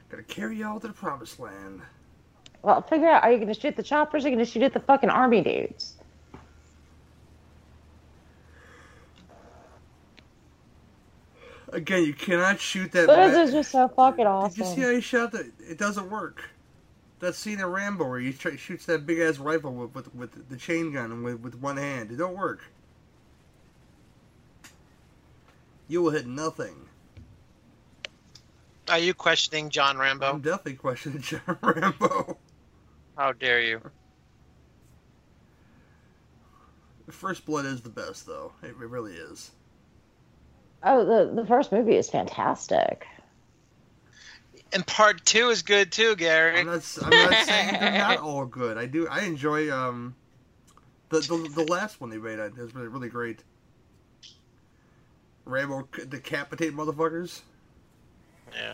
[SPEAKER 1] Gotta carry y'all to the promised land.
[SPEAKER 4] Well, figure out: are you to shoot the choppers? Or are you to shoot at the fucking army dudes?
[SPEAKER 1] Again, you cannot shoot that.
[SPEAKER 4] This
[SPEAKER 1] ma-
[SPEAKER 4] is just so fucking awesome.
[SPEAKER 1] Did you see how he shot that? It doesn't work. That scene in Rambo where he try, shoots that big ass rifle with, with with the chain gun and with with one hand. It don't work. You will hit nothing.
[SPEAKER 2] Are you questioning John Rambo?
[SPEAKER 1] I'm definitely questioning [LAUGHS] John Rambo.
[SPEAKER 2] How dare you?
[SPEAKER 1] First Blood is the best, though. It, it really is.
[SPEAKER 4] Oh, the the first movie is fantastic.
[SPEAKER 2] And part two is good too, Gary.
[SPEAKER 1] I'm not. s- I'm not [LAUGHS] saying they're not all good. I do. I enjoy um, the the, the last one they made. It was really really great. Rambo decapitate motherfuckers.
[SPEAKER 2] Yeah.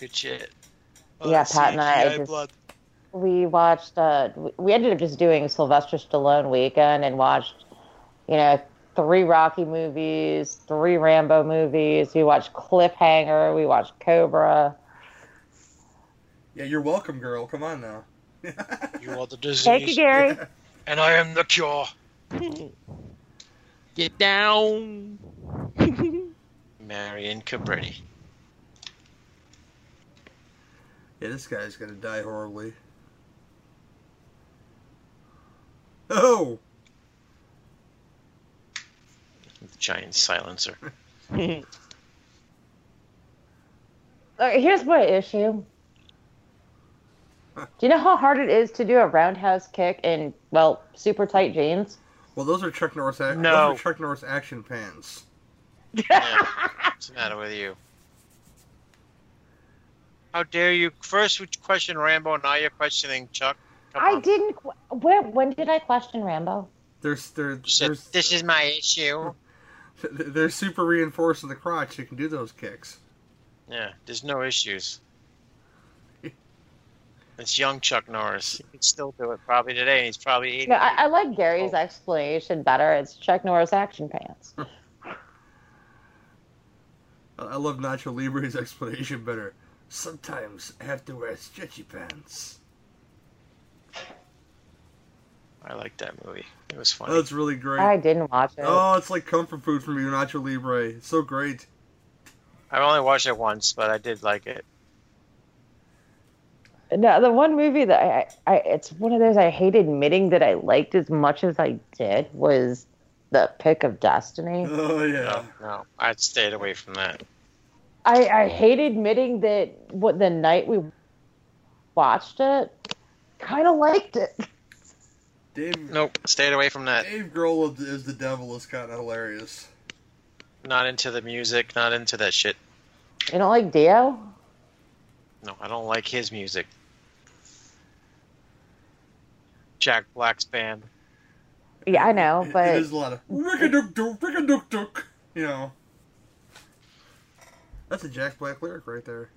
[SPEAKER 2] Good shit.
[SPEAKER 4] Yeah, Pat and I
[SPEAKER 2] CGI
[SPEAKER 4] just-
[SPEAKER 2] blood.
[SPEAKER 4] We watched. Uh, we- we ended up just doing Sylvester Stallone weekend and watched, you know, three Rocky movies, three Rambo movies. We watched Cliffhanger. We watched Cobra.
[SPEAKER 1] Yeah, you're welcome, girl. Come on now.
[SPEAKER 2] You are the disease,
[SPEAKER 4] Thank you, Gary. [LAUGHS]
[SPEAKER 2] and I am the cure. [LAUGHS]
[SPEAKER 3] Get down. [LAUGHS]
[SPEAKER 2] Marion Cobretti.
[SPEAKER 1] Yeah, this guy's gonna die horribly. Oh,
[SPEAKER 2] Giant silencer. [LAUGHS]
[SPEAKER 4] Here's my issue. Do you know how hard it is to do a roundhouse kick in well super tight jeans?
[SPEAKER 1] well, those are Chuck Norris. Ac-
[SPEAKER 2] No.
[SPEAKER 1] those are Chuck Norris action pants.
[SPEAKER 2] Yeah. What's [LAUGHS] the matter with you? How dare you? First you question Rambo, now you're questioning Chuck. Come
[SPEAKER 4] I
[SPEAKER 2] on.
[SPEAKER 4] didn't. Where? When did I question Rambo?
[SPEAKER 1] There's they're
[SPEAKER 2] You
[SPEAKER 1] there's
[SPEAKER 2] this is my issue.
[SPEAKER 1] They're super reinforced in the crotch. You can do those kicks.
[SPEAKER 2] Yeah, there's no issues. [LAUGHS] It's young Chuck Norris. He could still do it probably today. He's probably 80.
[SPEAKER 4] No, I, I like Gary's
[SPEAKER 2] Oh.
[SPEAKER 4] explanation better. It's Chuck Norris action pants. [LAUGHS]
[SPEAKER 1] I I love Nacho Libre's explanation better. Sometimes I have to wear stretchy pants.
[SPEAKER 2] I like that movie. It was funny.
[SPEAKER 1] Oh, that's really great.
[SPEAKER 4] I didn't watch it.
[SPEAKER 1] Oh, it's like comfort food for me, Nacho Libre. It's so great.
[SPEAKER 2] I've only watched it once, but I did like it.
[SPEAKER 4] No, the one movie that I, I, it's one of those I hate admitting that I liked as much as I did was the Pick of Destiny. [LAUGHS]
[SPEAKER 1] Oh yeah.
[SPEAKER 2] No, no, I stayed away from that.
[SPEAKER 4] I, I hate admitting that what the night we watched it, kind of liked it. [LAUGHS]
[SPEAKER 1] Dave
[SPEAKER 2] Nope, stayed away from that.
[SPEAKER 1] Dave Grohl is the devil is kind of hilarious.
[SPEAKER 2] Not into the music, not into that shit.
[SPEAKER 4] You don't like Dio?
[SPEAKER 2] No, I don't like his music. Jack Black's band.
[SPEAKER 4] Yeah, I know,
[SPEAKER 1] It- it
[SPEAKER 4] but
[SPEAKER 1] is a lot of rick-a-duk duk, rick-a-duk duk. You know. That's a Jack Black lyric right there.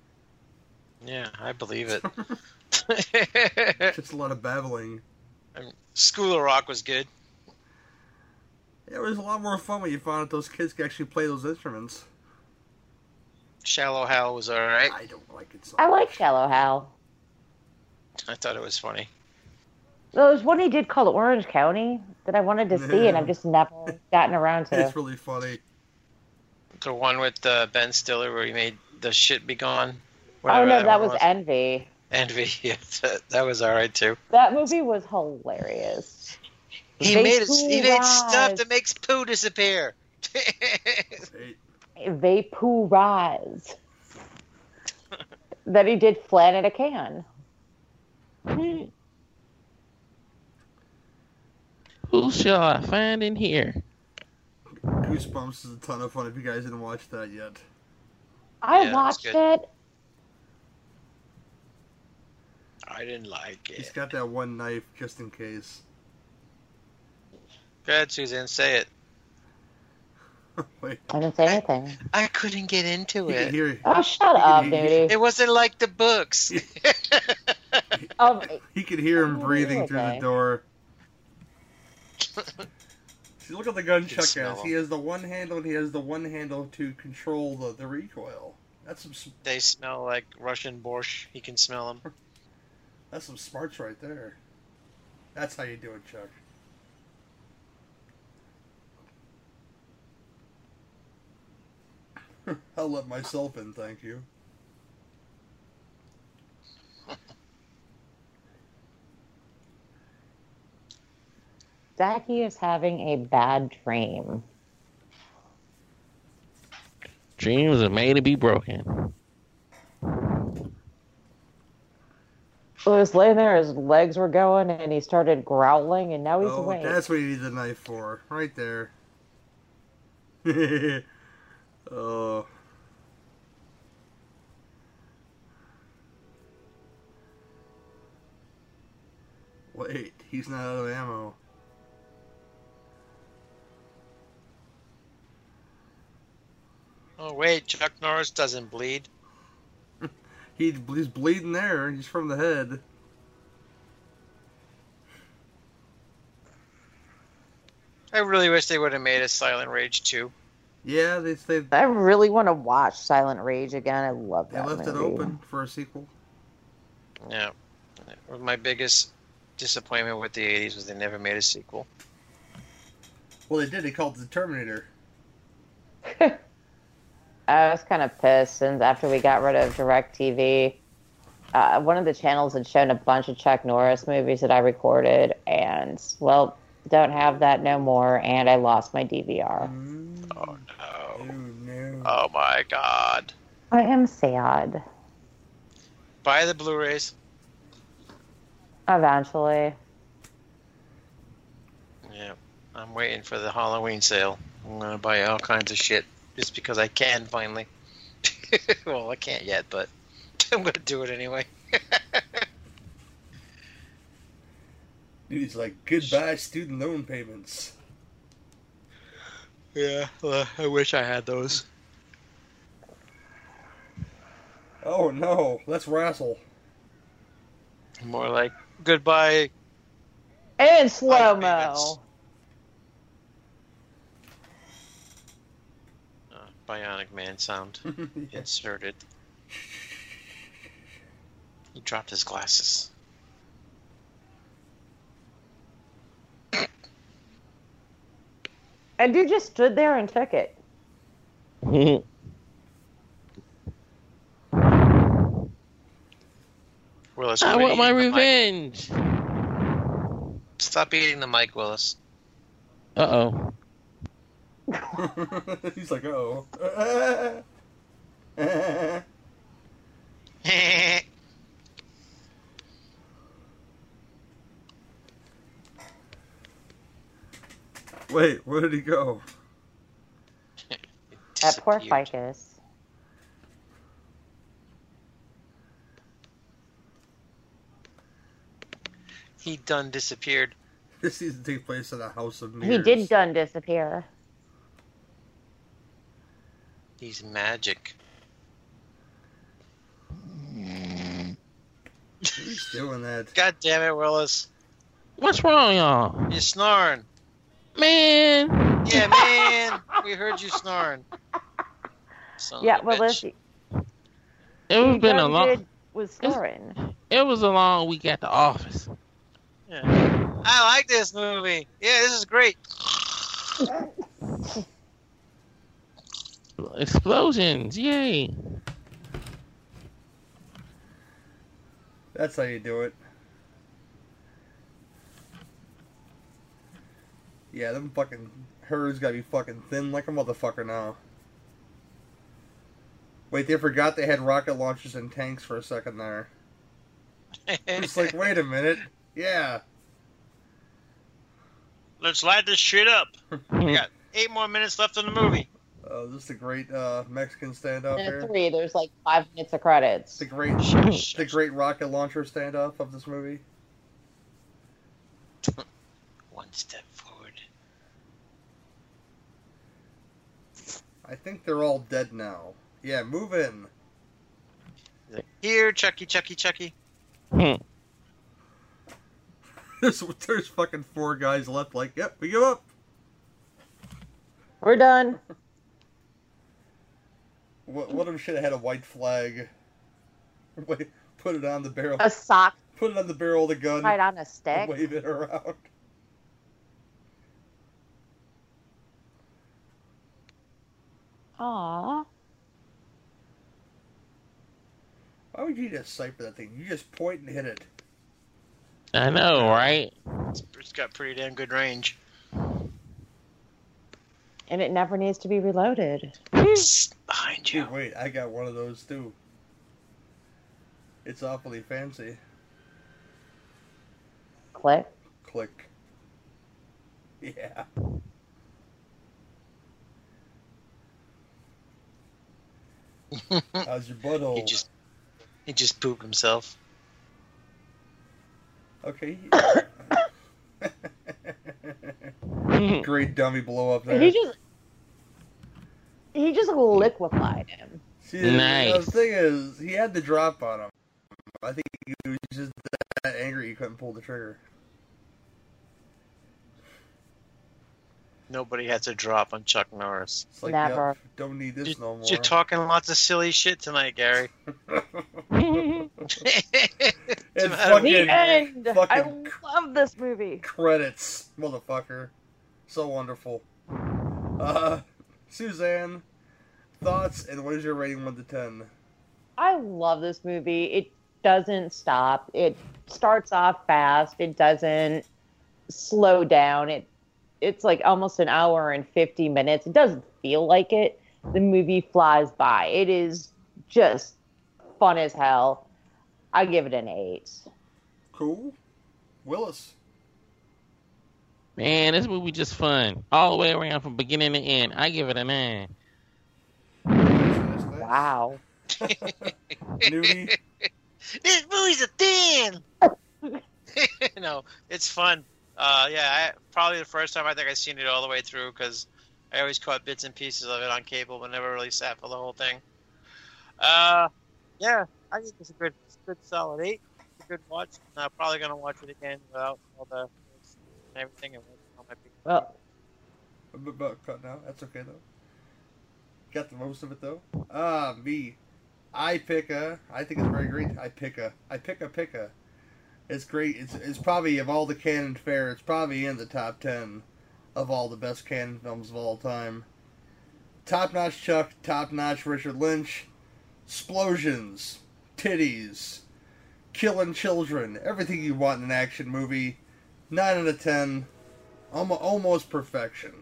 [SPEAKER 2] Yeah, I believe it. [LAUGHS]
[SPEAKER 1] It's a lot of babbling.
[SPEAKER 2] School of Rock was good.
[SPEAKER 1] Yeah, it was a lot more fun when you found out those kids could actually play those instruments.
[SPEAKER 2] Shallow Hal was alright.
[SPEAKER 1] I don't like it so
[SPEAKER 4] I like. Shallow Hal.
[SPEAKER 2] I thought it was funny.
[SPEAKER 4] There was one he did called Orange County that I wanted to see, and I've just never [LAUGHS] gotten around to.
[SPEAKER 1] It's really funny.
[SPEAKER 2] The one with uh, Ben Stiller where he made the shit be gone.
[SPEAKER 4] Oh no, that
[SPEAKER 2] one
[SPEAKER 4] was Envy.
[SPEAKER 2] Envy. Yeah, that, that was alright too.
[SPEAKER 4] That movie was hilarious.
[SPEAKER 2] He
[SPEAKER 4] They
[SPEAKER 2] made it, he made stuff that makes poo disappear.
[SPEAKER 1] Hey,
[SPEAKER 4] rise. that he did flat in a can.
[SPEAKER 3] Who shall I find in here?
[SPEAKER 1] Goosebumps is a ton of fun if you guys didn't watch that yet.
[SPEAKER 4] I
[SPEAKER 2] Yeah,
[SPEAKER 4] watched it.
[SPEAKER 2] I didn't like it.
[SPEAKER 1] He's got that one knife just in case.
[SPEAKER 2] Go ahead, Suzanne, say it. [LAUGHS]
[SPEAKER 1] Wait,
[SPEAKER 4] I didn't say anything.
[SPEAKER 2] I couldn't get into
[SPEAKER 1] you
[SPEAKER 2] it.
[SPEAKER 1] hear
[SPEAKER 4] Oh, shut
[SPEAKER 1] You
[SPEAKER 4] up,
[SPEAKER 1] can-
[SPEAKER 4] dude.
[SPEAKER 2] It wasn't like the books. [LAUGHS]
[SPEAKER 4] Um,
[SPEAKER 1] he could hear him
[SPEAKER 4] Oh,
[SPEAKER 1] breathing through the door. [LAUGHS] See, look at the gun Chuck
[SPEAKER 2] smell
[SPEAKER 1] has. He has the one handle. and He has the one handle to control the, the recoil. That's some
[SPEAKER 2] they smell like Russian borscht. He can smell them.
[SPEAKER 1] That's some smarts right there. That's how you do it, Chuck. [LAUGHS] I'll let myself in, thank you.
[SPEAKER 4] Zachy is having a bad dream.
[SPEAKER 3] Dreams are made to be broken.
[SPEAKER 4] Was laying there, his legs were going, and he started growling, and now he's
[SPEAKER 1] oh,
[SPEAKER 4] awake.
[SPEAKER 1] that's what you need the knife for, right there. [LAUGHS] oh. Wait, he's not out of ammo.
[SPEAKER 2] Oh wait, Chuck Norris doesn't bleed.
[SPEAKER 1] He, he's bleeding there. He's from the head.
[SPEAKER 2] I really wish they would have made a Silent Rage 2.
[SPEAKER 1] Yeah, they they,
[SPEAKER 4] I really want to watch Silent Rage again. I love that.
[SPEAKER 1] they
[SPEAKER 4] that
[SPEAKER 1] left it open for a sequel.
[SPEAKER 2] Yeah. My biggest disappointment with the 80s was they never made a sequel.
[SPEAKER 1] Well, they did. They called it the Terminator. [LAUGHS]
[SPEAKER 4] I was kind of pissed since after we got rid of DirecTV, uh, one of the channels had shown a bunch of Chuck Norris movies that I recorded, and well, don't have that no more, and I lost my DVR.
[SPEAKER 2] Oh
[SPEAKER 1] Oh
[SPEAKER 2] no.
[SPEAKER 1] no!
[SPEAKER 2] Oh my god.
[SPEAKER 4] I am sad.
[SPEAKER 2] Buy the Blu-rays.
[SPEAKER 4] Eventually,
[SPEAKER 2] Yeah. I'm waiting for the Halloween sale. I'm gonna buy all kinds of shit just because I can finally. [LAUGHS] well, I can't yet, but [LAUGHS] I'm gonna do it anyway. [LAUGHS]
[SPEAKER 1] Dude, he's like goodbye student loan payments.
[SPEAKER 2] yeah, well, I wish I had those.
[SPEAKER 1] Oh no! Let's wrestle.
[SPEAKER 2] More like goodbye.
[SPEAKER 4] And slow mo.
[SPEAKER 2] Uh, Bionic Man sound [LAUGHS] inserted. He dropped his glasses.
[SPEAKER 4] And you just stood there and took it. [LAUGHS]
[SPEAKER 2] Willis,
[SPEAKER 3] I want my
[SPEAKER 2] eating the mic.
[SPEAKER 3] revenge.
[SPEAKER 2] Stop eating the mic, Willis.
[SPEAKER 3] Uh oh. [LAUGHS]
[SPEAKER 1] he's like, oh. [LAUGHS] Wait, where did he go?
[SPEAKER 4] That poor
[SPEAKER 2] Disappeared.
[SPEAKER 4] ficus.
[SPEAKER 2] He done disappeared. [LAUGHS]
[SPEAKER 1] This season takes place in the house of
[SPEAKER 4] me.
[SPEAKER 1] He
[SPEAKER 4] did done disappear.
[SPEAKER 2] He's magic.
[SPEAKER 1] He's doing that. [LAUGHS]
[SPEAKER 2] God damn it, Willis.
[SPEAKER 3] What's wrong, y'all?
[SPEAKER 2] You're snoring.
[SPEAKER 3] Man.
[SPEAKER 2] Yeah, man. we heard you snoring. Son
[SPEAKER 4] yeah,
[SPEAKER 2] a
[SPEAKER 4] well,
[SPEAKER 2] bitch.
[SPEAKER 4] listen.
[SPEAKER 3] It was been a long.
[SPEAKER 4] did- was snoring.
[SPEAKER 3] It was a long week at the office.
[SPEAKER 2] Yeah. I like this movie. Yeah, this is great. [LAUGHS]
[SPEAKER 3] Explosions! Yay!
[SPEAKER 1] That's how you do it. Yeah, them fucking herds gotta be fucking thin like a motherfucker now. Wait, they forgot they had rocket launchers and tanks for a second there. It's like, wait a minute. Yeah.
[SPEAKER 2] Let's light this shit up. [LAUGHS] We got eight more minutes left in the movie.
[SPEAKER 1] Uh, this is a great uh, Mexican standoff
[SPEAKER 4] Minute
[SPEAKER 1] here.
[SPEAKER 4] three, there's like five minutes of credits.
[SPEAKER 1] The great, [LAUGHS] the great rocket launcher standoff of this movie.
[SPEAKER 2] One step forward.
[SPEAKER 1] I think they're all dead now. Yeah, move in.
[SPEAKER 2] Here, Chucky, Chucky, Chucky. [LAUGHS]
[SPEAKER 1] There's, there's fucking four guys left. Like, yep, we give up.
[SPEAKER 4] We're done. [LAUGHS]
[SPEAKER 1] What what if should have had a white flag? [LAUGHS] Put it on the barrel.
[SPEAKER 4] A sock.
[SPEAKER 1] Put it on the barrel of the gun.
[SPEAKER 4] Right on a stick.
[SPEAKER 1] Wave it around.
[SPEAKER 4] Aww.
[SPEAKER 1] Why would you just sight for that thing? You just point and hit it.
[SPEAKER 3] I know, right?
[SPEAKER 2] It's got pretty damn good range.
[SPEAKER 4] And it never needs to be reloaded.
[SPEAKER 2] It's behind you.
[SPEAKER 1] Wait, I got one of those too. It's awfully fancy.
[SPEAKER 4] Click.
[SPEAKER 1] Click. Yeah. How's your butthole?
[SPEAKER 2] he just he just pooped himself.
[SPEAKER 1] Okay. [LAUGHS] Great dummy blow up there.
[SPEAKER 4] He just he just liquefied him.
[SPEAKER 1] See, the-
[SPEAKER 3] Nice.
[SPEAKER 1] The thing is, he had the drop on him. I think he was just that angry he couldn't pull the trigger.
[SPEAKER 2] Nobody has a drop on Chuck Norris.
[SPEAKER 1] It's like,
[SPEAKER 4] Never.
[SPEAKER 1] yep, don't need this
[SPEAKER 2] You-
[SPEAKER 1] no more.
[SPEAKER 2] You're talking lots of silly shit tonight, Gary. [LAUGHS] [LAUGHS]
[SPEAKER 1] It's fucking
[SPEAKER 4] The end. I love this movie.
[SPEAKER 1] credits, motherfucker. So wonderful. Uh, Suzanne, thoughts and what is your rating one to ten?
[SPEAKER 4] I love this movie. It doesn't stop. It starts off fast. It doesn't slow down. It it's like almost an hour and 50 minutes. It doesn't feel like it. The movie flies by. It is just fun as hell. I give it an 8.
[SPEAKER 1] Cool. Willis.
[SPEAKER 3] Man, this movie just fun all the way around from beginning to end. I give it a nine.
[SPEAKER 4] Wow. [LAUGHS]
[SPEAKER 1] Nudie.
[SPEAKER 2] this movie's a ten. [LAUGHS] no, it's fun. Uh, yeah, I, probably the first time I think I've seen it all the way through because I always caught bits and pieces of it on cable, but never really sat for the whole thing. Uh, yeah, I think it's a good, good solid eight. It's a good watch. I'm probably gonna watch it again without all the and everything. And on my big-
[SPEAKER 4] Well,
[SPEAKER 1] But, but cut now. That's okay though. Got the most of it though. Ah, me. I pick a. I think it's very great. I pick a. I pick a pick a. It's great. It's it's probably of all the Cannon fare. It's probably in the top ten of all the best Cannon films of all time. Top notch Chuck. Top notch Richard Lynch. Explosions, titties, killing children. Everything you want in an action movie. Nine out of ten. Almost, almost perfection.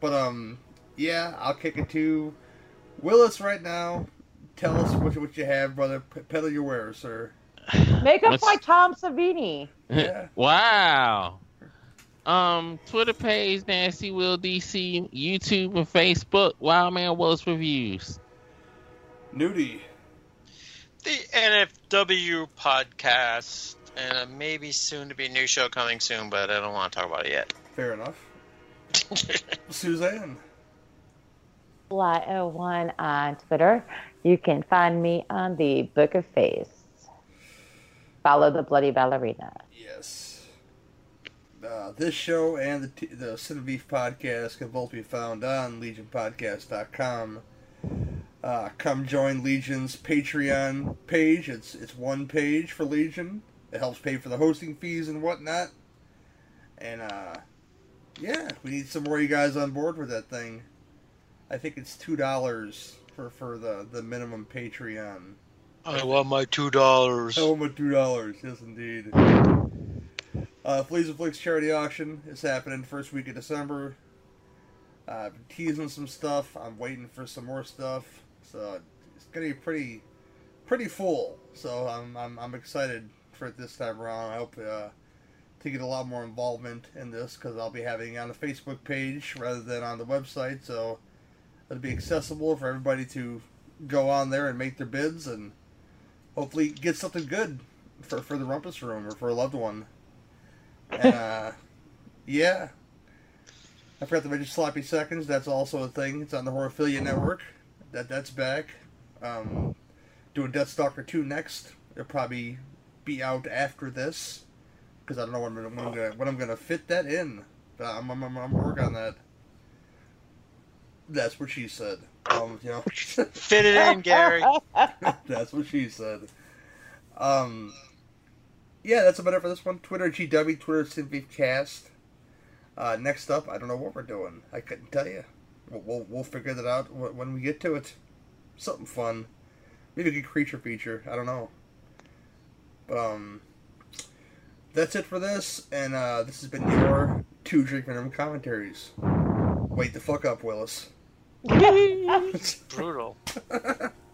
[SPEAKER 1] But um, yeah, I'll kick it to Willis right now. Tell us what, what you have, brother. P- peddle your wares, sir.
[SPEAKER 4] makeup
[SPEAKER 3] What's-
[SPEAKER 4] by Tom Savini.
[SPEAKER 1] Yeah. [LAUGHS]
[SPEAKER 3] wow. Um, Twitter page Nancy Will DC, YouTube and Facebook Wildman Willis Reviews.
[SPEAKER 1] Nudie.
[SPEAKER 2] The NFW podcast, and a maybe soon to be new show coming soon, but I don't want to talk about it yet.
[SPEAKER 1] Fair enough. [LAUGHS] Suzanne.
[SPEAKER 4] Fly01 on Twitter. You can find me on the Book of Face. Follow the Bloody Ballerina.
[SPEAKER 1] Yes. Uh, this show and the, t- the Cinebeef podcast can both be found on legionpodcast.com. Uh, come join Legion's Patreon page. It's it's one page for Legion. It helps pay for the hosting fees and whatnot. And uh, yeah, we need some more of you guys on board with that thing. I think it's two dollars for for the the minimum Patreon.
[SPEAKER 2] I want my two dollars.
[SPEAKER 1] I want my two dollars. Yes, indeed. Uh, Fleas and Flicks charity auction is happening first week of December. Uh, I've been teasing some stuff. I'm waiting for some more stuff. So it's gonna be pretty, pretty full. So I'm I'm, I'm excited for it this time around. I hope uh, to get a lot more involvement in this because I'll be having it on the Facebook page rather than on the website. So it'll be accessible for everybody to go on there and make their bids and hopefully get something good for for the rumpus room or for a loved one. [LAUGHS] And uh, yeah, I forgot to mention Sloppy Seconds. That's also a thing. It's on the Horophilia Network. That that's back. Um, doing Deathstalker two next. It'll probably be out after this because I don't know when I'm, when I'm gonna when I'm gonna fit that in. But I'm I'm, I'm, I'm working on that. That's what she said. Um, you know. [LAUGHS]
[SPEAKER 2] Fit it in, Gary. [LAUGHS]
[SPEAKER 1] That's what she said. Um, yeah, that's about it for this one. Twitter GW, Twitter SynthBeefCast. Uh, next up, I don't know what we're doing. I couldn't tell you. We'll, we'll, we'll figure that out when we get to it. Something fun. Maybe a good creature feature. I don't know. But um, that's it for this, and uh, this has been your two drink minimum commentaries. Wait the fuck up, Willis.
[SPEAKER 2] It's [LAUGHS] brutal. [LAUGHS]